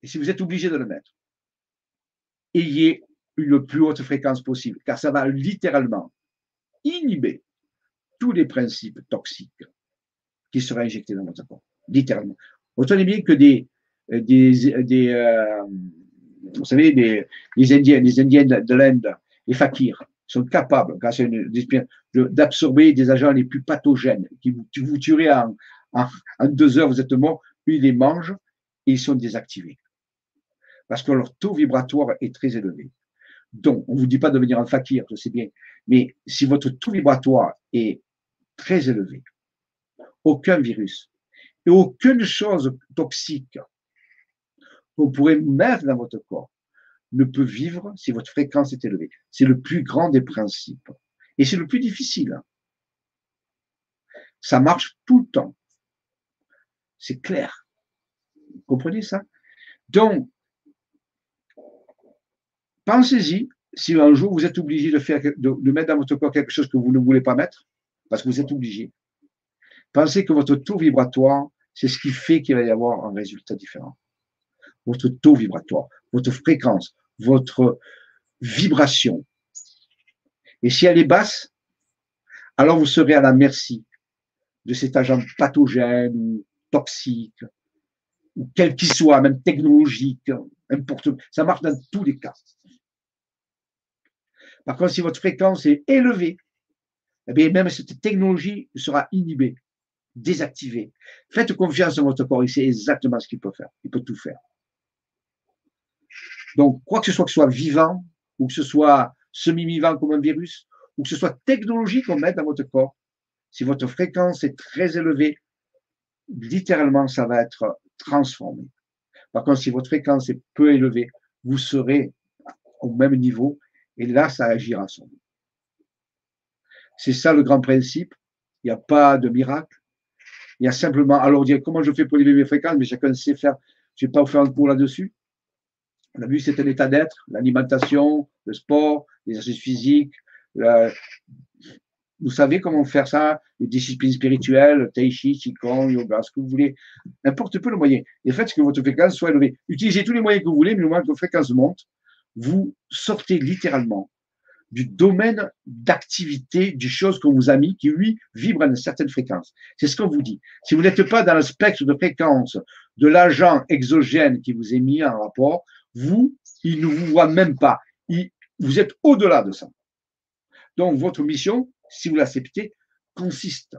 et si vous êtes obligé de le mettre, ayez une plus haute fréquence possible, car ça va littéralement inhiber tous les principes toxiques qui seraient injectés dans votre corps, littéralement. Retenez bien que des, des, des euh, vous savez, des, des Indiens, les Indiens de l'Inde, les fakirs, sont capables, grâce à une d'absorber des agents les plus pathogènes qui vous, vous en, en, deux heures, vous êtes mort, ils les mangent et ils sont désactivés. Parce que leur taux vibratoire est très élevé. Donc, on ne vous dit pas de devenir un fakir, je sais bien, mais si votre taux vibratoire est très élevé, aucun virus et aucune chose toxique qu'on pourrait mettre dans votre corps ne peut vivre si votre fréquence est élevée. C'est le plus grand des principes. Et c'est le plus difficile. Ça marche tout le temps. C'est clair. Vous comprenez ça? Donc, pensez-y, si un jour vous êtes obligé de, faire, de, mettre dans votre corps quelque chose que vous ne voulez pas mettre, parce que vous êtes obligé, pensez que votre taux vibratoire, c'est ce qui fait qu'il va y avoir un résultat différent. Votre taux vibratoire, votre fréquence, votre vibration. Et si elle est basse, alors vous serez à la merci de cet agent pathogène ou toxique, ou quel qu'il soit, même technologique, n'importe Ça marche dans tous les cas. Par contre, si votre fréquence est élevée, eh bien, même cette technologie sera inhibée, désactivée. Faites confiance en votre corps, il sait exactement ce qu'il peut faire. Il peut tout faire. Donc, quoi que ce soit que ce soit vivant, ou que ce soit semi-vivant comme un virus, ou que ce soit technologique qu'on met dans votre corps, si votre fréquence est très élevée, littéralement, ça va être transformé. Par contre, si votre fréquence est peu élevée, vous serez au même niveau et là, ça agira sur vous. C'est ça le grand principe. Il n'y a pas de miracle. Il y a simplement, alors dire comment je fais pour élever mes fréquences, mais chacun sait faire. Je ne vais pas vous faire un cours là-dessus. On a vu c'est un état d'être, l'alimentation, le sport, l'exercice physique. vous savez comment faire ça, les disciplines spirituelles, tai chi, qigong, yoga, ce que vous voulez, n'importe peu le moyen. Et faites que votre fréquence soit élevée. Utilisez tous les moyens que vous voulez, mais au moins que votre fréquence monte, vous sortez littéralement du domaine d'activité du chose qu'on vous a mis qui, lui, vibre à une certaine fréquence. C'est ce qu'on vous dit. Si vous n'êtes pas dans le spectre de fréquence de l'agent exogène qui vous est mis en rapport, vous, il ne vous voit même pas. vous êtes au-delà de ça. Donc, votre mission, si vous l'acceptez, consiste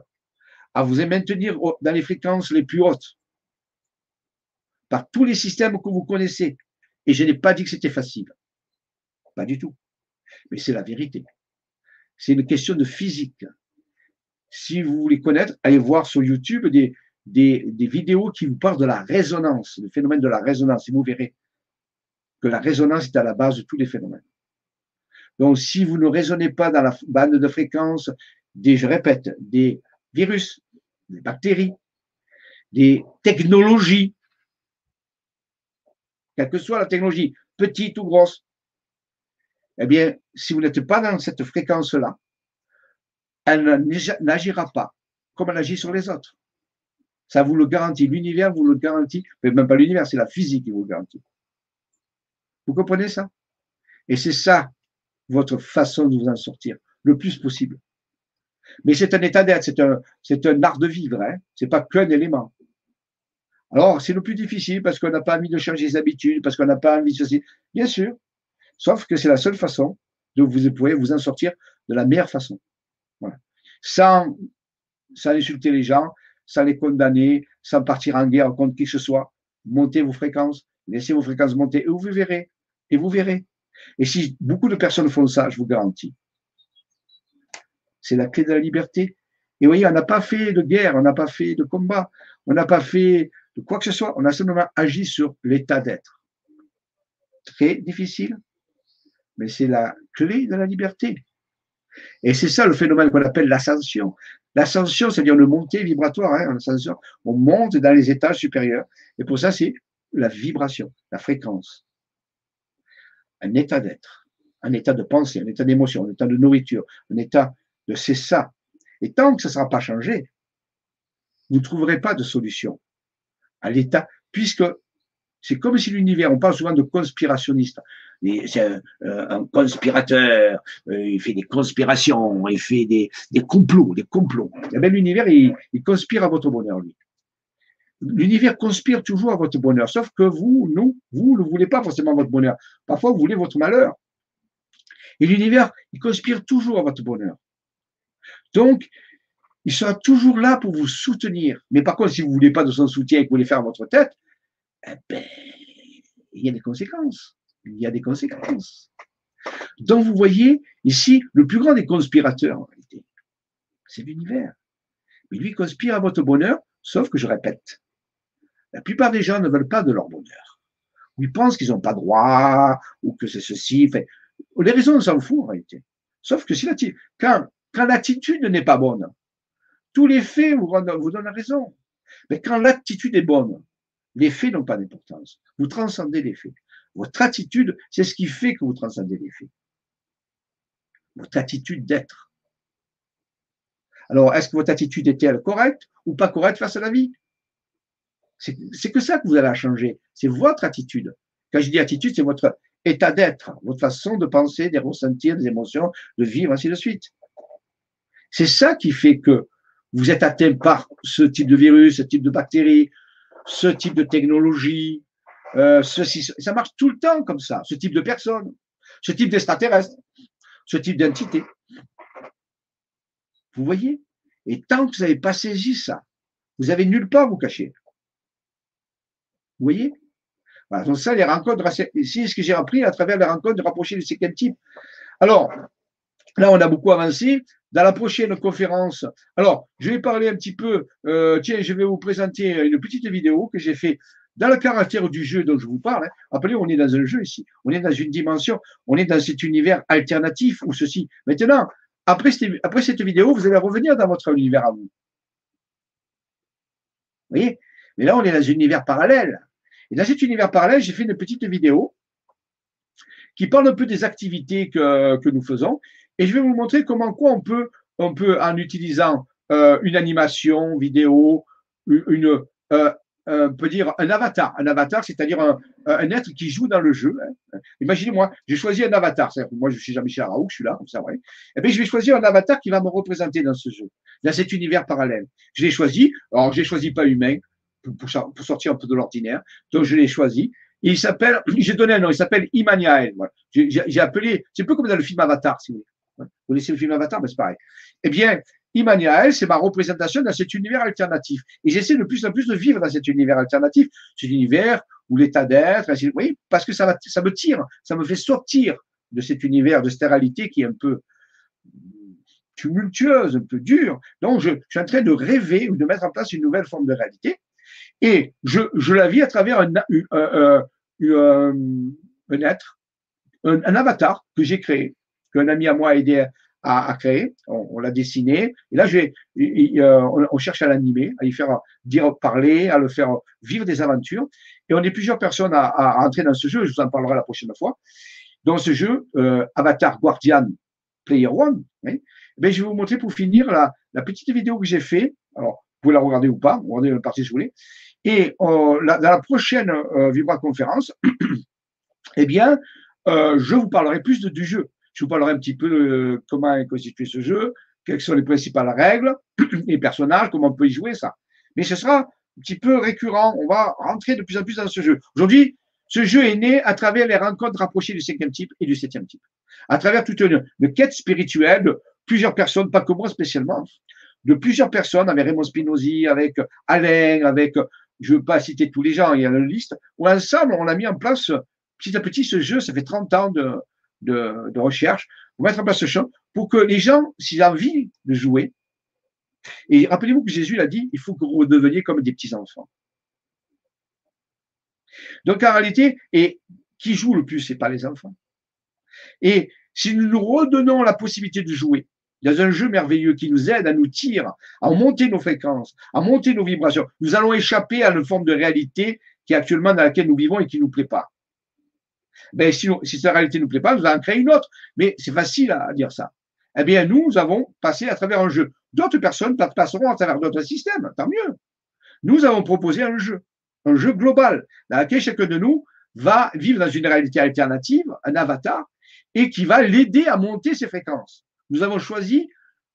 à vous maintenir dans les fréquences les plus hautes par tous les systèmes que vous connaissez. Et je n'ai pas dit que c'était facile. Pas du tout. Mais c'est la vérité. C'est une question de physique. Si vous voulez connaître, allez voir sur YouTube des, des, vidéos qui vous parlent de la résonance, le phénomène de la résonance, et vous verrez la résonance est à la base de tous les phénomènes. Donc, si vous ne raisonnez pas dans la bande de fréquence des, je répète, des virus, des bactéries, des technologies, quelle que soit la technologie, petite ou grosse, eh bien, si vous n'êtes pas dans cette fréquence-là, elle n'agira pas comme elle agit sur les autres. Ça vous le garantit. L'univers vous le garantit. Mais même pas l'univers, c'est la physique qui vous le garantit. Vous comprenez ça? Et c'est ça, votre façon de vous en sortir, le plus possible. Mais c'est un état d'être, c'est un, c'est un art de vivre, hein. c'est pas qu'un élément. Alors, c'est le plus difficile parce qu'on n'a pas envie de changer ses habitudes, parce qu'on n'a pas envie de ceci. Bien sûr. Sauf que c'est la seule façon de vous pouvez vous en sortir de la meilleure façon. Voilà. Sans, sans insulter les gens, sans les condamner, sans partir en guerre contre qui que ce soit. Montez vos fréquences, laissez vos fréquences monter et vous verrez. Et vous verrez. Et si beaucoup de personnes font ça, je vous garantis, c'est la clé de la liberté. Et vous voyez, on n'a pas fait de guerre, on n'a pas fait de combat, on n'a pas fait de quoi que ce soit, on a simplement agi sur l'état d'être. Très difficile, mais c'est la clé de la liberté. Et c'est ça le phénomène qu'on appelle l'ascension. L'ascension, c'est-à-dire le montée vibratoire. Hein, on monte dans les étages supérieurs. Et pour ça, c'est la vibration, la fréquence. Un état d'être, un état de pensée, un état d'émotion, un état de nourriture, un état de c'est ça. Et tant que ça ne sera pas changé, vous ne trouverez pas de solution à l'état, puisque c'est comme si l'univers, on parle souvent de conspirationniste. C'est un, euh, conspirateur, euh, il fait des conspirations, il fait des, complots, des complots. Et eh bien l'univers, il, conspire à votre bonheur, lui. L'univers conspire toujours à votre bonheur, sauf que vous, nous, vous ne voulez pas forcément votre bonheur. Parfois, vous voulez votre malheur. Et l'univers, il conspire toujours à votre bonheur. Donc, il sera toujours là pour vous soutenir. Mais par contre, si vous ne voulez pas de son soutien et que vous voulez faire votre tête, eh ben, il y a des conséquences. Il y a des conséquences. Donc, vous voyez, ici, le plus grand des conspirateurs, en réalité, c'est l'univers. Mais lui conspire à votre bonheur, sauf que je répète, la plupart des gens ne veulent pas de leur bonheur. Ils pensent qu'ils n'ont pas droit, ou que c'est ceci. les raisons, on s'en fout en réalité. Sauf que si quand, quand l'attitude n'est pas bonne, tous les faits vous, vous donnent raison. Mais quand l'attitude est bonne, les faits n'ont pas d'importance. Vous transcendez les faits. Votre attitude, c'est ce qui fait que vous transcendez les faits. Votre attitude d'être. Alors, est-ce que votre attitude est-elle correcte ou pas correcte face à la vie? C'est que ça que vous allez changer. C'est votre attitude. Quand je dis attitude, c'est votre état d'être, votre façon de penser, de ressentir, des émotions, de vivre, ainsi de suite. C'est ça qui fait que vous êtes atteint par ce type de virus, ce type de bactéries, ce type de technologie, euh, ceci, ça marche tout le temps comme ça, ce type de personne, ce type d'extraterrestre, ce type d'entité. Vous voyez? Et tant que vous n'avez pas saisi ça, vous avez nulle part à vous cacher. Vous voyez? Voilà, Donc ça, les rencontres, c'est ce que j'ai appris à travers les rencontres de rapprocher de ces type. Alors, là, on a beaucoup avancé dans la prochaine conférence. Alors, je vais parler un petit peu, euh, tiens, je vais vous présenter une petite vidéo que j'ai fait dans le caractère du jeu dont je vous parle. Hein. On est dans un jeu ici, on est dans une dimension, on est dans cet univers alternatif ou ceci. Maintenant, après après cette vidéo, vous allez revenir dans votre univers à vous. Vous voyez? Mais là, on est dans un univers parallèle. Et dans cet univers parallèle, j'ai fait une petite vidéo qui parle un peu des activités que, nous faisons et je vais vous montrer comment quoi on peut, on peut en utilisant euh, une animation vidéo, une, euh, euh, on peut dire un avatar. Un avatar, c'est-à-dire un, un, être qui joue dans le jeu. Hein. Imaginez-moi, j'ai choisi un avatar. Moi, je suis Jean-Michel Raoult, je suis là, comme ça, ouais. Eh bien, je vais choisir un avatar qui va me représenter dans ce jeu, dans cet univers parallèle. Je l'ai choisi. Alors, j'ai choisi pas humain pour, sortir un peu de l'ordinaire. Donc, je l'ai choisi. il s'appelle, j'ai donné un nom, il s'appelle Immanuel. Voilà. J'ai appelé, c'est un peu comme dans le film Avatar, si vous voulez. Vous connaissez le film Avatar, mais c'est pareil. Eh bien, Immanuel, c'est ma représentation dans cet univers alternatif. Et j'essaie de plus en plus de vivre dans cet univers alternatif, cet univers où l'état d'être, oui, parce que ça, va, ça me tire, ça me fait sortir de cet univers de stéralité qui est un peu tumultueuse, un peu dure. Donc, je, suis en train de rêver ou de mettre en place une nouvelle forme de réalité. Et je, je la vis à travers un, un, un être, un, avatar que j'ai créé, qu'un ami à moi a aidé à, créer. On, l'a dessiné. Et là, je euh, on, cherche à l'animer, à y faire dire parler, à le faire vivre des aventures. Et on est plusieurs personnes à, entrer dans ce jeu. Je vous en parlerai la prochaine fois. Dans ce jeu, euh, Avatar Guardian Player One, mais ben, je vais vous montrer pour finir la, petite vidéo que j'ai fait. Alors, pouvez la regarder ou pas, regardez la partie si vous voulez. Et euh, dans la prochaine euh, Vibra conférence, eh bien, je vous parlerai plus du jeu. Je vous parlerai un petit peu de comment est constitué ce jeu, quelles sont les principales règles, les personnages, comment on peut y jouer, ça. Mais ce sera un petit peu récurrent. On va rentrer de plus en plus dans ce jeu. Aujourd'hui, ce jeu est né à travers les rencontres rapprochées du cinquième type et du septième type. À travers toute une, quête spirituelle de plusieurs personnes, pas que moi spécialement, de plusieurs personnes, avec Raymond Spinozzi, avec Alain, avec, je ne veux pas citer tous les gens, il y a une liste, où ensemble, on a mis en place petit à petit ce jeu. Ça fait 30 ans de, recherche pour mettre en place ce champ pour que les gens, s'ils ont envie de jouer, et rappelez-vous que Jésus l'a dit, il faut que vous redeveniez comme des petits-enfants. Donc en réalité, et qui joue le plus, c'est pas les enfants. Et si nous nous redonnons la possibilité de jouer dans un jeu merveilleux qui nous aide à nous tirer, à monter nos fréquences, à monter nos vibrations, nous allons échapper à une forme de réalité qui est actuellement dans laquelle nous vivons et qui nous plaît pas ben, si, cette réalité ne nous plaît pas, nous allons créer une autre. Mais c'est facile à, dire ça. Eh bien, nous avons passé à travers un jeu. D'autres personnes passeront à travers d'autres systèmes, tant mieux. Nous avons proposé un jeu, un jeu global, dans lequel chacun de nous va vivre dans une réalité alternative, un avatar, et qui va l'aider à monter ses fréquences. Nous avons choisi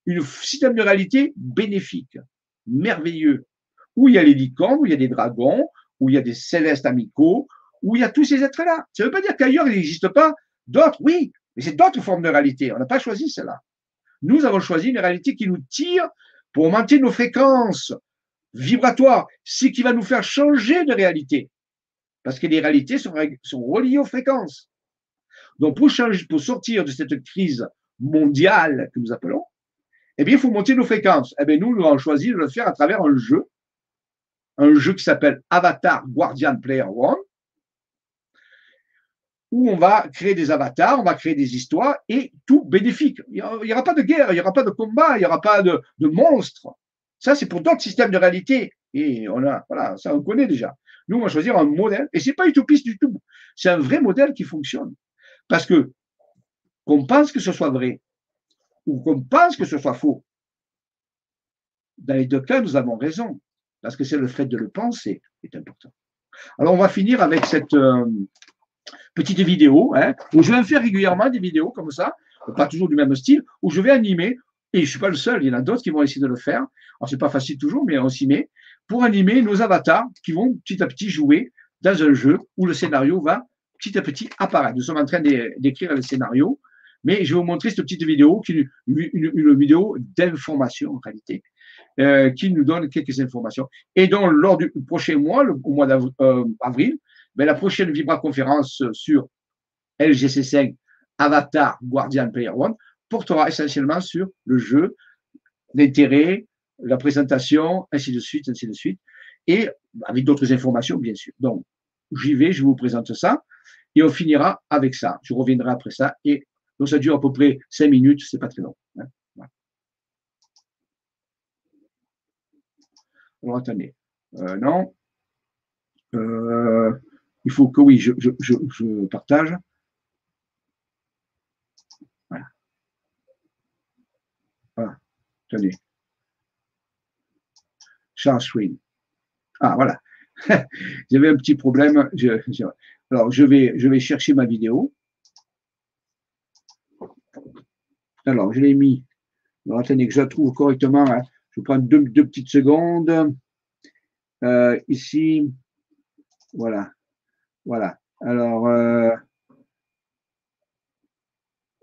un système de réalité bénéfique, merveilleux, où il y a les licornes, où il y a des dragons, où il y a des célestes amicaux, où il y a tous ces êtres-là. Ça ne veut pas dire qu'ailleurs, il n'existe pas d'autres, oui, mais c'est d'autres formes de réalité. On n'a pas choisi cela. Nous avons choisi une réalité qui nous tire pour augmenter nos fréquences vibratoires, ce qui va nous faire changer de réalité. Parce que les réalités sont, sont reliées aux fréquences. Donc, pour, changer, pour sortir de cette crise mondiale que nous appelons, eh bien, il faut monter nos fréquences. Eh bien, nous, nous avons choisi de le faire à travers un jeu, un jeu qui s'appelle Avatar Guardian Player One, où on va créer des avatars, on va créer des histoires et tout bénéfique. Il n'y aura pas de guerre, il n'y aura pas de combat, il n'y aura pas de, monstres. Ça, c'est pour d'autres systèmes de réalité. Et on a, voilà, ça on connaît déjà. Nous, on va choisir un modèle, et c'est pas utopiste du tout. C'est un vrai modèle qui fonctionne. Parce que qu'on pense que ce soit vrai, ou qu'on pense que ce soit faux, dans les deux cas, nous avons raison. Parce que c'est le fait de le penser qui est important. Alors, on va finir avec cette, euh, petite vidéo, hein, où je vais faire régulièrement des vidéos comme ça, pas toujours du même style, où je vais animer, et je suis pas le seul, il y en a d'autres qui vont essayer de le faire. Alors c'est pas facile toujours, mais on s'y met, pour animer nos avatars qui vont petit à petit jouer dans un jeu où le scénario va petit à petit apparaître. Nous sommes en train d'écrire le scénario, mais je vais vous montrer cette petite vidéo, qui est une, vidéo d'information en réalité, euh, qui nous donne quelques informations. Et donc, lors du prochain mois, au mois d'avril, euh, mais la prochaine Vibra conférence sur LGC5 Avatar Guardian Player One portera essentiellement sur le jeu, l'intérêt, la présentation, ainsi de suite, ainsi de suite, et avec d'autres informations, bien sûr. Donc, j'y vais, je vous présente ça, et on finira avec ça. Je reviendrai après ça, et donc ça dure à peu près cinq minutes, c'est pas très long. Hein. Alors, attendez. Euh, non. Euh, il faut que oui, je, partage. Voilà. Voilà. Tenez. Charles Swing. Ah, voilà. J'avais un petit problème. alors, je vais, je vais chercher ma vidéo. Alors, je l'ai mis. Alors, attendez que je la trouve correctement. Hein. Je prends deux, deux petites secondes. Euh, ici, voilà. Voilà. Alors, euh,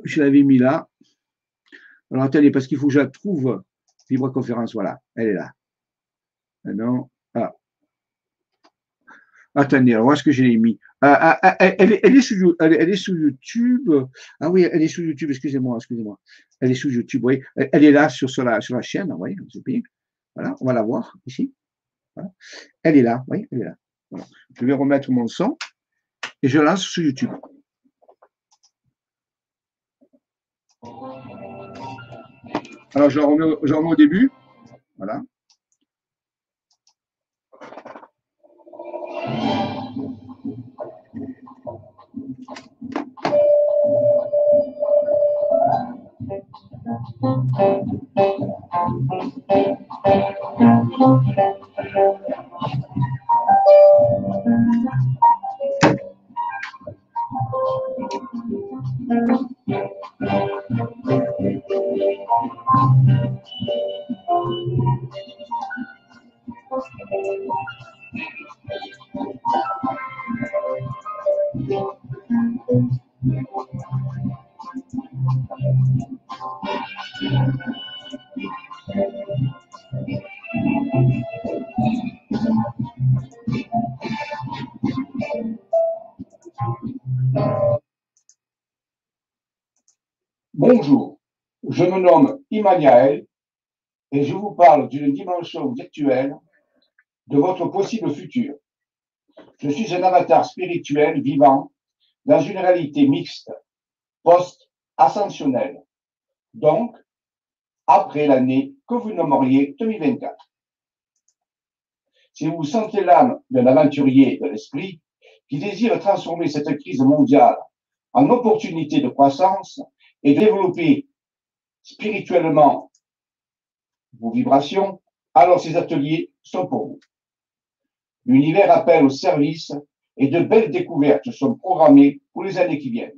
je l'avais mis là. Alors, attendez, parce qu'il faut que je la trouve. conférence, voilà. Elle est là. Ah. Ah. Attendez, alors, où est-ce que je l'ai mis? Ah, ah, elle, est, elle, est elle, YouTube. Ah oui, elle est sous YouTube, excusez-moi, excusez-moi. Elle est sous YouTube, oui. Elle, est là sur, la, chaîne, c'est bien. Voilà, on va la voir ici. Elle est là, oui, elle est là. Je vais remettre mon son et je lance sur YouTube. Alors, je je remets au début. Voilà. Bonjour, je me nomme Immanuel et je vous parle d'une dimension virtuelle de votre possible futur. Je suis un avatar spirituel vivant dans une réalité mixte, post-ascensionnelle, donc après l'année que vous nommeriez 2024. Si vous sentez l'âme d'un aventurier de l'esprit qui désire transformer cette crise mondiale en opportunité de croissance, et développer spirituellement vos vibrations, alors ces ateliers sont pour vous. L'univers appelle au service et de belles découvertes sont programmées pour les années qui viennent.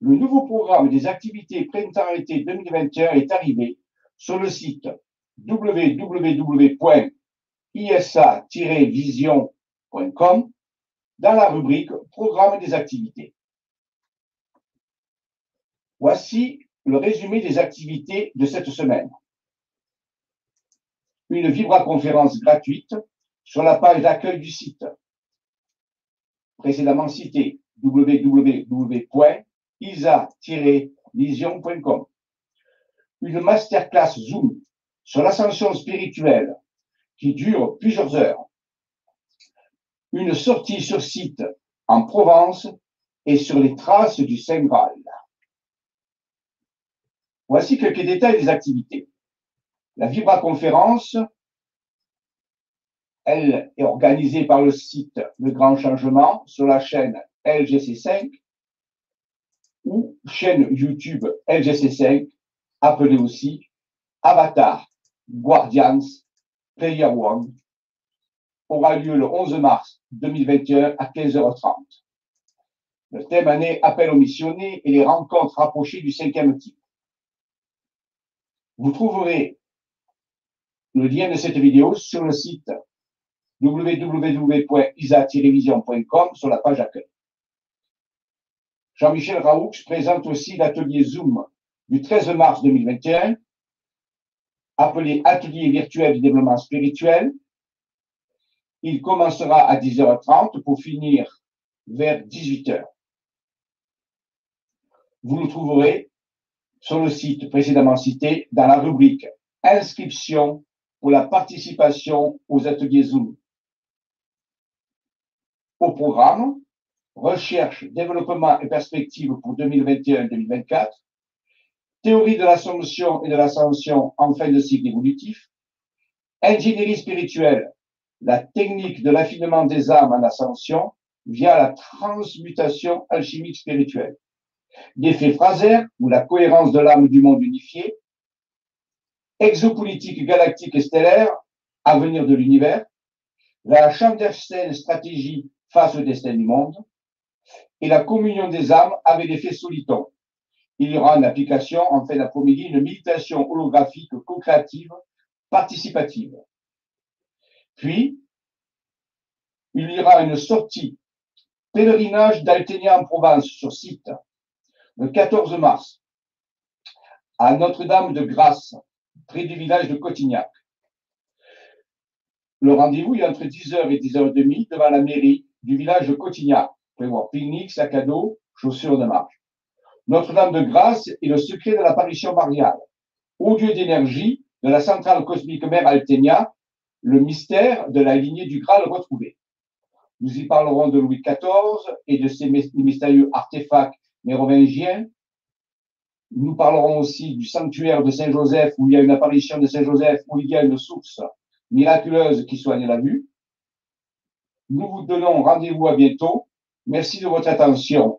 Le nouveau programme des activités printemps-été 2021 est arrivé sur le site www.isa-vision.com dans la rubrique Programme des activités. Voici le résumé des activités de cette semaine. Une vibra-conférence gratuite sur la page d'accueil du site, précédemment cité www.isa-vision.com. Une masterclass Zoom sur l'ascension spirituelle qui dure plusieurs heures. Une sortie sur site en Provence et sur les traces du Saint Graal. Voici quelques détails des activités. La Vibra-conférence, elle est organisée par le site Le Grand Changement sur la chaîne LGC5 ou chaîne YouTube LGC5, appelée aussi Avatar Guardians Player One, aura lieu le 11 mars 2021 à 15h30. Le thème année appel aux missionnaires et les rencontres rapprochées du cinquième type. Vous trouverez le lien de cette vidéo sur le site www.isa-vision.com sur la page accueil. Jean-Michel Raoux présente aussi l'atelier Zoom du 13 mars 2021, appelé Atelier virtuel de développement spirituel. Il commencera à 10h30 pour finir vers 18h. Vous le trouverez sur le site précédemment cité dans la rubrique Inscription pour la participation aux ateliers Zoom. Au programme, Recherche, développement et perspectives pour 2021-2024, Théorie de l'assomption et de l'ascension en fin de cycle évolutif, Ingénierie spirituelle, la technique de l'affinement des âmes en ascension via la transmutation alchimique spirituelle d'effet Fraser, ou la cohérence de l'âme du monde unifié, exopolitique galactique et stellaire, avenir de l'univers, la clandestine stratégie face au destin du monde et la communion des âmes avec l'effet soliton. Il y aura une application en fin d'après-midi, une méditation holographique co-créative participative. Puis, il y aura une sortie pèlerinage d'Alténia en Provence sur site le 14 mars à Notre-Dame de Grâce, près du village de Cotignac. Le rendez-vous est entre 10h et 10h30 devant la mairie du village de Cotignac. Prévoir pique-nique, sac à dos, chaussures de marche. Notre-Dame de Grâce est le secret de l'apparition mariale. Au lieu d'énergie de la centrale cosmique mère Alténia, le mystère de la lignée du Graal retrouvé. Nous y parlerons de Louis XIV et de ses mystérieux artefacts mérovingiens. Nous parlerons aussi du sanctuaire de Saint-Joseph où il y a une apparition de Saint-Joseph, où il y a une source miraculeuse qui soigne la vue. Nous vous donnons rendez-vous à bientôt. Merci de votre attention.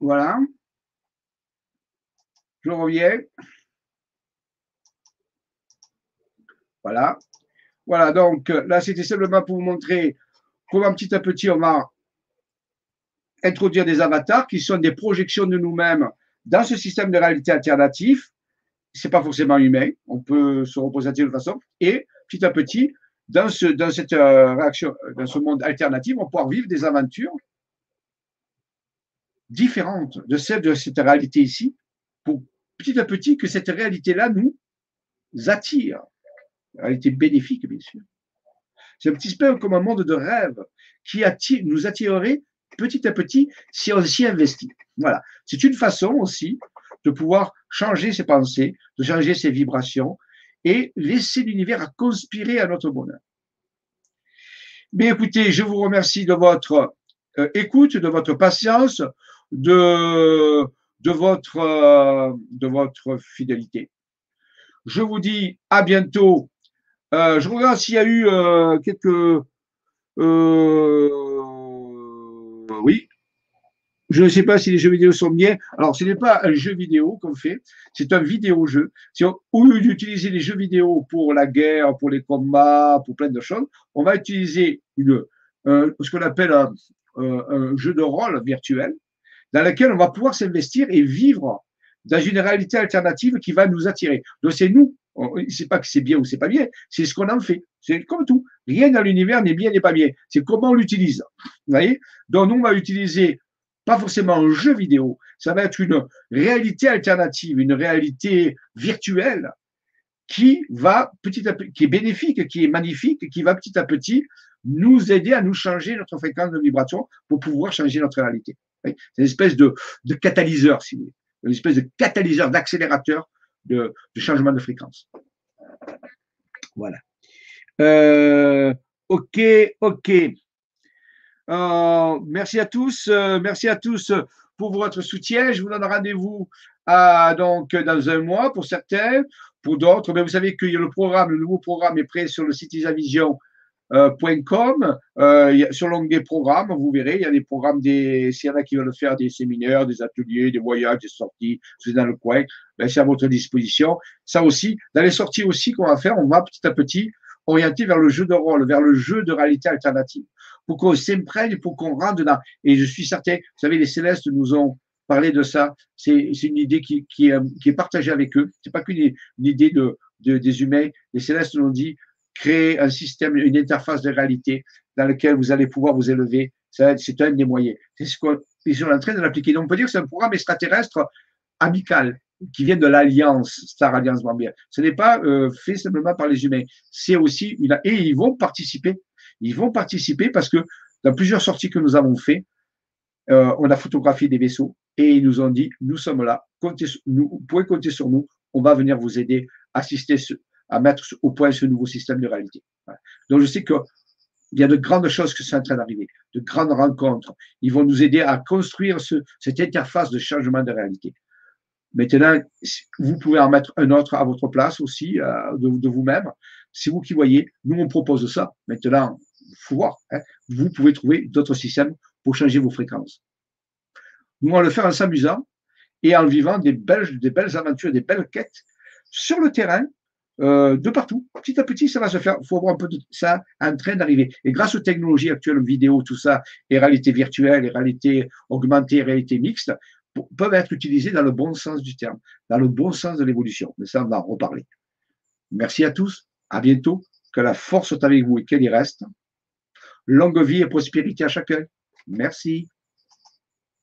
Voilà. Je reviens. Voilà. Voilà, donc là, c'était simplement pour vous montrer comment petit à petit, on va introduire des avatars qui sont des projections de nous-mêmes dans ce système de réalité alternatif. C'est pas forcément humain, on peut se représenter de façon. Et petit à petit, dans, ce, dans cette euh, réaction, dans ce monde alternatif, on pourra vivre des aventures différentes de celles de cette réalité ici, pour petit à petit que cette réalité-là nous attire. Réalité bénéfique, bien sûr. C'est un petit peu comme un monde de rêve qui nous attirerait petit à petit si on s'y investit. Voilà. C'est une façon aussi de pouvoir changer ses pensées, de changer ses vibrations et laisser l'univers conspirer à notre bonheur. Mais écoutez, je vous remercie de votre euh, écoute, de votre patience, de, votre, euh, de votre fidélité. Je vous dis à bientôt. Euh, je regarde s'il y a eu quelques... oui, je ne sais pas si les jeux vidéo sont bien. Alors, ce n'est pas un jeu vidéo qu'on fait, c'est un vidéo-jeu. Au lieu d'utiliser les jeux vidéo pour la guerre, pour les combats, pour plein de choses, on va utiliser une, ce qu'on appelle un, jeu de rôle virtuel dans lequel on va pouvoir s'investir et vivre dans une réalité alternative qui va nous attirer. Donc, c'est nous. C'est pas que c'est bien ou c'est pas bien, c'est ce qu'on en fait. C'est comme tout. Rien dans l'univers n'est bien n'est pas bien. C'est comment on l'utilise. Vous voyez? Donc, nous, on va utiliser pas forcément un jeu vidéo, ça va être une réalité alternative, une réalité virtuelle qui va petit à qui est bénéfique, qui est magnifique, qui va petit à petit nous aider à nous changer notre fréquence de vibration pour pouvoir changer notre réalité. C'est une espèce de, catalyseur, si vous voulez, une espèce de catalyseur, d'accélérateur de, changement de fréquence. Voilà. Euh, ok, ok. Euh, merci à tous. Euh, merci à tous pour votre soutien. Je vous donne rendez-vous donc dans un mois pour certains, pour d'autres. Mais vous savez que le programme, le nouveau programme est prêt sur le site isavision.com. Euh, sur l'onglet programme, vous verrez, il y a des programmes des, s'il y en a qui veulent faire des séminaires, des ateliers, des voyages, des sorties, c'est dans le coin, ben, c'est à votre disposition. Ça aussi, dans les sorties aussi qu'on va faire, on va petit à petit orienter vers le jeu de rôle, vers le jeu de réalité alternative pour qu'on s'imprègne, pour qu'on rentre dedans. Et je suis certain, vous savez, les célestes nous ont parlé de ça. C'est une idée qui, qui, est, qui, est, partagée avec eux. C'est pas qu'une idée de, de, des humains. Les célestes nous ont dit créer un système, une interface de réalité dans laquelle vous allez pouvoir vous élever. C'est un des moyens. C'est ce qu'ils sont en train de l'appliquer. Donc, on peut dire que c'est un programme extraterrestre amical qui vient de l'Alliance, Star Alliance Bambia. Ce n'est pas euh, fait simplement par les humains. C'est aussi une, et ils vont participer ils vont participer parce que dans plusieurs sorties que nous avons fait, euh, on a photographié des vaisseaux et ils nous ont dit, nous sommes là, comptez, nous, vous pouvez compter sur nous, on va venir vous aider, assister à mettre au point ce nouveau système de réalité. Donc je sais que il y a de grandes choses qui sont en train d'arriver, de grandes rencontres. Ils vont nous aider à construire ce, cette interface de changement de réalité. Maintenant, vous pouvez en mettre un autre à votre place aussi, euh, de, vous-même. C'est vous qui voyez. Nous, on propose ça. Maintenant, faut voir. Hein. Vous pouvez trouver d'autres systèmes pour changer vos fréquences. Nous, on va le faire en s'amusant et en vivant des belles, des belles aventures, des belles quêtes sur le terrain, euh, de partout. Petit à petit, ça va se faire. Il faut avoir un peu de ça en train d'arriver. Et grâce aux technologies actuelles, vidéo, tout ça, et réalité virtuelle, et réalité augmentée, réalité mixte, peuvent être utilisés dans le bon sens du terme, dans le bon sens de l'évolution. Mais ça, on va en reparler. Merci à tous. À bientôt. Que la force soit avec vous et qu'elle y reste. Longue vie et prospérité à chacun. Merci.